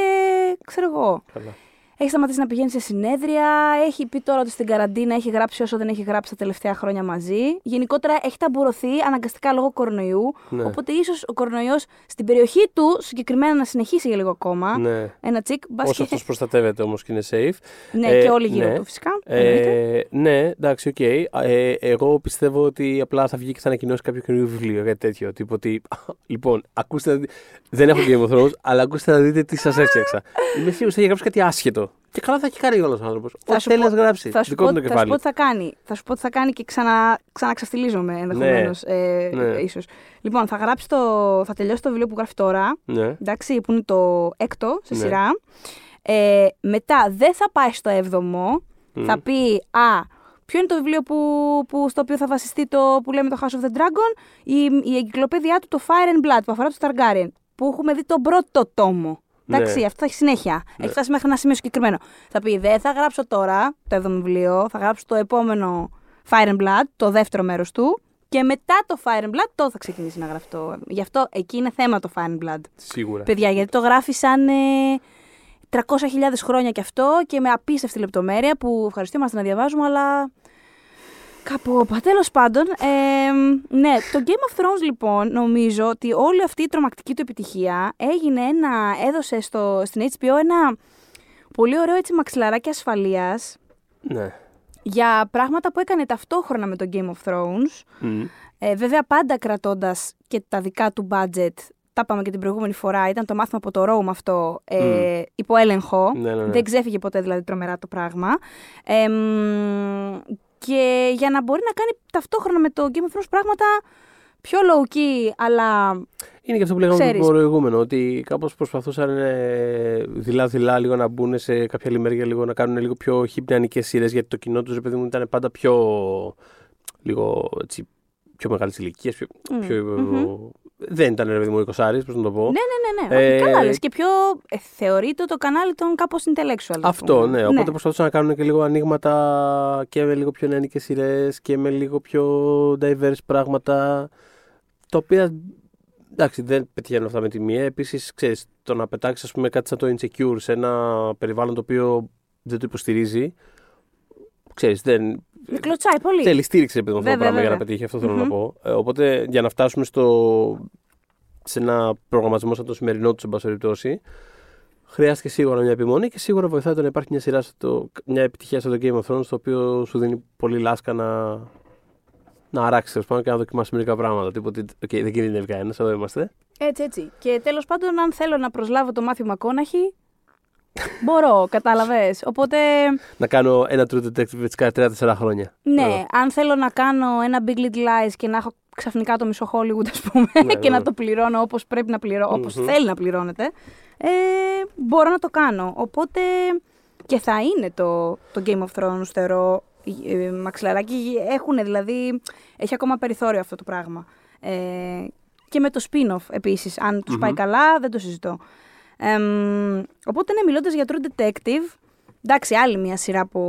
ξέρω εγώ, Καλά. Έχει σταματήσει να πηγαίνει σε συνέδρια, έχει πει τώρα ότι στην καραντίνα έχει γράψει όσο δεν έχει γράψει τα τελευταία χρόνια μαζί. Γενικότερα έχει ταμπουρωθεί αναγκαστικά λόγω κορονοϊού. Ναι. Οπότε ίσως ο κορονοϊός στην περιοχή του συγκεκριμένα να συνεχίσει για λίγο ακόμα. Ναι. Ένα τσικ. μπας Όσο και- αυτός προστατεύεται όμως και είναι safe. Ναι, Ε, και όλοι γύρω ναι. του φυσικά. εννοείται. Ε, ναι, εντάξει, οκ. Ε, εγώ πιστεύω ότι απλά θα βγει και θα ανακοινώσει κάποιο καινούριο βιβλίο, κάτι τέτοιο. Τύπου ότι. Λοιπόν, ακούστε. να δει- Δεν έχω Game of Thrones, αλλά ακούστε να δείτε τι σας έφτιαξα. Είμαι σίγουρος ότι θα έχει γράψει κάτι άσχετο. Και καλά θα έχει κάνει ο άνθρωπος. Ό,τι θέλει να γράψει. θα σου Δικό πω, του το θα σου πω κεφάλι. τι θα κάνει. Θα σου πω τι θα κάνει και ξανα, ξαναξαστιλίζομαι ενδεχομένως. ε, ναι. ίσως. Λοιπόν, θα, γράψει το, θα τελειώσει το βιβλίο που γράφει τώρα. Ναι. εντάξει, που είναι το έκτο σε Ναι. σειρά. Ε, μετά δεν θα πάει στο έβδομο. Θα πει, α, ποιο είναι το βιβλίο που, που, στο οποίο θα βασιστεί το που λέμε το House of the Dragon, η, η εγκυκλοπαίδειά του το Fire and Blood που αφορά του Targaryen, που έχουμε δει τον πρώτο τόμο. Εντάξει, Ναι. αυτό θα έχει συνέχεια. Έχει φτάσει μέχρι ένα σημείο συγκεκριμένο. Θα πει, δεν θα γράψω τώρα το έβδομο βιβλίο, θα γράψω το επόμενο Fire and Blood, το δεύτερο μέρος του. Και μετά το Fire and Blood, τότε θα ξεκινήσει να γράφει το. Γι' αυτό εκεί είναι θέμα το Fire and Blood. Σίγουρα. Παιδιά, γιατί το γράφει σαν ε, 300.000 χρόνια κι αυτό και με απίστευτη λεπτομέρεια που ευχαριστούμαστε να διαβάζουμε, αλλά κάπου όπα. Τέλος πάντων, ε, ναι, το Game of Thrones λοιπόν νομίζω ότι όλη αυτή η τρομακτική του επιτυχία έγινε ένα, έδωσε στο, στην HBO ένα πολύ ωραίο έτσι μαξιλαράκι ασφαλείας Ναι. για πράγματα που έκανε ταυτόχρονα με το Game of Thrones. Μμ. Ε, βέβαια, πάντα κρατώντας και τα δικά του budget. Τα είπαμε και την προηγούμενη φορά. Ήταν το μάθημα από το Rome αυτό. Ε, Υπό έλεγχο. Ναι, ναι, ναι. Δεν ξέφυγε ποτέ δηλαδή τρομερά το πράγμα. Ε, μ, και για να μπορεί να κάνει ταυτόχρονα με το Game of Thrones πράγματα πιο low key, αλλά. Είναι και αυτό που λέγαμε Ξέρεις. το προηγούμενο, ότι κάπως προσπαθούσαν ε, δειλά-δειλά λίγο να μπουν σε κάποια άλλη μεριά, λίγο να κάνουν λίγο πιο χυπνιανικές σειρές, γιατί το κοινό τους, ρε παιδί μου, ήταν πάντα πιο, λίγο, έτσι, πιο μεγάλης ηλικίας, πιο, Μμ, πιο, μμμ. Δεν ήταν, ρε παιδί μου, 20 πώς να το πω. Ναι, ναι, ναι. ναι. Ε, Καλά, λες, και πιο. Ε, θεωρείται το κανάλι των κάπως intellectual. ας Αυτό, πούμε. ναι. Οπότε προσπαθούσαν να κάνουν και λίγο ανοίγματα και με λίγο πιο νεανικές σειρές και με λίγο πιο diverse πράγματα, τα οποία εντάξει, δεν πετυχαίνουν αυτά με τη μία. Επίσης, ξέρεις, το να πετάξεις ας πούμε, κάτι σαν το insecure σε ένα περιβάλλον το οποίο δεν το υποστηρίζει. Ξέρεις, δεν. Με κλωτσάει πολύ. Θέλει στήριξη επειδή αυτό το Βέβαια, πράγμα για να βέβαια. πετύχει, αυτό θέλω να πω. Ε, οπότε για να φτάσουμε στο, σε ένα προγραμματισμό σαν το σημερινό του, εν πάση περιπτώσει, χρειάστηκε σίγουρα μια επιμονή και σίγουρα βοηθάει το να υπάρχει μια σειρά, στο, μια επιτυχία στο Game of Thrones, το οποίο σου δίνει πολύ λάσκα να, να αράξεις τέλος πάντων και να δοκιμάσεις μερικά πράγματα. Τίποτε, οκ, δεν κινδυνεύει κανένας, εδώ είμαστε. Έτσι, έτσι. Και τέλος πάντων, αν θέλω να προσλάβω το Μάθιου Μακόναχεϊ, μπορώ, κατάλαβες. Οπότε, Να κάνω ένα True Detective έτσι κάθε 3-4 χρόνια. ναι, Εδώ. αν θέλω να κάνω ένα Big Little Lies και να έχω ξαφνικά το μισό Hollywood, ας πούμε, Ναι, και ναι. να το πληρώνω όπως πρέπει να πληρώνω, όπως Μμμ. θέλει να πληρώνεται, ε, μπορώ να το κάνω. Οπότε και θα είναι το, το Game of Thrones, θεωρώ, ε, μαξιλαράκι. Έχουν δηλαδή, έχει ακόμα περιθώριο αυτό το πράγμα. Ε, και με το spin-off επίσης, αν τους πάει Μμμ. καλά, δεν το συζητώ. Εμ, οπότε, ναι, μιλώντας για True Detective, εντάξει, άλλη μια σειρά που...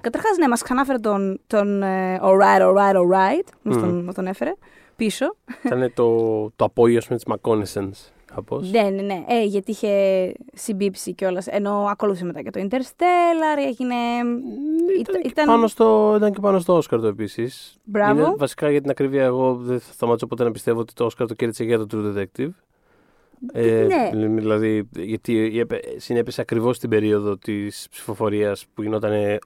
Καταρχάς, ναι, μας ξανάφερε τον, τον ε, Alright, Alright, Alright, μας, τον, μας τον έφερε πίσω. Ήταν το, το απόγειο της Μακόνεσεν. Κάπως. Ναι, ναι, ναι. Ε, γιατί είχε συμπίψει κιόλας. Ενώ ακολούθησε μετά και το Interstellar, έγινε. Ήταν, και ήταν- πάνω στο, ήταν και πάνω στο Όσκαρ το επίσης. Μπράβο. βασικά για την ακρίβεια, εγώ δεν θα σταματήσω ποτέ να πιστεύω ότι το Όσκαρ το κέρδισε για το True Detective. Ε, Ναι. Δηλαδή, γιατί έπε- συνέπεσε ακριβώς στην περίοδο της ψηφοφορίας που γινόταν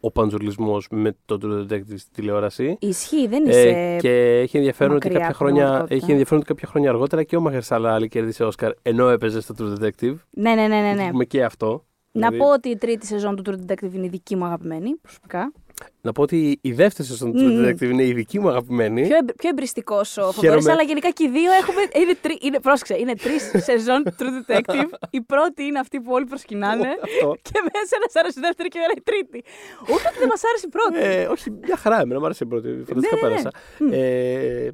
ο παντζουλισμό με το True Detective στη τηλεόραση. Ισχύει, δεν είσαι. Ε, και έχει ενδιαφέρον, ότι μακριά κάποια από την χρόνια, πραγματικότητα. έχει ενδιαφέρον ότι κάποια χρόνια αργότερα και ο Μαχερσάλα άλλη κέρδισε Όσκαρ ενώ έπαιζε στο True Detective. Ναι, ναι, ναι, ναι. ναι. Να πούμε και αυτό. Να Δηλαδή, πω ότι η τρίτη σεζόν του True Detective είναι η δική μου αγαπημένη, προσωπικά. Να πω ότι η δεύτερη σεζόν του Μμμ. True Detective είναι η δική μου αγαπημένη. Πιο, εμπ, πιο εμπριστικό ο Φωτόρης, Χαίρομαι. αλλά γενικά και οι δύο έχουμε. Είναι, τρι, είναι, πρόσεξε, είναι τρεις σεζόν του True Detective. η πρώτη είναι αυτή που όλοι προσκυνάνε. Αυτό. και μέσα να άρεσε η δεύτερη και εμένα η τρίτη. Όχι ότι δεν μας άρεσε η πρώτη. Ε, όχι, μια χαρά. Εμένα μου άρεσε η πρώτη. Φανταστικά Ναι, ναι, ναι. πέρασα. Ε,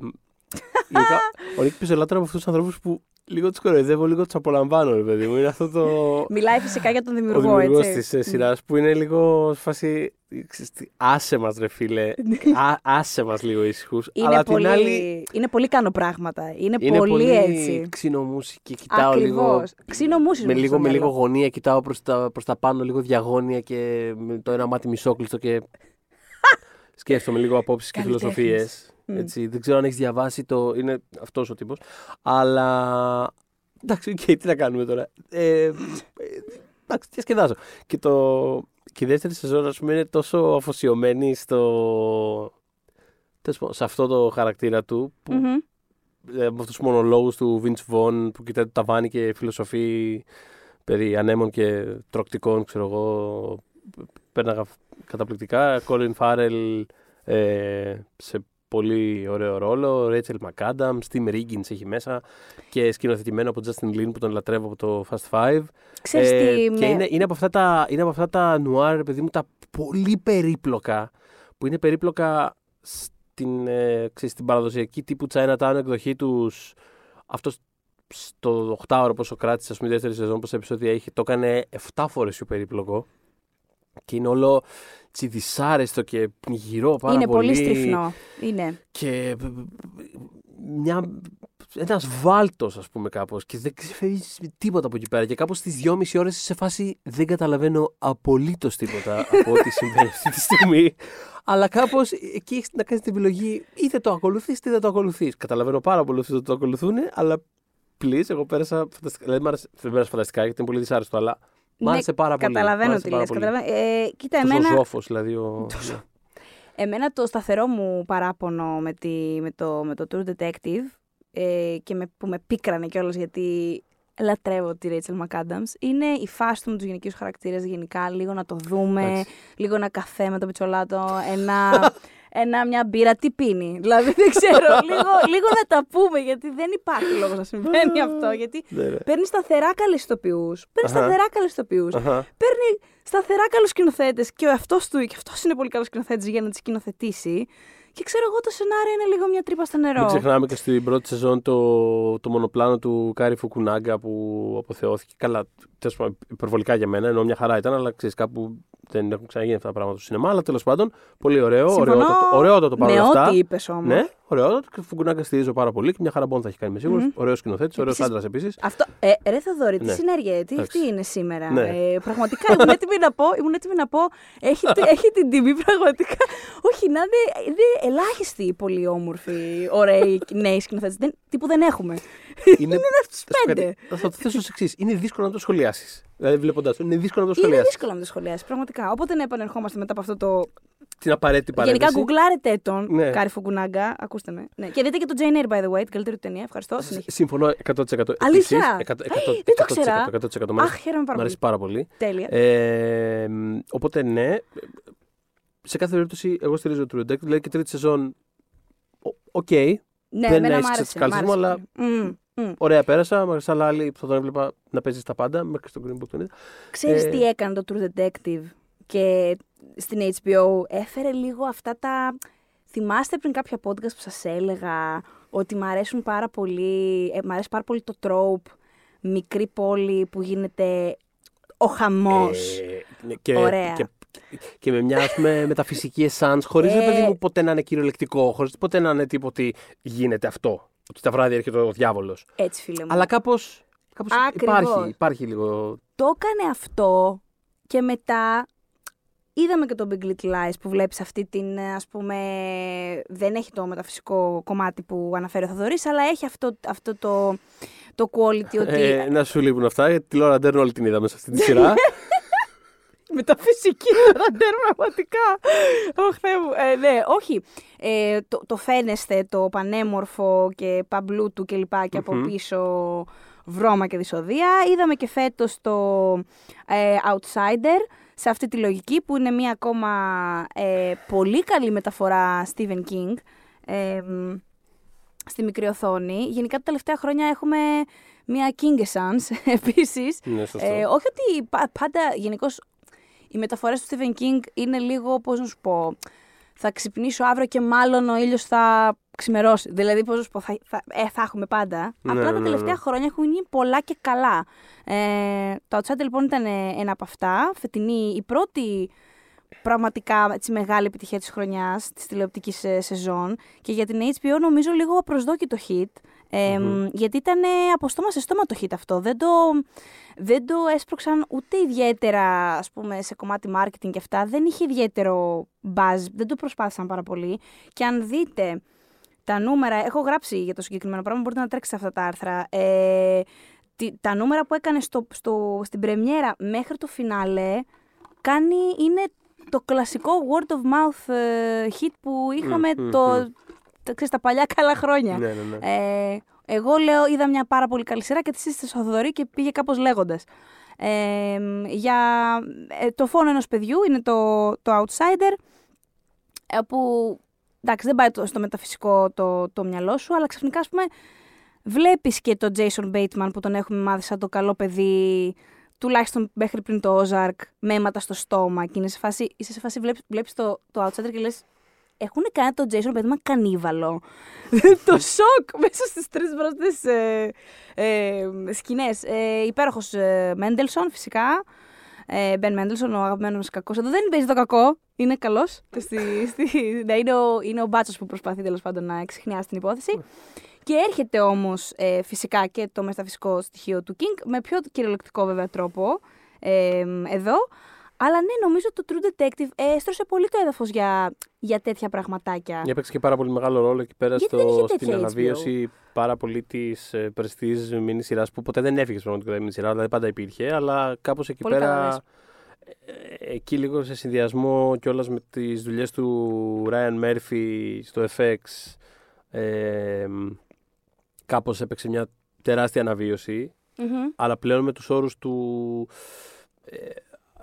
γενικά, ο Νίκη Πιζολάτρα από αυτούς τους ανθρώπους που λίγο τους κοροϊδεύω, λίγο τους απολαμβάνω, ρε παιδί μου. Είναι αυτό το. Μιλάει φυσικά για τον Ο δημιουργός, δημιουργό έτσι. της σειράς που είναι λίγο σε φάση. ξέρεις τι, Άσε μας, ρε φίλε. Α, άσε μας λίγο ήσυχους. Είναι, Αλλά πολύ, την άλλη. είναι πολύ κάνω πράγματα. Είναι, Είναι πολύ, πολύ έτσι. ξινομούσικη. Κοιτάω Ακριβώς. λίγο. Ξινομούσης με μου λίγο, στο με λίγο μυαλό. γωνία, κοιτάω προς τα, προς τα πάνω, λίγο διαγώνια και με το ένα μάτι μισόκλειστο και σκέφτομαι λίγο απόψεις και Καλλιτέχνης. Φιλοσοφίες. Μμ. Έτσι, δεν ξέρω αν έχει διαβάσει το. Είναι αυτός ο τύπος. Αλλά. Εντάξει, οκ, τι να κάνουμε τώρα. Ε, ε, εντάξει, διασκεδάζω. Και, το, και η δεύτερη σεζόν, ας πούμε, είναι τόσο αφοσιωμένη στο. τέλος πάντων, σε αυτό το χαρακτήρα του, που Μμμ. ε, με αυτούς τους μονολόγους του Vince Vaughn που κοιτάει το ταβάνι και φιλοσοφεί περί ανέμων και τροκτικών, ξέρω εγώ, πέρναγα καταπληκτικά. Colin Farrell ε, σε πολύ ωραίο ρόλο, Rachel McAdams, Tim Riggins έχει μέσα και σκηνοθετημένο από Justin Lin που τον λατρεύω από το Fast Five. Ξέρεις τι, Ε, με- Και είναι, είναι, από αυτά τα, είναι από αυτά τα νουάρ, παιδί μου, τα πολύ περίπλοκα, που είναι περίπλοκα στην, ε, ξέρεις, στην παραδοσιακή τύπου Chinatown εκδοχή τους. Αυτός στο 8ωρο πόσο κράτησε, ας πούμε, η δεύτερη σεζόν, πόσα επεισόδια είχε, το έκανε 7 φορές πιο περίπλοκο. Και είναι όλο τσι δυσάρεστο και πνιγυρό πάρα είναι πολύ πολύ. στριφνό. Είναι. Και μια, ένας βάλτος ας πούμε κάπως και δεν ξεφεύγεις με τίποτα από εκεί πέρα και κάπως στις δυόμιση ώρες είσαι σε φάση δεν καταλαβαίνω απολύτως τίποτα από ό,τι συμβαίνει αυτή τη στιγμή αλλά κάπως εκεί έχεις να κάνεις την επιλογή είτε το ακολουθείς είτε δεν το ακολουθείς καταλαβαίνω πάρα πολύ αυτούς ότι το ακολουθούν αλλά please εγώ πέρασα φανταστικά δηλαδή μ' άρεσε, δεν πέρασα φανταστικά γιατί είναι πολύ δυσάρεστο αλλά μ' Ναι, άρεσε πάρα πολύ Μ' Καταλαβαίνω άρεσε τι πάρα λες. πολύ. καταλαβαίνω. Ε, κοίτα, Αυτός εμένα, ο ζώφος δηλαδή ο... εμένα το σταθερό μου παράπονο με, τη, με, το, με το True Detective ε, και με, που με πίκρανε κιόλας γιατί λατρεύω τη Rachel McAdams είναι η φάση του με τους γυναικείους χαρακτήρες γενικά, λίγο να το δούμε, Εντάξει. λίγο ένα καφέ με το Πιτσολάτο, ένα, ένα, μια μπύρα, τι πίνει. Δηλαδή δεν ξέρω, λίγο, λίγο να τα πούμε γιατί δεν υπάρχει λόγος να συμβαίνει αυτό. Γιατί Ναι, ναι. παίρνει σταθερά καλές ηθοποιούς, παίρνει Αχα. σταθερά καλές ηθοποιούς, Αχα. παίρνει σταθερά καλούς σκηνοθέτες και ο εαυτός του και αυτός είναι πολύ καλός σκηνοθέτης για να τη σκηνοθετήσει. Και ξέρω εγώ το σενάριο είναι λίγο μια τρύπα στο νερό. Μην ξεχνάμε και στην πρώτη σεζόν το, το μονοπλάνο του Κάρι Φουκουνάγκα που αποθεώθηκε. Καλά, τέλος πάντων, υπερβολικά για μένα, ενώ μια χαρά ήταν, αλλά ξέρεις κάπου δεν έχουν ξαναγίνει αυτά τα πράγματα στο σινεμά. Αλλά τέλος πάντων, πολύ ωραίο. Συμφωνώ Ωραιότατο, ωραιότατο παρόλα με αυτά. ό,τι είπες όμως. Ναι, ωραιότατο. Και Φουκουνάγκα στηρίζω πάρα πολύ και μια χαρά μπον θα έχει κάνει, είμαι σίγουρος. Μμμ. Ωραίος σκηνοθέτης, ωραίος Επίσης- άντρας επίσης. Αυτό, ε, ρε Θοδωρή, τι Ναι. συνέργεια, τι Εντάξει. αυτή είναι σήμερα. Ναι. Ε, πραγματικά ήμουν έτοιμη να πω, ήμουν έτοιμη να πω έχει, τη- έχει την τιμή πραγματικά. Όχι, να είναι, είναι ελάχιστοι οι πολύ όμορφοι, ωραίοι νέοι σκηνοθέτες. Δεν, τύπου δεν έχουμε. Είναι, στους πέντε. Θα το θέσω ως εξής. Είναι δύσκολο να το σχολιάσεις. Δηλαδή, βλέποντάς το, είναι δύσκολο να το Είναι σχολιάσεις. δύσκολο να το σχολιάσεις, πραγματικά. Οπότε να επανερχόμαστε μετά από αυτό το την απαραίτητη Γενικά, παρένθεση. γκουγκλάρετε τον Ναι. Κάρι Φουκουνάγκα. Ακούστε με. Ναι. Και δείτε και το Jane Eyre, by the way, την καλύτερη του ταινία. Ευχαριστώ. Συνέχισε. Συμφωνώ 100%. Αλήθεια; Επίσης, εκατό- εκατό- Δεν το 'ξερα. 100%. Μ' αρέσει- Αχ, χαίρομαι πάρα Μ' αρέσει πολύ. πάρα πολύ. Τέλεια. Ε, μ, οπότε ναι, σε κάθε περίπτωση εγώ στηρίζω True Detective, δηλαδή και τρίτη σεζόν, ο- οκ, ναι, δεν εμένα μ' έσκυψε άρεσε, τις κάλτσες μ' μου, άρεσε αλλά- πολύ. Μμ, μμ. ωραία πέρασα, με σαν άλλη που θα τον έβλεπα να παίζει στα πάντα, μέχρι στο Green Book τον είδα. Ξέρεις Ε, τι έκανε το True Detective και στην HBO έφερε λίγο αυτά τα... Θυμάστε πριν κάποια podcast που σας έλεγα ότι μ' αρέσουν πάρα πολύ, ε, μ' αρέσει πάρα πολύ το trope μικρή πόλη που γίνεται ο χαμός. Ε, ναι, και, Ωραία. Και, και με μια ας πούμε, μεταφυσική essence, χωρίς Ε. παιδί μου ποτέ να είναι κυριολεκτικό, χωρίς ποτέ να είναι τίποτα ότι γίνεται αυτό. Ότι τα βράδια έρχεται ο διάβολος. Έτσι φίλε μου. Αλλά κάπως. Κάπως Ακριβώς. υπάρχει, υπάρχει λίγο. Το έκανε αυτό και μετά είδαμε και το Big Little Lies που βλέπεις αυτή την ε, ας πούμε δεν έχει το μεταφυσικό κομμάτι που αναφέρει ο Θοδωρής αλλά έχει αυτό, αυτό το, το quality ότι Ε, να σου λείπουν αυτά, γιατί τη Λόρα Ντέρν όλη την είδαμε σε αυτή τη σειρά. Μεταφυσική ραντέρ, πραγματικά. Ωχ, Θεέ μου. Ε, ναι, όχι. Ε, το, το φαίνεστε, το πανέμορφο και παμπλούτου και λοιπά και από Μμμ. πίσω βρώμα και δυσοδεία. Είδαμε και φέτος το ε, Outsider σε αυτή τη λογική που είναι μια ακόμα ε, πολύ καλή μεταφορά Stephen King ε, μ, στη μικρή οθόνη. Γενικά τα τελευταία χρόνια έχουμε μια King Essence επίσης. ναι, σωστό. Ε, όχι ότι πα- πάντα γενικώς οι μεταφορές του Stephen King είναι λίγο, πώς να σου πω, θα ξυπνήσω αύριο και μάλλον ο ήλιος θα ξημερώσει. Δηλαδή, πώς να σου πω, θα, θα, ε, θα έχουμε πάντα. Ναι, Απλά ναι, τα ναι, τελευταία ναι. χρόνια έχουν γίνει πολλά και καλά. Ε, το Outsider λοιπόν ήταν ε, ένα από αυτά. Φετινή, η πρώτη πραγματικά έτσι, μεγάλη επιτυχία της χρονιάς, της τηλεοπτικής ε, σεζόν. Και για την HBO νομίζω λίγο απροσδόκητο hit. Ε, Μμμ. Γιατί ήταν ε, από στόμα σε στόμα το hit αυτό. Δεν το, δεν το έσπρωξαν ούτε ιδιαίτερα ας πούμε, σε κομμάτι marketing και αυτά. Δεν είχε ιδιαίτερο buzz. Δεν το προσπάθησαν πάρα πολύ. Και αν δείτε τα νούμερα, έχω γράψει για το συγκεκριμένο πράγμα, μπορείτε να τρέξετε αυτά τα άρθρα. Ε, τι- τα νούμερα που έκανε στο, στο, στην πρεμιέρα μέχρι το φινάλε κάνει, είναι το κλασικό word of mouth ε, hit που είχαμε Μμ, μμ, το, μμ. τα, ξέρεις, τα παλιά καλά χρόνια. ναι, ναι, ναι. Ε, εγώ λέω, είδα μια πάρα πολύ καλή σειρά και της σύστησε στο Θοδωρή και πήγε κάπως λέγοντας. Ε, για ε, το φόνο ενός παιδιού είναι το, το Outsider, ε, που εντάξει δεν πάει το- στο μεταφυσικό το, το μυαλό σου, αλλά ξαφνικά ας πούμε βλέπεις και τον Jason Bateman που τον έχουμε μάθει σαν το καλό παιδί, τουλάχιστον μέχρι πριν το Ozark, με αίματα στο στόμα και είναι σε φάση, είσαι σε φάση βλέπεις, βλέπεις το, το Outsider και λες έχουν κάνει τον Jason Bateman κανίβαλο. το σοκ μέσα στις τρεις μπροστές ε, ε, σκηνές. Ε, υπέροχος ε, Μέντελσον φυσικά. Ε, Μπεν Μέντελσον, ο αγαπημένος μας κακός. Εδώ δεν παίζει το κακό. Είναι καλός. στη, στη, ναι, είναι, ο, είναι ο μπάτσος που προσπαθεί τέλος πάντων να εξηχνιάσει την υπόθεση. Και έρχεται όμως ε, φυσικά και το μεταφυσικό στοιχείο του King με πιο κυριολεκτικό βέβαια τρόπο ε, εδώ. Αλλά ναι, νομίζω το True Detective ε, έστρωσε πολύ το έδαφος για, για τέτοια πραγματάκια. Έπαιξε και πάρα πολύ μεγάλο ρόλο εκεί πέρα Γιατί δεν είχε στο, τέτοια στην HBO. αναβίωση πάρα πολύ της ε, prestige mini σειρά που ποτέ δεν έφυγε πραγματικά η mini σειρά, δηλαδή πάντα υπήρχε, αλλά κάπως εκεί Πολύ καλά πέρα. λες. ε, εκεί λίγο σε συνδυασμό κιόλας με τις δουλειές του Ryan Murphy στο FX. Ε, κάπως έπαιξε μια τεράστια αναβίωση Μμμ. αλλά πλέον με τους όρους του ε,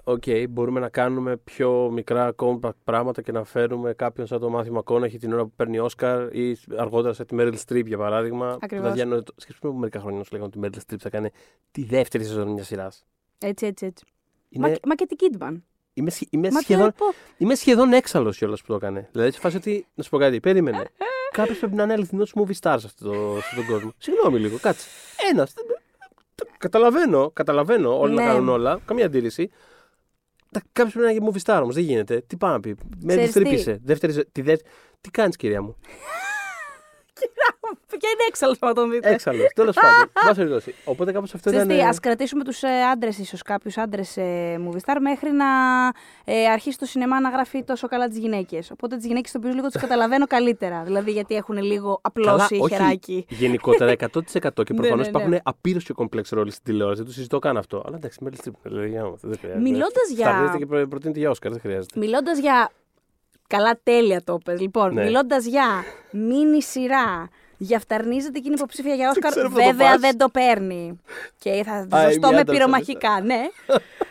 οκ, μπορούμε να κάνουμε πιο μικρά compact πράγματα και να φέρουμε κάποιον σαν το Μάθιου Μακόναχεϊ την ώρα που παίρνει Όσκαρ ή αργότερα σε τη Meryl Streep για παράδειγμα. Ακριβώς. Που θα διανοεί- Σκέψτε που μερικά χρόνια σου λέγανε ότι η Meryl Streep θα κάνει τη δεύτερη σεζόν μιας σειράς. Έτσι, έτσι, έτσι. Είναι, Μα, μα και την Kidman. είμαι, σχε- είμαι, Μα σχεδόν, ποιο- είμαι σχεδόν έξαλλος κιόλας που το έκανε. Δηλαδή, σε φάση ότι. Να σου πω κάτι, περίμενε. Κάποιος πρέπει να είναι αληθινό movie star σε αυτό το, σε αυτόν τον κόσμο. Συγγνώμη λίγο, κάτσε. Ένας. Καταλαβαίνω, καταλαβαίνω. Όλοι να Ναι. κάνουν όλα. Καμία αντίρρηση. Κάποιος πρέπει να είναι movie star όμως. Δεν γίνεται. Τι πάει να πει. Με Ξέρεις τι; τρύπησε. Δεύτερη, ζε- τη δε... Τι κάνεις, κυρία μου; Και είναι έξαλλος να τον δείτε. Έξαλλος. Τέλος πάντων. Βάση περιπτώσει. Οπότε κάπως αυτό Ξέρεις ήταν. τι, ας κρατήσουμε τους ε, άντρες ίσως, κάποιους άντρες ε, movie star μέχρι να ε, αρχίσει το σινεμά να γράφει τόσο καλά τις γυναίκες. Οπότε τις γυναίκες το οποίο λίγο τις καταλαβαίνω καλύτερα. Δηλαδή γιατί έχουν λίγο απλώσει όχι, χεράκι. Γενικότερα 100% και Ναι, προφανώς ναι, ναι. υπάρχουν απείρως και κομπλεξ ρόλοι στην τηλεόραση. Δεν το συζητώ καν αυτό. Αλλά εντάξει, Meryl Streep. Δηλαδή, για να- δεν χρειάζεται. Μιλώντας για- Καλά, τέλεια το πες. Λοιπόν, Ναι. μιλώντας για μίνι σειρά, για φταρνίζεται εκείνη υποψήφια για Όσκαρ, ξέρω πού θα το βέβαια πας. δεν το παίρνει. Και θα Α, ζωστώ η με Adams πυρομαχικά, ναι.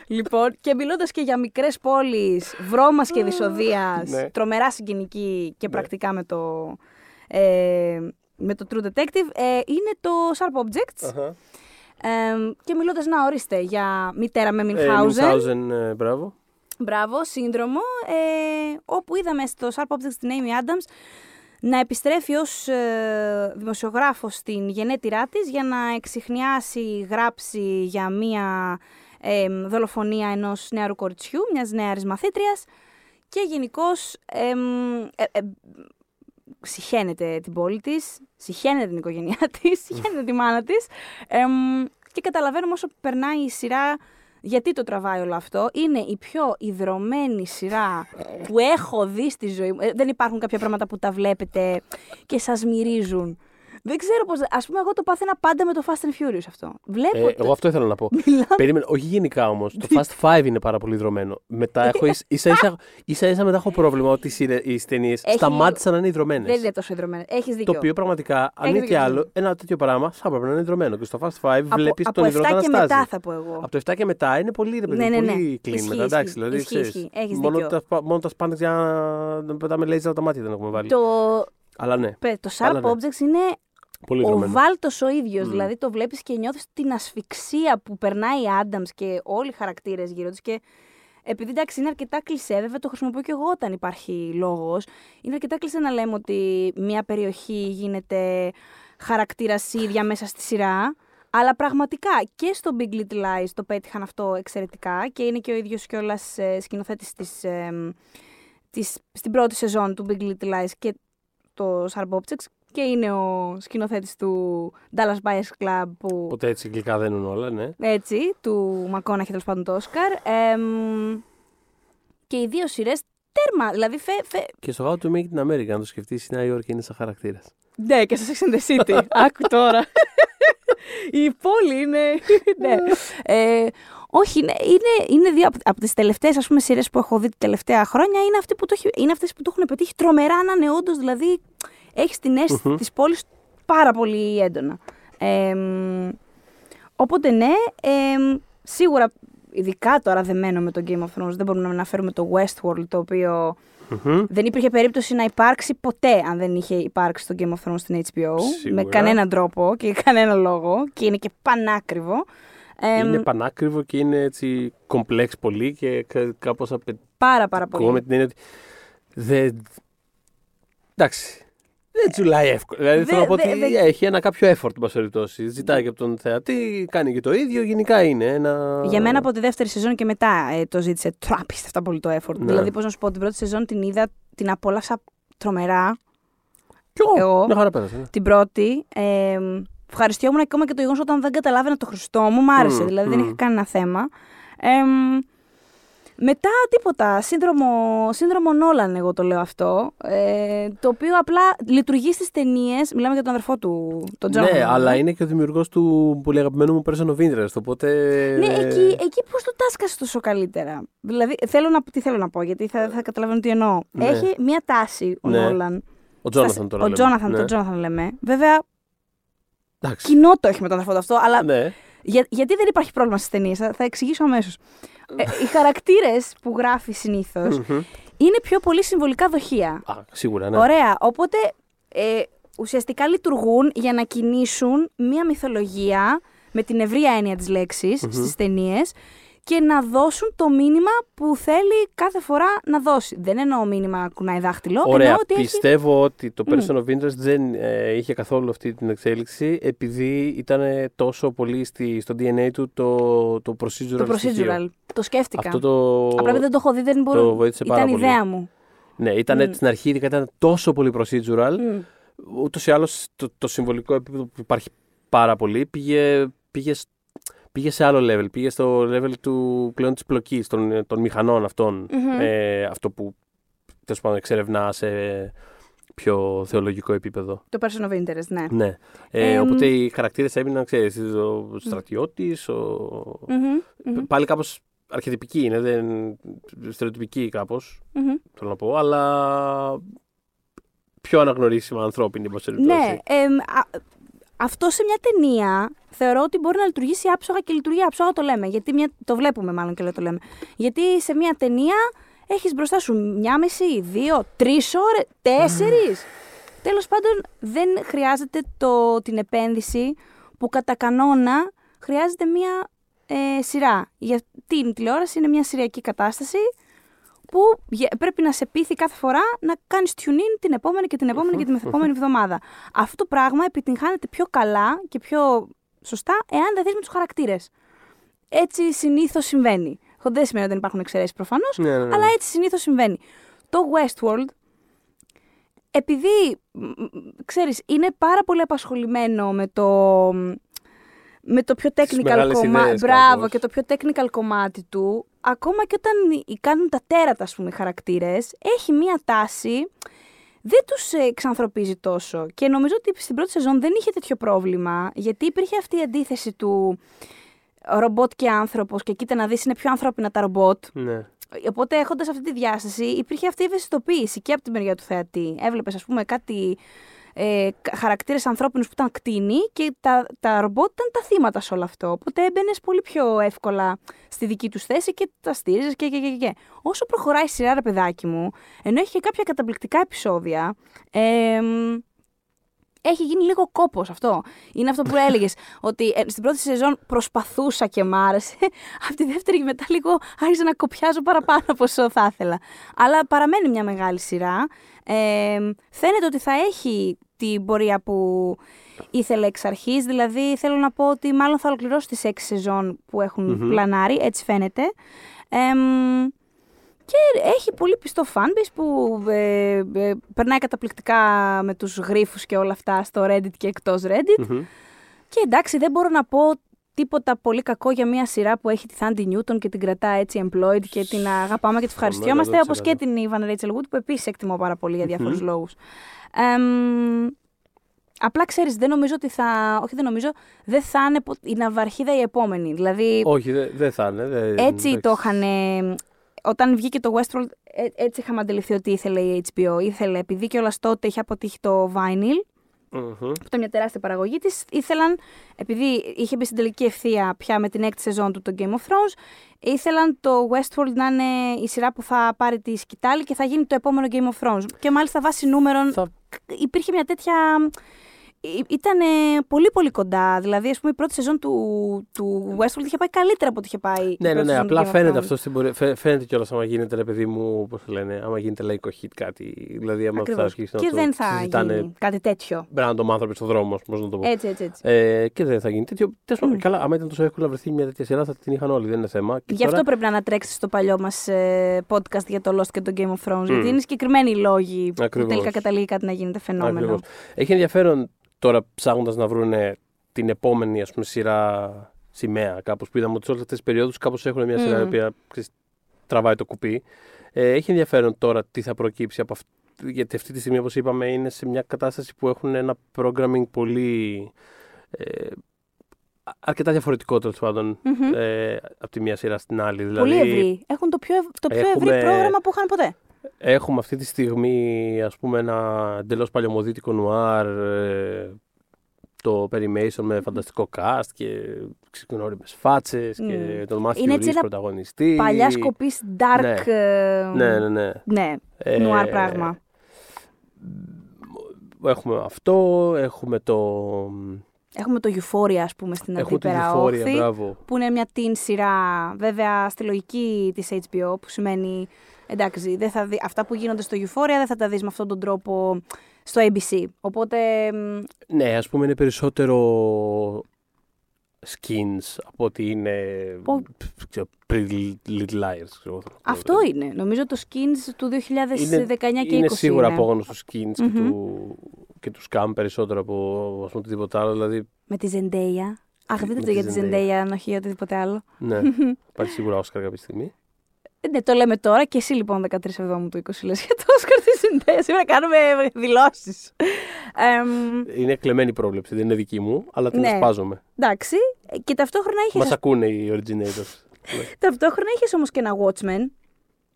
λοιπόν, και μιλώντας και για μικρές πόλεις, βρώμας και δυσοδείας, Ναι. τρομερά συγκινική και πρακτικά με το. Ε, με το True Detective, ε, είναι το Sharp Objects. Αχα. Ε, και μιλώντας, να ορίστε, για μητέρα με Ε, Μινχάουζεν. Μινχάουζεν, ε, μπράβο. Μπράβο, σύνδρομο, ε, όπου είδαμε στο Sharp Objects την Amy Adams να επιστρέφει ως ε, δημοσιογράφος στην γενέτειρά της για να εξηχνιάσει, γράψει για μία ε, δολοφονία ενός νεαρού κοριτσιού, μιας νεαρής μαθήτριας και γενικώς ε, ε, ε, συχαίνεται την πόλη της, συχαίνεται την οικογένειά της, συχαίνεται τη μάνα της εμ, και καταλαβαίνουμε όσο περνάει η σειρά γιατί το τραβάει όλο αυτό; Είναι η πιο ιδρωμένη σειρά που έχω δει στη ζωή μου. Ε, δεν υπάρχουν κάποια πράγματα που τα βλέπετε και σας μυρίζουν. Δεν ξέρω πώς... Ας πούμε, εγώ το πάθαινα πάντα με το Fast and Furious αυτό. Βλέπω... Ε, το- εγώ αυτό ήθελα να πω. Μιλάμε. Περίμενε, όχι γενικά όμως. Το Fast 5 είναι πάρα πολύ δρομένο. Μετά έχω ίσα ίσα, ίσα, ίσα μετά έχω πρόβλημα ότι οι ταινίες Έχει σταμάτησαν να είναι ιδρωμένε. Δεν είναι τόσο ιδρωμένο. Έχεις δίκιο. Το οποίο πραγματικά, αν Έχεις είναι και δίκιο. άλλο, ένα τέτοιο πράγμα θα έπρεπε να είναι ιδρωμένο. Και στο Fast 5 βλέπεις από τον 7 ιδρό να και αναστάζει. μετά θα πω εγώ. Από το 7 και μετά είναι πολύ, ρε παιδί, Ναι, ναι, ναι. πολύ clean Ισχύει, μετά. Εντάξει, ισχύει. δηλαδή, Ισχύει, ξέρεις, ισχύει. Έχεις μόνο, δίκιο. τα, μόνο τα σπάντεξ για να πετάμε λέιζερ από τα μάτια δεν έχουμε βάλει. Το, Αλλά ναι, παι- το Sharp Αλλά ναι. Objects είναι πολύ ο ιδρωμένο. βάλτος ο ίδιος. Μμ. Δηλαδή το βλέπεις και νιώθεις την ασφυξία που περνάει η Adams και όλοι οι χαρακτήρες γύρω της και επειδή εντάξει είναι αρκετά κλεισέ, βέβαια το χρησιμοποιώ και εγώ όταν υπάρχει λόγος, είναι αρκετά κλεισέ να λέμε ότι μια περιοχή γίνεται χαρακτήρα ίδια μέσα στη σειρά. Αλλά πραγματικά και στο Big Little Lies το πέτυχαν αυτό εξαιρετικά και είναι και ο ίδιος κιόλας ε, σκηνοθέτης της, ε, της, στην πρώτη σεζόν του Big Little Lies και το Sharp Objects και είναι ο σκηνοθέτης του Dallas Buyers Club που Ποτέ έτσι γλυκά δεν είναι όλα, ναι. έτσι, του Μακόνα και τέλος πάντων το Όσκαρ. Εμ, και οι δύο σειρές τέρμα. Δηλαδή, φε, φε... Και στο How to Make It in America, αν το σκεφτείς, η Νέα Υόρκη είναι σαν χαρακτήρας. Ναι, και στο Sex and the City. Άκου τώρα. η πόλη είναι. ναι. Ε, όχι, είναι, είναι, είναι δύο από, από τις τελευταίες σειρές που έχω δει τα τελευταία χρόνια. Είναι, αυτή που το, έχει- είναι αυτές που το έχουν πετύχει τρομερά να είναι όντω. Δηλαδή, έχεις την αίσθηση Μμμ. της πόλης πάρα πολύ έντονα. Εμ, οπότε, ναι, εμ, σίγουρα, ειδικά τώρα δεμένο με το Game of Thrones, δεν μπορούμε να αναφέρουμε το Westworld, το οποίο δεν υπήρχε περίπτωση να υπάρξει ποτέ αν δεν είχε υπάρξει το Game of Thrones στην HBO. Σίγουρα. Με κανέναν τρόπο και για κανένα λόγο. Και είναι και πανάκριβο. Εμ, είναι πανάκριβο και είναι έτσι κομπλέξ πολύ και κάπως απαιτητικό πάρα πάρα πολύ. με την έννοια ότι δεν. Εντάξει. Δεν τσουλάει εύκολα. Δηλαδή Δε- θέλω να πω δε- ότι δε- έχει ένα κάποιο effort, εν πάση περιπτώσει. Ζητάει και από τον θεατή, κάνει και το ίδιο. Γενικά είναι ένα. Για μένα από τη δεύτερη σεζόν και μετά ε, το ζήτησε τράπιστα πολύ το effort. Ναι. Δηλαδή, πώς να σου πω, την πρώτη σεζόν την είδα, την απόλαυσα τρομερά. Κι εγώ. εγώ- Μια χαρά πέρασα. ναι. Την πρώτη. Ε, ευχαριστιόμουν ακόμα και το γεγονός όταν δεν καταλάβαινα το Χριστό μου. Μ' άρεσε, Μμ, δηλαδή δεν μμ. είχα κανένα θέμα. Ε, μετά τίποτα. Σύνδρομο, σύνδρομο Νόλαν, εγώ το λέω αυτό. Ε, το οποίο απλά λειτουργεί στις ταινίες. Μιλάμε για τον αδερφό του, τον Τζόναθαν. Ναι, αλλά είναι και ο δημιουργός του πολύ αγαπημένου μου Person of Interest. Οπότε. Ναι, εκεί, εκεί πώς το τάσκασε τόσο καλύτερα; Δηλαδή, θέλω να, τι θέλω να πω, γιατί θα, θα καταλαβαίνω τι εννοώ. Ναι. Έχει μία τάση ο Ναι. Νόλαν. Ο Τζόναθαν τώρα. Ο λέμε. Τζόναθαν, Ναι. τον Τζόναθαν λέμε. Βέβαια, Εντάξει. κοινό το έχει με τον αδερφό του αυτό, αλλά Ναι. Για, γιατί δεν υπάρχει πρόβλημα στις ταινίες, θα, θα εξηγήσω αμέσως. Ε, οι χαρακτήρες που γράφει συνήθως Μμμ. είναι πιο πολύ συμβολικά δοχεία. Α, σίγουρα, ναι. Ωραία. Οπότε ε, ουσιαστικά λειτουργούν για να κινήσουν μία μυθολογία με την ευρία έννοια της λέξης στις ταινίες και να δώσουν το μήνυμα που θέλει κάθε φορά να δώσει. Δεν εννοώ μήνυμα κουνάει δάχτυλο. Ωραία. εννοώ ότι έχει... Πιστεύω ότι το Person of Interest δεν ε, είχε καθόλου αυτή την εξέλιξη επειδή ήταν τόσο πολύ στη, στο DNA του το, το procedural. Το στοιχείο. procedural. Το σκέφτηκα. Αυτό το. Απλά επειδή δεν το έχω δει, δεν μπορώ. το βοήθησε πάρα Ήταν πολύ. ιδέα μου. Ναι, ήταν Μμ. στην αρχή ειδικά ήταν τόσο πολύ procedural. Μμ. Ούτως ή άλλως το, το συμβολικό επίπεδο που υπάρχει πάρα πολύ πήγε, πήγε, σ- πήγε σε άλλο level. Πήγε στο level του πλέον της πλοκής των, των μηχανών αυτών. Μμμ. Ε, αυτό που τέλος πάντων εξερευνά σε πιο θεολογικό επίπεδο. Το person of interest, ναι. Ναι. Ε, Εμ. οπότε οι χαρακτήρες έμειναν, ξέρεις, ο στρατιώτης, ο... Μμμ, μμμ, Πάλι κάπως αρχιτυπική είναι, δεν... στερεοτυπική κάπως. μμμ. θέλω να πω, αλλά πιο αναγνωρίσιμα ανθρώπινη, εν πάση περιπτώσει. Ναι, εμ, α- αυτό σε μια ταινία θεωρώ ότι μπορεί να λειτουργήσει άψογα και λειτουργεί άψογα το λέμε. Γιατί μια, το βλέπουμε μάλλον και λέω το λέμε. Γιατί σε μια ταινία έχεις μπροστά σου μια μισή, δύο, τρεις ώρες, τέσσερις. Τέλος πάντων δεν χρειάζεται το, την επένδυση που κατά κανόνα χρειάζεται μια ε, σειρά. Γιατί η τηλεόραση είναι μια σειριακή κατάσταση που γε- πρέπει να σε πείθει κάθε φορά να κάνεις tune-in την επόμενη και την επόμενη και την μεθεπόμενη εβδομάδα. Αυτό το πράγμα επιτυγχάνεται πιο καλά και πιο σωστά εάν δεν δεις με τους χαρακτήρες. Έτσι συνήθως συμβαίνει. Αυτό δεν σημαίνει ότι δεν υπάρχουν εξαιρέσεις προφανώς, Ναι, ναι, ναι. αλλά έτσι συνήθως συμβαίνει. Το Westworld, επειδή, μ, μ, ξέρεις, είναι πάρα πολύ απασχολημένο με το, με το πιο technical μεγάλες κομμάτι. ιδέες Μπράβο, κάπως. και το πιο technical κομμάτι του, ακόμα και όταν οι- κάνουν τα τέρατα, ας πούμε, οι χαρακτήρες, έχει μία τάση, δεν τους ε, εξανθρωπίζει τόσο. Και νομίζω ότι στην πρώτη σεζόν δεν είχε τέτοιο πρόβλημα, γιατί υπήρχε αυτή η αντίθεση του ρομπότ και άνθρωπος και κοίτα να δεις είναι πιο ανθρώπινα τα ρομπότ. Ναι. Οπότε έχοντας αυτή τη διάσταση, υπήρχε αυτή η ευαισθητοποίηση και από την μεριά του θεατή. Έβλεπες, ας πούμε, κάτι ε, χαρακτήρες ανθρώπινους που ήταν κτίνοι και τα, τα ρομπότ ήταν τα θύματα σε όλο αυτό. Οπότε έμπαινες πολύ πιο εύκολα στη δική τους θέση και τα στήριζες και, και, και, και. Όσο προχωράει η σειρά, ρε παιδάκι μου, ενώ έχει και κάποια καταπληκτικά επεισόδια, ε, έχει γίνει λίγο κόπος αυτό. Είναι αυτό που έλεγες. ότι ε, στην πρώτη σεζόν προσπαθούσα και μ' άρεσε. Από τη δεύτερη και μετά λίγο άρχισα να κοπιάζω παραπάνω από όσο θα ήθελα. Αλλά παραμένει μια μεγάλη σειρά. Ε, φαίνεται ότι θα έχει την πορεία που ήθελε εξ αρχής. Δηλαδή θέλω να πω ότι μάλλον θα ολοκληρώσει τις έξι σεζόν που έχουν Μμμ. πλανάρει. Έτσι φαίνεται. Εμ, και έχει πολύ πιστό fanbase που ε, ε, περνάει καταπληκτικά με τους γρίφους και όλα αυτά στο Reddit και εκτός Reddit. Μμμ. Και εντάξει, δεν μπορώ να πω τίποτα πολύ κακό για μια σειρά που έχει τη Θάντι Νιούτον και την κρατά έτσι employed και την αγαπάμε και τη ευχαριστιόμαστε, 100%. όπως και την Ιβαν Ρέιτσελ Wood που επίσης εκτιμώ πάρα πολύ για διάφορους λόγους. Εμ, απλά ξέρεις, δεν νομίζω ότι θα, όχι δεν νομίζω, δεν θα είναι πο- η ναυαρχίδα η επόμενη. Δηλαδή, Όχι, δεν δεν θα είναι. δεν- έτσι εντάξει. το είχαν. Όταν βγήκε το Westworld, ε, έτσι είχαμε αντιληφθεί ότι ήθελε η HBO. Ήθελε, επειδή κιόλας τότε είχε αποτύχει το Vinyl, Μμμ. που ήταν μια τεράστια παραγωγή της, ήθελαν, επειδή είχε μπει στην τελική ευθεία πια με την έκτη σεζόν του το Game of Thrones, ήθελαν το Westworld να είναι η σειρά που θα πάρει τη σκητάλη και θα γίνει το επόμενο Game of Thrones. Και μάλιστα βάσει νούμερων Θα- υπήρχε μια τέτοια. Ήταν πολύ πολύ κοντά. Δηλαδή, ας πούμε, η πρώτη σεζόν του, του Westworld είχε πάει καλύτερα από ό,τι είχε πάει. η Ναι, ναι, πρώτη ναι. σεζόν του Απλά Game of φαίνεται Thrones. αυτό στην πορεία. Φαι- Φαίνεται κιόλας άμα γίνεται, ρε παιδί μου, πώς το λένε, άμα γίνεται λαϊκό hit κάτι. Δηλαδή, άμα θα Ακριβώς. αρχίσει να Και το δεν θα συζητάνε γίνει κάτι τέτοιο. random άνθρωποι στον δρόμο, πώς να το πω. Έτσι, έτσι, έτσι. Ε, και δεν θα γίνει τέτοιο. Τέλος πάντων, Μμ. Καλά, άμα ήταν τόσο εύκολο να βρεθεί μια τέτοια σειρά, θα την είχαν όλοι. Δεν είναι θέμα. Και Γι' αυτό τώρα- πρέπει να ανατρέξεις στο παλιό μας podcast για το Lost και το Game of Thrones. Μμ. Γιατί είναι συγκεκριμένοι οι λόγοι που Ακριβώς. τελικά καταλήγει κάτι να γίνεται φαινόμενο. Ακριβώς. Έχει ενδιαφέρον τώρα ψάχνοντας να βρουν την επόμενη ας πούμε, σειρά σημαία κάπως που είδαμε ότι σε όλες αυτές τις περιόδους κάπως έχουν μια σειρά Μμ. η οποία ξέρεις, τραβάει το κουπί. Ε, έχει ενδιαφέρον τώρα τι θα προκύψει από αυτή. Γιατί αυτή τη στιγμή, όπως είπαμε, είναι σε μια κατάσταση που έχουν ένα programming πολύ. Ε, α- αρκετά διαφορετικό τέλος πάντων Μμμ. ε, από τη μία σειρά στην άλλη. Δηλαδή, Πολύ ευρύ. Έχουν το πιο, ευ- το πιο έχουμε- ευρύ πρόγραμμα που είχαν ποτέ. Έχουμε αυτή τη στιγμή ας πούμε ένα εντελώς παλαιομοδίτικο νουάρ ε, το Perimation με φανταστικό cast και ξεκινώριμες φάτσες και Μμ. τον Matthew Είναι έτσι Rhys ένα πρωταγωνιστή. Παλιά σκοπής dark. Ναι. ε, Ναι, ναι, ναι. ναι, Ε, νουάρ πράγμα. Έχουμε αυτό, έχουμε το... Έχουμε το Euphoria, ας πούμε, στην Έχουμε το αντίπερα Euphoria, όχθη. μπράβο. Που είναι μια teen σειρά, βέβαια, στη λογική της HBO, που σημαίνει, εντάξει, δεν θα δει, αυτά που γίνονται στο Euphoria δεν θα τα δεις με αυτόν τον τρόπο στο ABC. Οπότε, μ, Ναι, ας πούμε είναι περισσότερο skins από ότι είναι Πο- ξέρω, Pretty Little Liars. Ξέρω, αυτό είναι. Νομίζω το Skins του 2019 και 20 είναι σίγουρα είναι. απόγονος του skins και, Μμμ. του, και του scam περισσότερο από ας πούμε, οτιδήποτε άλλο. Δηλαδή, Με τη Zendaya. Αχ, Με δείτε το τη για τη Zendaya. Zendaya, αν όχι για οτιδήποτε άλλο. ναι, υπάρχει σίγουρα Όσκαρ κάποια στιγμή. Ε, Ναι, το λέμε τώρα και εσύ λοιπόν 13 Εβδόμου του 20 λες για το Όσκαρ της Zendaya. Σήμερα κάνουμε δηλώσεις. Εμ, Είναι κλεμμένη πρόβλεψη, δεν είναι δική μου, αλλά την Ναι. ασπάζομαι. εντάξει, και ταυτόχρονα Μας είχες, ακούνε οι originators. ταυτόχρονα είχες όμως και ένα Watchmen,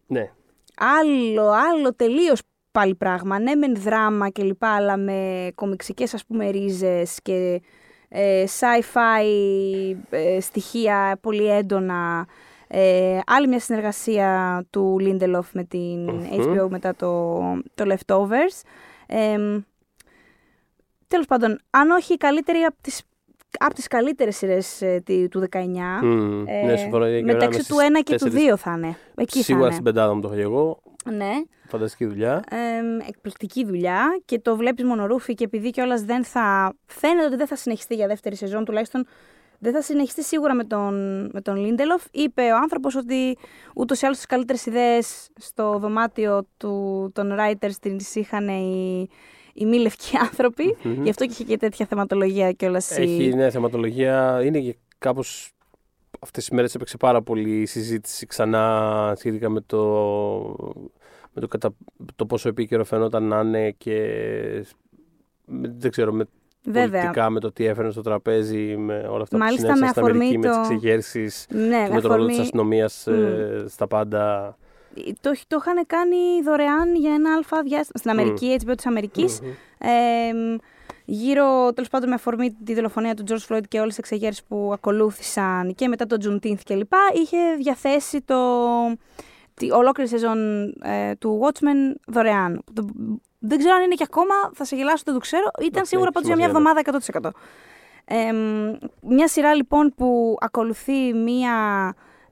ναι. άλλο, άλλο τελείως πάλι πράγμα. Ναι, μεν δράμα και λοιπά, αλλά με κομιξικές ας πούμε ρίζες και ε, sci-fi ε, στοιχεία πολύ έντονα. Ε, άλλη μια συνεργασία του Lindelof με την HBO μετά το, το Leftovers. Ε, τέλος πάντων, αν όχι η καλύτερη από τις από τις καλύτερες σειρές ε, τη- του 19. Μμμ. Ε, ναι, συμφωνώ. είναι και μεταξύ ανάμεσα του στις 1 και του τέσσερις. 2 θα είναι. Εκεί Σίγουρα θα στην είναι. πεντάδα μου το έχω και εγώ. Ναι. Φανταστική δουλειά. Ε, εκπληκτική δουλειά και το βλέπεις μονορούφι και επειδή κιόλας δεν θα... Φαίνεται ότι δεν θα συνεχιστεί για δεύτερη σεζόν, τουλάχιστον δεν θα συνεχιστεί σίγουρα με τον, με τον Λίντελοφ. Είπε ο άνθρωπος ότι ούτως ή άλλως τις καλύτερες ιδέες στο δωμάτιο του, των writers τις είχαν οι, οι μη λευκοί άνθρωποι. Μμμ. Γι' αυτό και είχε και τέτοια θεματολογία κιόλας. η- Έχει νέα θεματολογία. Είναι και κάπως αυτές τις μέρες έπαιξε πάρα πολύ η συζήτηση ξανά σχετικά με το, με το, κατα... το πόσο επίκαιρο φαινόταν να είναι και με- δεν ξέρω, με Βέβαια. πολιτικά, με το τι έφερε στο τραπέζι, με όλα αυτά Μάλιστα, που συνέβησαν με στην αφορμή Αμερική, με τις το- εξεγέρσεις, Ναι, με τον ρόλο της αφορμή- αστυνομίας ε, στα πάντα. Το, το είχαν κάνει δωρεάν για ένα αλφα διάστημα. Στην Αμερική, HBO της Αμερικής. Μμμ. Ε, γύρω, τέλος πάντων, με αφορμή τη δολοφονία του George Floyd και όλες τις εξεγέρσεις που ακολούθησαν και μετά το Juneteenth κλπ. είχε διαθέσει το, τη ολόκληρη σεζόν ε, του Watchmen δωρεάν. Το- δεν ξέρω αν είναι και ακόμα, θα σε γελάσω, δεν το ξέρω. Ήταν Εντάξει, σίγουρα έχει πάντως για μια σημασία, εβδομάδα 100%. Ε, μια σειρά λοιπόν που ακολουθεί μια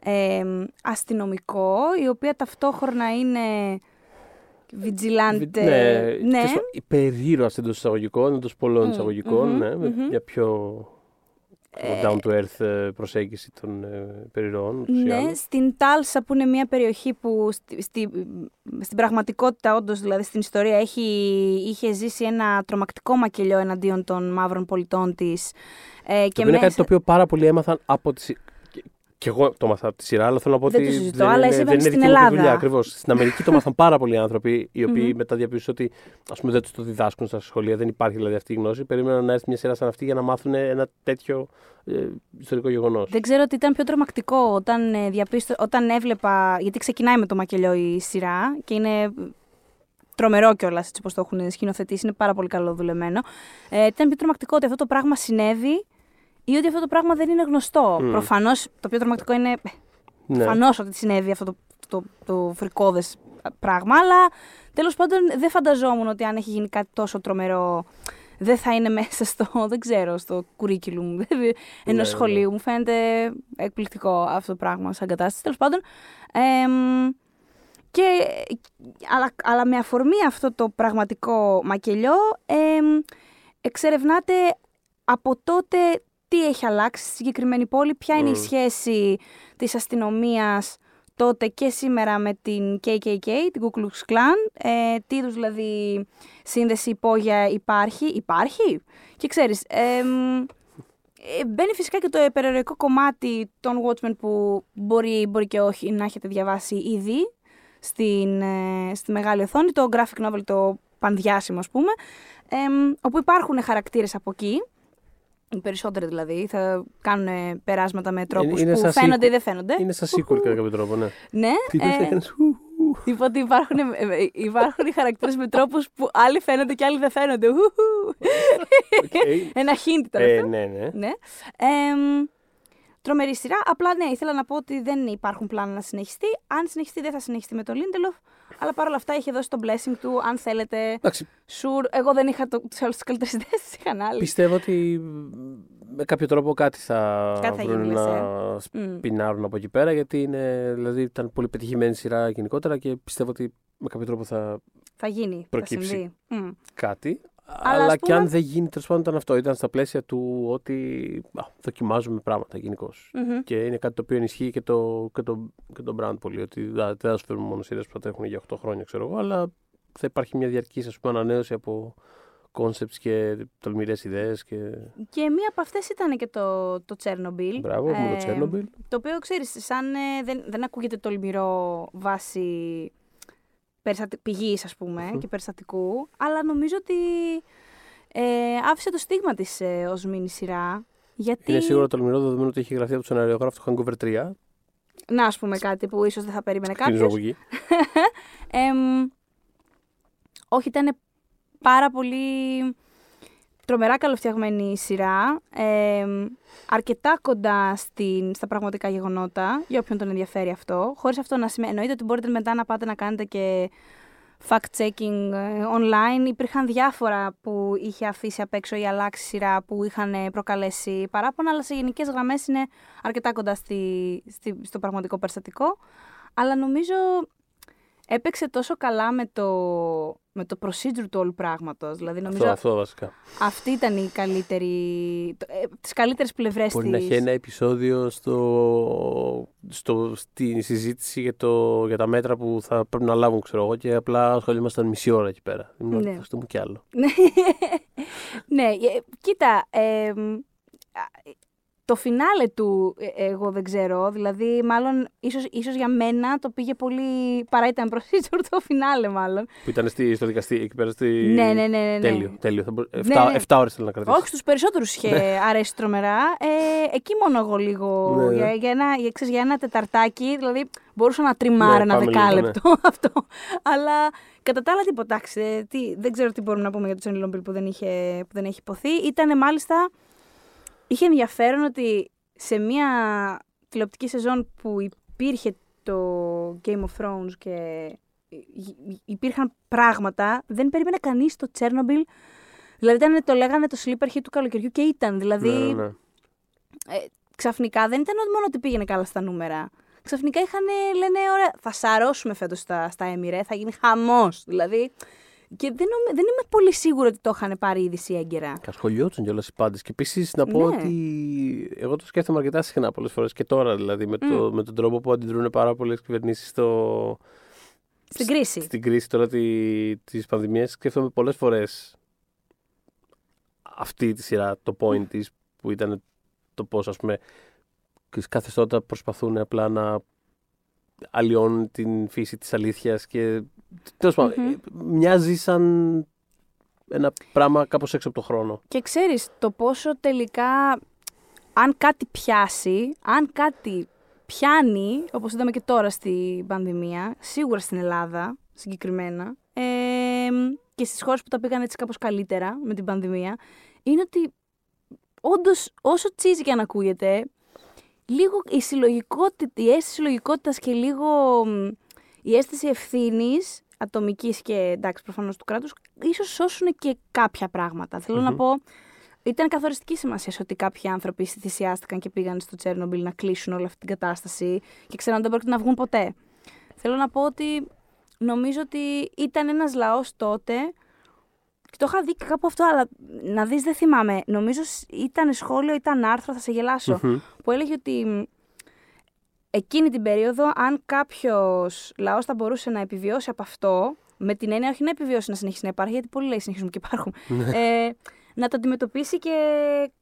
ε, αστυνομικό, η οποία ταυτόχρονα είναι vigilante. Ναι, ναι. τέλος πάντων, υπερήρωας εντός εισαγωγικών, εντός πολλών Μμ, εισαγωγικών, μμμ, ναι, με μμμ. μια πιο down to earth ε, προσέγγιση των ε, υπερηρώων. ούτως ή Ναι, άλλως. στην Τάλσα που είναι μια περιοχή που στη, στη- στην πραγματικότητα όντως, δηλαδή στην ιστορία έχει, είχε ζήσει ένα τρομακτικό μακελιό εναντίον των μαύρων πολιτών της. Ε, Το και οποίο είναι κάτι μέσα- το οποίο πάρα πολλοί έμαθαν από τη σειρά. Και εγώ το έμαθα από τη σειρά, αλλά θέλω να πω Δεν ότι. το συζητώ, δεν αλλά είναι, εσύ δεν έμενες είναι στην δική μου τη Ελλάδα. δουλειά. Ακριβώς. Στην Αμερική το μάθαν πάρα πολλοί άνθρωποι, οι οποίοι Μμμ. μετά διαπίστωσαν ότι ας πούμε, δεν τους το διδάσκουν στα σχολεία, δεν υπάρχει δηλαδή αυτή η γνώση. Περίμεναν να έρθει μια σειρά σαν αυτή για να μάθουν ένα τέτοιο ε, ιστορικό γεγονός. Δεν ξέρω τι ήταν πιο τρομακτικό όταν, ε, διαπίστω, όταν έβλεπα. Γιατί ξεκινάει με το μακελιό η σειρά και είναι τρομερό κιόλας έτσι όπως το έχουν σκηνοθετήσει. Είναι πάρα πολύ καλό δουλεμένο. Ε, ήταν πιο τρομακτικό ότι αυτό το πράγμα συνέβη ή ότι αυτό το πράγμα δεν είναι γνωστό. Μμ. Προφανώς το πιο τρομακτικό είναι. Ναι. Προφανώς ότι συνέβη αυτό το, το, το φρικόδε πράγμα, αλλά τέλος πάντων δεν φανταζόμουν ότι αν έχει γίνει κάτι τόσο τρομερό δεν θα είναι μέσα στο, δεν ξέρω, στο curriculum ενός ναι, σχολείου. Μου φαίνεται εκπληκτικό αυτό το πράγμα σαν κατάσταση. Τέλος πάντων. εμ, και, αλλά, αλλά με αφορμή αυτό το πραγματικό μακελιό, εμ, εξερευνάτε από τότε τι έχει αλλάξει στη συγκεκριμένη πόλη, ποια είναι η Μμ. σχέση της αστυνομίας τότε και σήμερα με την KKK, την Ku Klux Klan, ε, τι είδους δηλαδή σύνδεση υπόγεια υπάρχει, υπάρχει. Και ξέρεις, εμ, ε, μπαίνει φυσικά και το υπερηρωικό κομμάτι των Watchmen που μπορεί, μπορεί και όχι να έχετε διαβάσει ήδη στην, ε, στη μεγάλη οθόνη, το graphic novel το πανδιάσημο ας πούμε, εμ, όπου υπάρχουν χαρακτήρες από εκεί, οι περισσότεροι δηλαδή, θα κάνουν περάσματα με τρόπους είναι που σαν φαίνονται sequel. ή δεν φαίνονται. Είναι σαν sequel κατά κάποιο τρόπο, ναι. Ναι, Τι το ε, έκανες, ου, ου. Είπα ότι υπάρχουν, ε, ε, υπάρχουν οι χαρακτήρες με τρόπους που άλλοι φαίνονται και άλλοι δεν φαίνονται. Ουχου. Οκ. Ένα hint ήταν Ε, αυτό. ναι, ναι. Ναι. Εμ, τρομερή σειρά. Απλά ναι, ήθελα να πω ότι δεν υπάρχουν πλάνα να συνεχιστεί. Αν συνεχιστεί, δεν θα συνεχιστεί με το Lindelof. Αλλά παρόλα αυτά είχε δώσει το blessing του. Αν θέλετε, Εντάξει, sure. Εγώ δεν είχα το, τους άλλους τις καλύτερες ιδέες, τις είχαν άλλοι. πιστεύω ότι με κάποιο τρόπο κάτι θα, Κάτι θα βρουν γίνει, να λες, ε. Μμ. σπινάρουν από εκεί πέρα γιατί είναι, δηλαδή, ήταν πολύ πετυχημένη σειρά γενικότερα και πιστεύω ότι με κάποιο τρόπο θα Θα γίνει, θα προκύψει. συμβεί. Μμ. κάτι. Αλλά, Αλλά, ας και πούμε- αν δεν γίνει, τέλος πάντων ήταν αυτό. Ήταν στα πλαίσια του ότι α, δοκιμάζουμε πράγματα γενικώς. Μμμ. Και είναι κάτι το οποίο ενισχύει και το, και το, και το brand πολύ. Ότι α, δεν θα σου φέρουμε μόνο σειρές που θα τρέχουν για 8 χρόνια, ξέρω εγώ, αλλά θα υπάρχει μια διαρκής ανανέωση από concepts και τολμηρές ιδέες. Και... Και μία από αυτές ήταν και το, το Chernobyl. Μπράβο, με το Ε, Chernobyl. Το οποίο ξέρεις, σαν ε, δεν, δεν ακούγεται τολμηρό βάση περιστατι... πηγής ας πούμε Μμμ. και περιστατικού, αλλά νομίζω ότι ε, άφησε το στίγμα της ε, ως μίνι σειρά. Γιατί, Είναι σίγουρα τολμηρό δεδομένου ότι έχει γραφτεί από τον σεναριογράφο του Hangover 3. να ας πούμε κάτι που ίσως δεν θα περίμενε Ξεκινήσω κάποιος. από εκεί. Εμ, όχι, ήταν πάρα πολύ τρομερά καλοφτιαγμένη η σειρά. εμ, αρκετά κοντά στην, στα πραγματικά γεγονότα, για όποιον τον ενδιαφέρει αυτό. Χωρίς αυτό να σημαίνει, εννοείται ότι μπορείτε μετά να πάτε να κάνετε και fact-checking ε, online. Υπήρχαν διάφορα που είχε αφήσει απ' έξω η αλλάξει σειρά που είχαν ε, προκαλέσει παράπονα, αλλά σε γενικές γραμμές είναι αρκετά κοντά στη, στη, στο πραγματικό περιστατικό. Αλλά νομίζω έπαιξε τόσο καλά με το, με το procedure του όλου πράγματος. Δηλαδή νομίζω Αυτό, αυτό βασικά. αυτή ήταν η καλύτερη, το- ε, τις καλύτερες πλευρές Μπορεί της. να έχει ένα επεισόδιο στο, στο, στη συζήτηση για, το, για τα μέτρα που θα πρέπει να λάβουν, ξέρω εγώ, και απλά ασχολούμασταν μισή ώρα εκεί πέρα. Ήμουν, Ναι. Θα μου κι άλλο. ναι, ε, κοίτα, ε, μ, α, το φινάλε του ε, εγώ δεν ξέρω, δηλαδή μάλλον ίσως, ίσως για μένα το πήγε πολύ, παρά ήταν procedure το φινάλε μάλλον. Που ήταν στη, στο δικαστήριο εκεί πέρα. Στη... Ναι, ναι, ναι, ναι, ναι. Τέλειο. τέλειο. Θα μπο... Ναι, 7, ναι. ώρες θέλω να κρατήσω. Όχι, στους περισσότερους είχε αρέσει τρομερά. Ε, εκεί μόνο εγώ λίγο, Ναι, ναι. για, για, ένα, για, ξέρεις, για ένα τεταρτάκι, δηλαδή μπορούσα να τριμάρω Ναι, ένα πάμε λίγο, δεκάλεπτο αυτό. Αλλά κατά τα άλλα τίποτα, εντάξει, ε, τι, δεν ξέρω τι μπορούμε να πούμε για το Τζόνι Λόμπιλ που δεν, είχε, που δεν έχει υποθεί. Ήταν μάλιστα, είχε ενδιαφέρον ότι σε μια τηλεοπτική σεζόν που υπήρχε το Game of Thrones και υ- υπήρχαν πράγματα, δεν περίμενε κανείς το Τσέρνομπιλ Δηλαδή ήταν, το λέγανε το sleeper hit του καλοκαιριού και ήταν. Δηλαδή Ναι, ναι, ναι. ε, ξαφνικά δεν ήταν μόνο ότι πήγαινε καλά στα νούμερα. Ξαφνικά είχαν, λένε, ωραία, θα σαρώσουμε φέτος στα, στα Emirates, θα γίνει χαμός. Δηλαδή, και δεν, νομι- δεν είμαι πολύ σίγουρη ότι το είχαν πάρει είδηση έγκαιρα. Και ασχολιόντουσαν κιόλας οι πάντες. Και επίσης να πω Ναι. ότι εγώ το σκέφτομαι αρκετά συχνά πολλές φορές και τώρα δηλαδή με, το, με τον τρόπο που αντιδρούν πάρα πολλές κυβερνήσεις στο, Στην κρίση. στην κρίση τώρα τη, της πανδημίας σκέφτομαι πολλές φορές αυτή τη σειρά, το point της που ήταν το πώς ας πούμε τις καθεστώτα προσπαθούν απλά να αλλοιώνουν την φύση της αλήθειας και τέλος πάντων, Μμμ. ε, μοιάζει σαν ένα πράγμα κάπως έξω από το χρόνο. Και ξέρεις το πόσο τελικά, αν κάτι πιάσει, αν κάτι πιάνει, όπως είδαμε και τώρα στην πανδημία, σίγουρα στην Ελλάδα συγκεκριμένα, ε, και στις χώρες που τα πήγαν έτσι κάπως καλύτερα με την πανδημία, είναι ότι όντως όσο τσίζει και αν ακούγεται, λίγο η συλλογικότητα, η αίσθηση συλλογικότητας και λίγο μ, η αίσθηση ευθύνης ατομικής και εντάξει προφανώς του κράτους, ίσως σώσουν και κάποια πράγματα. Θέλω να Μμμ. πω, ήταν καθοριστική σημασία ότι κάποιοι άνθρωποι θυσιάστηκαν και πήγαν στο Τσέρνομπιλ να κλείσουν όλη αυτή την κατάσταση και ξέραν ότι δεν πρόκειται να βγουν ποτέ. Θέλω να πω ότι νομίζω ότι ήταν ένας λαός τότε και το είχα δει και κάπου αυτό, αλλά να δεις δεν θυμάμαι. Νομίζω σ- ήταν σχόλιο, ήταν άρθρο, θα σε γελάσω, Μμμ. που έλεγε ότι μ, εκείνη την περίοδο αν κάποιος λαός θα μπορούσε να επιβιώσει από αυτό, με την έννοια όχι να επιβιώσει να συνεχίσει να υπάρχει, γιατί πολλοί λέει συνεχίζουμε και υπάρχουν, ε, να το αντιμετωπίσει και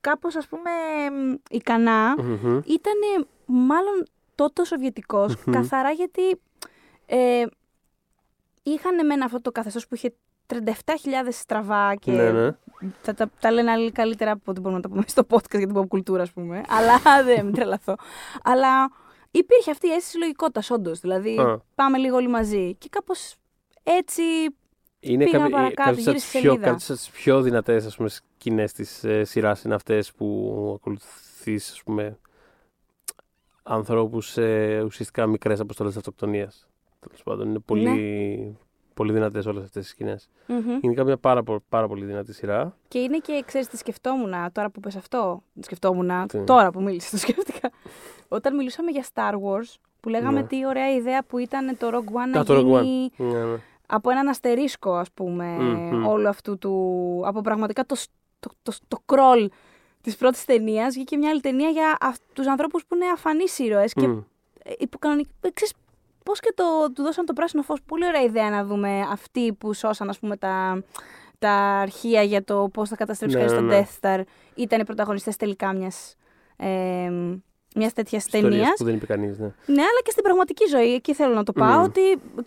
κάπως ας πούμε μ, ικανά, Μμμ. ήταν μάλλον τότε ο Σοβιετικός, καθαρά γιατί ε, είχαν μεν αυτό το καθεστώς που είχε 37.000 στραβά και Ναι, ναι. θα τα, τα λένε άλλοι καλύτερα από ό,τι μπορούμε να τα πούμε στο podcast για την pop κουλτούρα, ας πούμε. Αλλά δεν μην τρελαθώ. Αλλά υπήρχε αυτή η αίσθηση λογικότητας, όντως. Δηλαδή, Α. πάμε λίγο όλοι μαζί. Και κάπως έτσι Είναι Πήγα κάποιοι- παρακάτω, κάποιες από γύρισε τις πιο, σελίδα. κάποιες από τις πιο δυνατές ας πούμε, σκηνές της ε, σειράς είναι αυτές που ακολουθείς ας πούμε, ανθρώπους σε ουσιαστικά μικρές αποστολές αυτοκτονίας. Τέλος πάντων, είναι πολύ, Ναι. Πολύ δυνατές όλες αυτές τις σκηνές. μμμ. Είναι κάποια πάρα, πο- πάρα πολύ δυνατή σειρά. Και είναι και, ξέρεις, τι σκεφτόμουν τώρα που πες αυτό. Το σκεφτόμουν Τι; τώρα που μίλησες, το σκέφτηκα. Όταν μιλούσαμε για Star Wars, που λέγαμε Ναι. τι ωραία ιδέα που ήταν το Rogue One να Α, το Rogue γίνει One. Ναι, ναι. από έναν αστερίσκο, ας πούμε, Μμμ. όλο αυτού του... Από πραγματικά το, σ- το, το, το κρόλ της πρώτης ταινίας βγήκε μια άλλη ταινία για αυ, τους ανθρώπους που είναι αφανείς ήρωες και Μμ. ε, υποκανονικ- ε, ξέρεις, πώς και το, του δώσαν το πράσινο φως. Πολύ ωραία ιδέα να δούμε αυτοί που σώσαν, ας πούμε, τα, τα αρχεία για το πώς θα καταστρέψει Ναι, κανείς ναι, τον ναι. Death Star. Ήταν οι πρωταγωνιστές τελικά μιας, ε, μιας τέτοιας Ιστορίες ταινίας. που δεν είπε κανείς, ναι. Ναι, αλλά και στην πραγματική ζωή. Εκεί θέλω να το πάω. Μμμ. Ότι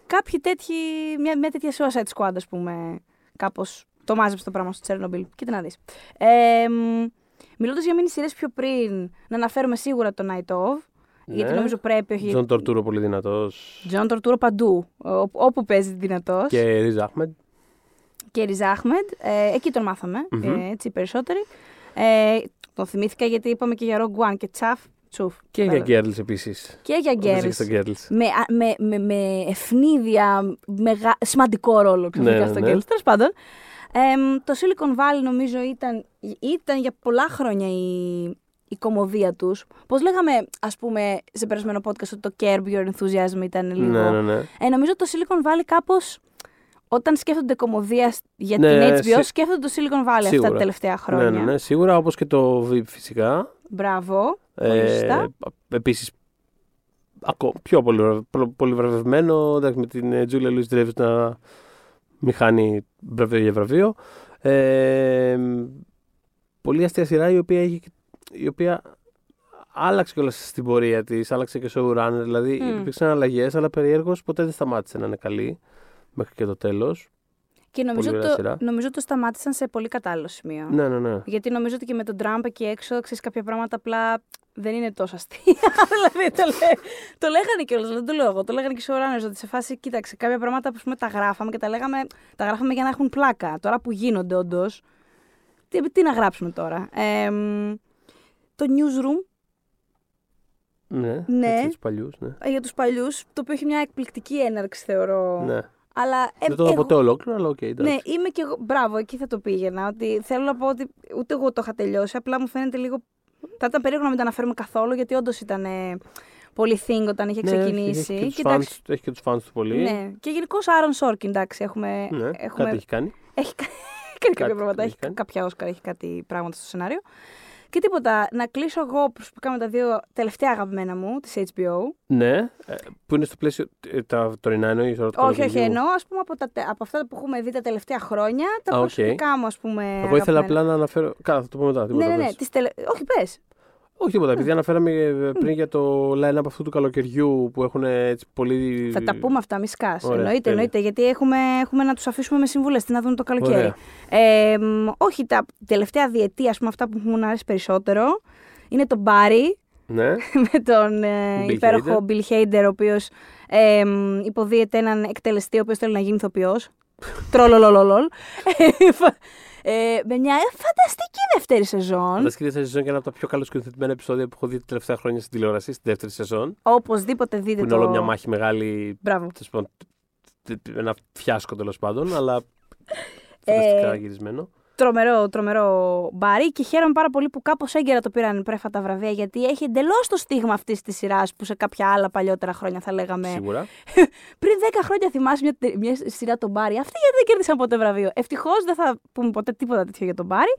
κάποιοι τέτοιοι, μια, μια τέτοια suicide squad, ας πούμε, κάπως το μάζεψε το πράγμα στο Τσέρνομπιλ. Κοίτα να δεις. Ε, Μιλώντας για μίνι σειρές πιο πριν, να αναφέρουμε σίγουρα το Night of. Γιατί Ναι. νομίζω πρέπει. Όχι... Τζον Τορτούρο πολύ δυνατός. Τζον Τορτούρο παντού. Ό- όπου παίζει δυνατός. Και, Και Ριζ Άχμεντ. και Ριζ Άχμεντ. Ε, εκεί τον μάθαμε. Μμμ. Ε, έτσι οι περισσότεροι. Ε, τον θυμήθηκα γιατί είπαμε και για Rogue One και Τσαφ. Τσουφ. Και για Βέβαια. Γκέρλς επίσης. Και για Girls. το Girls. με, α- με, με, με αιφνίδια, μεγα, σημαντικό ρόλο ξαφνικά Ναι, ναι, στο ναι. Girls. Τέλος πάντων, εμ, το Silicon Valley νομίζω ήταν, ήταν για πολλά χρόνια η, η κομμωδία τους. Πώς λέγαμε, ας πούμε, σε περασμένο podcast ότι το Curb Your Enthusiasm ήταν λίγο... Ναι, ναι, ναι. Ε, νομίζω το Silicon Valley κάπως, όταν σκέφτονται κομμωδίας σ- για Ναι, την HBO, σι- σκέφτονται το Silicon Valley αυτά Σίγουρα. τα τελευταία χρόνια. Ναι, ναι, ναι. Σίγουρα όπως και το VIP φυσικά. Μπράβο. Πολύ Ε, σωστά. Επίσης, πιο πολύ, πολύ βραβευμένο. εντάξει, με την ε, Julia Louis Dreyfus να μην χάνει βραβείο για βραβείο. Ε, πολύ αστεία σειρά η οποία, έχει, η οποία άλλαξε κιόλας στην πορεία της, άλλαξε και showrunner. Δηλαδή Μμ. υπήρξαν αλλαγές, αλλά περιέργω ποτέ δεν σταμάτησε να είναι καλή μέχρι και το τέλος. Και νομίζω πολύ ωραία το, σειρά. νομίζω το σταμάτησαν σε πολύ κατάλληλο σημείο. Ναι, ναι, ναι. Γιατί νομίζω ότι και με τον Τραμπ εκεί έξω, ξέρεις κάποια πράγματα απλά δεν είναι τόσο αστεία. δηλαδή το, λέ, το λέγανε κιόλας, δεν το λέω εγώ. Το λέγανε και οι showrunners ότι σε φάση, κοίταξε, κάποια πράγματα που ας πούμε, τα γράφαμε και τα λέγαμε, τα γράφαμε για να έχουν πλάκα. Τώρα που γίνονται όντως. Τι, τι να γράψουμε τώρα; Ε, μ, το newsroom Ναι, Ναι. έτσι, τους παλιούς, ναι. ε, για τους παλιούς, το οποίο έχει μια εκπληκτική έναρξη, θεωρώ. ναι. Αλλά, ε, δεν το είδα εγώ- ποτέ ολόκληρο, αλλά οκ, Ναι, εντάξει. είμαι και εγώ. Μπράβο, εκεί θα το πήγαινα. Ότι θέλω να πω ότι ούτε εγώ το είχα τελειώσει. Απλά μου φαίνεται λίγο. Θα ήταν περίεργο να μην το αναφέρουμε καθόλου, γιατί όντως ήταν ε, πολύ thing όταν είχε Ναι, ξεκινήσει. Έχει και, τους Και εντάξει, fans, έχει και τους fans του πολύ. ναι. Και γενικώς Άρον Σόρκιν, εντάξει, έχουμε. Ναι, έχουμε κάτι έχει κάνει. έχει κα- κάνει κάποια Κάτι πράγματα. έχει Έχει κάνει. κάποια Όσκαρ, έχει κάτι πράγματα στο σενάριο. Και τίποτα. Να κλείσω εγώ προσωπικά με τα δύο τελευταία αγαπημένα μου της HBO. Ναι, ε, που είναι στο πλαίσιο. ε, Τα τωρινά εννοείς τώρα. του όχι, όχι, καλοκαιριού. εννοώ ας πούμε από, τα, τε- από αυτά που έχουμε δει τα τελευταία χρόνια, τα Α, οκ. προσωπικά μου, ας πούμε. Εγώ ήθελα αγαπημένα. απλά να αναφέρω. Καλά, θα το πω μετά. Ναι, τίποτα, ναι, ναι. πες. Τις τελε... Όχι, πες. Όχι τίποτα, επειδή αναφέραμε ε, πριν για το line-up αυτού του καλοκαιριού που έχουν έτσι πολύ. Θα τα πούμε αυτά, μη σκάς. Ωραία, εννοείται, τέλεια. εννοείται. Γιατί έχουμε, έχουμε να τους αφήσουμε με συμβουλές τι να δουν το καλοκαίρι. Ωραία. Ε, μ, όχι, τα τελευταία διετία, ας πούμε, αυτά που μου έχουν αρέσει περισσότερο είναι το Μπάρι Ναι, με τον ε, Bill υπέροχο Bill Hader, ο οποίος ε, μ, υποδίεται έναν εκτελεστή, ο οποίος θέλει να γίνει ηθοποιός. Τρολολολολολ. ε, με μια φανταστική δεύτερη σεζόν. αλλά σκέφτεται σεζόν και ένα από τα πιο καλοσκηνοθετημένα επεισόδια που έχω δει τα τελευταία χρόνια στην τηλεόραση, στη δεύτερη σεζόν. Οπωσδήποτε Που δείτε είναι το. όλο μια μάχη μεγάλη. Μπράβο. τέλος πάντων, τ- τ- Ένα φιάσκο τέλος πάντων, αλλά. Ε, Φανταστικά γυρισμένο. Τρομερό, τρομερό μπάρι και χαίρομαι πάρα πολύ που κάπως έγκαιρα το πήραν πρέφα τα βραβεία γιατί έχει εντελώς το στίγμα αυτής της σειράς που σε κάποια άλλα παλιότερα χρόνια θα λέγαμε. Σίγουρα. Πριν 10 χρόνια θυμάσαι μια, τε- μια σειρά τον Μπάρι. Αυτοί γιατί δεν κέρδισαν ποτέ βραβείο. Ευτυχώς δεν θα πούμε ποτέ τίποτα τέτοιο για τον Μπάρι.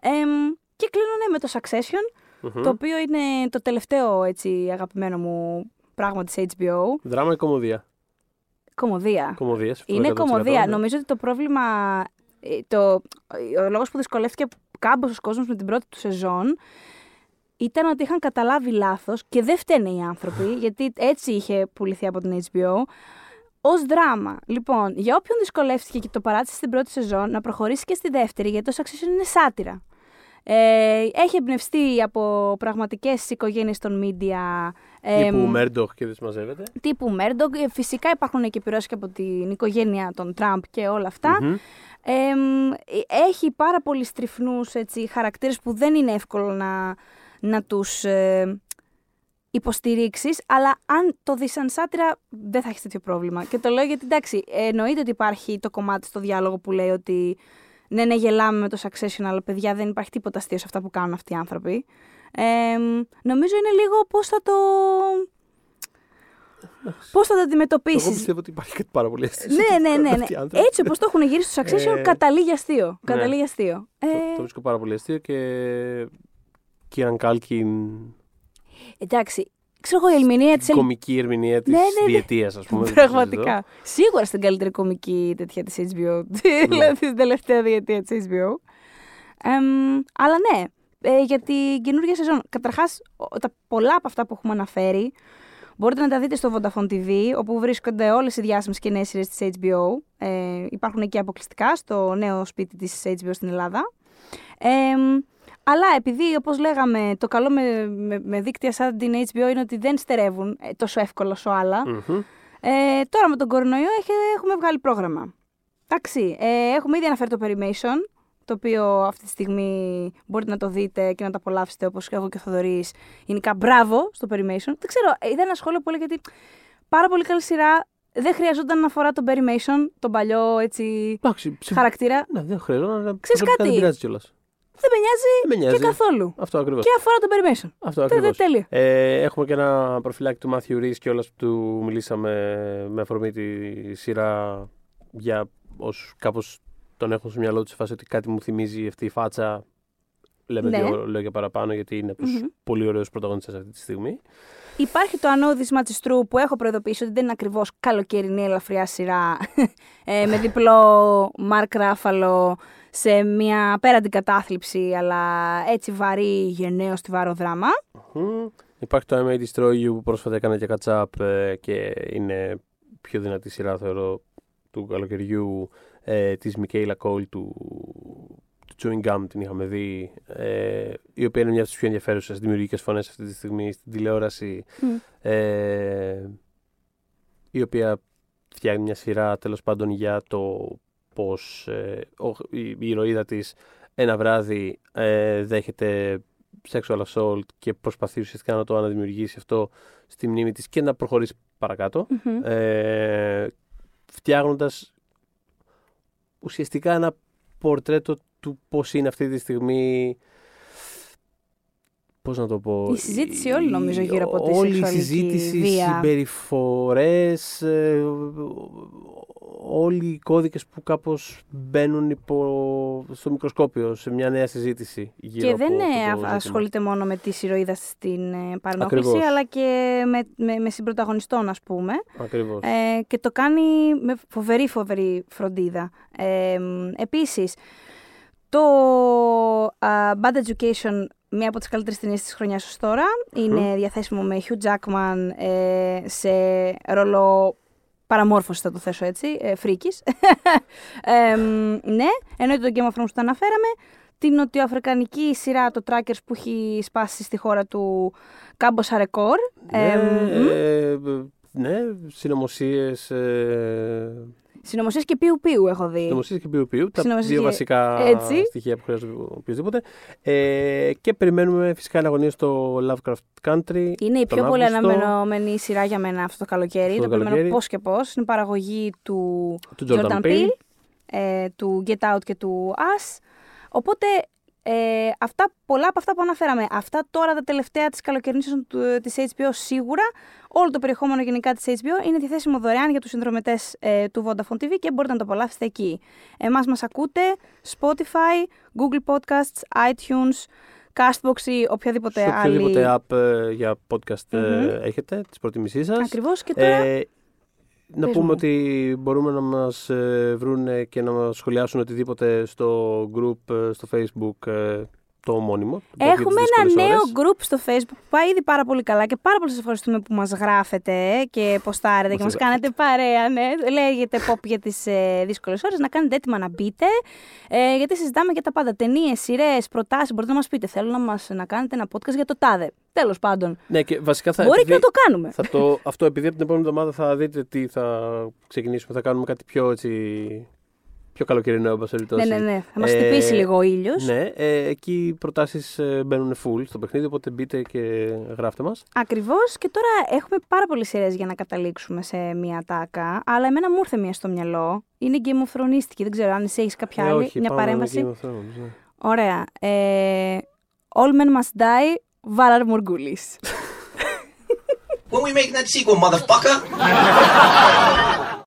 Εμ, και κλείνω ναι, με το Succession, Μμμ. το οποίο είναι το τελευταίο έτσι, αγαπημένο μου πράγμα της HBO. Δράμα ή κομμωδία; Κομμωδία. Κομμωδία. Είναι 100%, κομμωδία. ναι. Νομίζω ότι το πρόβλημα. Ε, Το, ο λόγος που δυσκολεύτηκε κάμπος ο κόσμος με την πρώτη του σεζόν ήταν ότι είχαν καταλάβει λάθος και δεν φταίνε οι άνθρωποι, γιατί έτσι είχε πουληθεί από την HBO. Ω δράμα. Λοιπόν, για όποιον δυσκολεύτηκε και το παράτησε στην πρώτη σεζόν, να προχωρήσει και στη δεύτερη, γιατί το Succession είναι σάτυρα. Ε, έχει εμπνευστεί από πραγματικές οικογένειες των media. Ε, Τύπου Μέρντοχ και δεν συμμαζεύεται. τύπου Μέρντογκ. Ε, Φυσικά υπάρχουν και επιρρώσεις και από την οικογένεια των Τραμπ και όλα αυτά. Μμμ. Ε, μ, έχει πάρα πολύ στριφνούς έτσι, χαρακτήρες που δεν είναι εύκολο να, να τους ε, υποστηρίξεις, αλλά αν το δεις σαν σάτυρα δεν θα έχεις τέτοιο πρόβλημα. Και το λέω γιατί εντάξει, εννοείται ότι υπάρχει το κομμάτι στο διάλογο που λέει ότι ναι, ναι, γελάμε με το succession, αλλά παιδιά δεν υπάρχει τίποτα αστείο σε αυτά που κάνουν αυτοί οι άνθρωποι. Ε, μ, νομίζω είναι λίγο πώς θα το... Πώς θα το Εγώ αντιμετωπίσεις. πιστεύω ότι υπάρχει κάτι πάρα πολύ αστείο. Ναι, ναι, ναι. ναι. Αυτοί οι άνθρωποι. Έτσι όπως το έχουν γυρίσει στο Succession, Ε, καταλήγει αστείο. ναι. Καταλήγει αστείο. Ε, Το, το βρίσκω πάρα πολύ αστείο και. Κίραν Κάλκιν. εντάξει, ξέρω εγώ η ερμηνεία τη. Κομική ερμηνεία της Ναι, ναι, ναι. διετίας, ας πούμε. δεν το συζητώ. Πραγματικά. Σίγουρα στην καλύτερη κομική τέτοια της HBO. δηλαδή στην τελευταία διετία της HBO. Εμ, αλλά ναι, ε, για την καινούργια σεζόν. Καταρχάς, τα πολλά από αυτά που έχουμε αναφέρει μπορείτε να τα δείτε στο Vodafone TV, όπου βρίσκονται όλες οι διάσημες και νέες σειρές της HBO. Ε, υπάρχουν εκεί αποκλειστικά στο νέο σπίτι της HBO στην Ελλάδα. Ε, Αλλά επειδή, όπως λέγαμε, το καλό με, με, με δίκτυα σαν την HBO είναι ότι δεν στερεύουν ε, τόσο εύκολα όσο άλλα. Μμμ. Ε, τώρα με τον κορονοϊό έχει, έχουμε βγάλει πρόγραμμα. Εντάξει, ε, έχουμε ήδη αναφέρει το Perimation, το οποίο αυτή τη στιγμή μπορείτε να το δείτε και να το απολαύσετε όπως και εγώ και ο Θοδωρής. Γενικά μπράβο στο Perimation. Δεν ξέρω, ε, είδα ένα σχόλιο που έλεγε ότι πάρα πολύ καλή σειρά. Δεν χρειαζόταν να αφορά τον Perimation, τον παλιό έτσι Εντάξει, ψηφ- χαρακτήρα. Ναι, δεν χρειάζεται. αλλά Ξέρεις προσωπικά κάτι; Δεν πειράζει κιόλας. Δεν με νοιάζει, Δεν με νοιάζει. και καθόλου. Αυτό ακριβώς. Και αφορά τον Perimation. Αυτό Τε- ακριβώς. τε- τέλεια. Ε, έχουμε και ένα προφυλάκι του Μάθιου Ρης κιόλας που του μιλήσαμε με αφορμή τη σειρά για όσους κάπως τον έχουν στο μυαλό του σε φάση ότι κάτι μου θυμίζει αυτή η φάτσα. Λέμε Ναι. δύο λόγια παραπάνω γιατί είναι από τους Μμμ. πολύ ωραίους πρωταγωνιστές αυτή τη στιγμή. Υπάρχει το ανώδυσμα της True που έχω προειδοποιήσει ότι δεν είναι ακριβώς καλοκαιρινή ελαφριά σειρά ε, με διπλό Μαρκ Ράφαλο σε μια απέραντη κατάθλιψη, αλλά έτσι βαρύ γενναίος στιβάρο δράμα. Μμμ. Υπάρχει το I May Destroy You που πρόσφατα έκανα και catch up ε, και είναι πιο δυνατή σειρά θεωρώ του καλοκαιριού ε, της Μικέιλα Κόλ του, του Chewing Gum την είχαμε δει ε, η οποία είναι μια από τις πιο ενδιαφέρουσες δημιουργικές φωνές αυτή τη στιγμή στην τηλεόραση Μμ. ε, η οποία φτιάχνει μια σειρά τέλος πάντων για το πως ε, ο- η, η ηρωίδα της ένα βράδυ ε, δέχεται sexual assault και προσπαθεί ουσιαστικά να το αναδημιουργήσει αυτό στη μνήμη της και να προχωρήσει παρακάτω Μμμ. ε, φτιάχνοντας ουσιαστικά ένα πορτρέτο του πώς είναι αυτή τη στιγμή πώς να το πω; Η συζήτηση όλη νομίζω γύρω από τη όλη η σεξουαλική συζήτηση, βία. Συμπεριφορές ε, όλοι οι κώδικες που κάπως μπαίνουν υπό, στο μικροσκόπιο σε μια νέα συζήτηση γύρω Και δεν από ε, αυτό το α- ζήτημα. ασχολείται μόνο με τη ηρωίδα στην ε, παρενόχληση, Ακριβώς. αλλά και με, με, με συμπροταγωνιστών, ας πούμε. Ακριβώς. Ε, και το κάνει με φοβερή φοβερή φροντίδα. Ε, μ, επίσης, το α, Bad Education, μία από τις καλύτερες ταινίες της χρονιάς ως τώρα, είναι διαθέσιμο με Hugh Jackman ε, σε ρόλο παραμόρφωση θα το θέσω έτσι, ε, φρίκης. Ε, μ, ναι, εννοείται το Game of Thrones που το αναφέραμε. Την νοτιοαφρικανική σειρά, το Trackers που έχει σπάσει στη χώρα του Κάμπος Αρεκόρ. ναι, μ. ε, ναι, συνωμοσίες, ε, Συνωμοσίες και πιου πιου έχω δει. συνωμοσίες και ποιου ποιου, τα Συνωμοσίες δύο και- βασικά έτσι. στοιχεία που χρειάζεται οποιοδήποτε. Ε, και περιμένουμε φυσικά αναγωνίες στο Lovecraft Country. Είναι η τον πιο πολύ Αύγουστο, αναμενόμενη σειρά για μένα αυτό το καλοκαίρι. Αυτό το το περιμένω καλοκαίρι. πώς και πώς. Είναι παραγωγή του Του Jordan Jordan Peele. Peele, ε, του Get Out και του Us. Οπότε ε, αυτά, πολλά από αυτά που αναφέραμε, αυτά τώρα τα τελευταία της καλοκαιρινής του, της HBO σίγουρα, όλο το περιεχόμενο γενικά της HBO είναι διαθέσιμο δωρεάν για τους συνδρομητές ε, του Vodafone TV και μπορείτε να το απολαύσετε εκεί. Εμάς μας ακούτε Spotify, Google Podcasts, iTunes, Castbox ή οποιαδήποτε Σε άλλη... οποιοδήποτε app ε, για podcast ε, Μμμ. έχετε, της προτιμήσής σας. Ακριβώς και τώρα... Ε, να Πες πούμε μου. ότι μπορούμε να μας ε, βρούνε και να μας σχολιάσουν οτιδήποτε στο group, ε, στο facebook, ε, το ομώνυμο. το blog για τις Έχουμε δύσκολες ένα νέο ώρες. group στο Facebook που πάει ήδη πάρα πολύ καλά και πάρα πολύ σας ευχαριστούμε που μας γράφετε και ποστάρετε και Μας μας κάνετε παρέα, ναι. Λέγεται pop για τις ε, δύσκολες ώρες, να κάνετε έτοιμα να μπείτε, ε, γιατί συζητάμε για τα πάντα. Ταινίες, σειρές, προτάσεις, μπορείτε να μας πείτε. Θέλω να μας να κάνετε ένα podcast για το τάδε. Τέλος πάντων. Ναι, και βασικά θα, Μπορεί επειδή- και να το κάνουμε. θα το, αυτό επειδή από την επόμενη εβδομάδα θα δείτε τι θα ξεκινήσουμε. Θα κάνουμε κάτι πιο έτσι, πιο καλοκαιρινό, εν πάση Ναι, περιπτώσει. ναι, ναι. Θα μας Ε, χτυπήσει λίγο ο ήλιος. Ναι, ε, εκεί οι προτάσεις ε, μπαίνουν full στο παιχνίδι, οπότε μπείτε και γράφτε μας. Ακριβώς και τώρα έχουμε πάρα πολλές σειρές για να καταλήξουμε σε μια τάκα, αλλά εμένα μου ήρθε μια στο μυαλό. Είναι Game of Thrones, δεν ξέρω αν εσύ έχεις κάποια Ε, άλλη, όχι, μια πάμε με παρέμβαση. Game of Thrones, ναι. Ωραία. Ε, All Men Must Die, Valar Morghulis. When we make that sequel, motherfucker!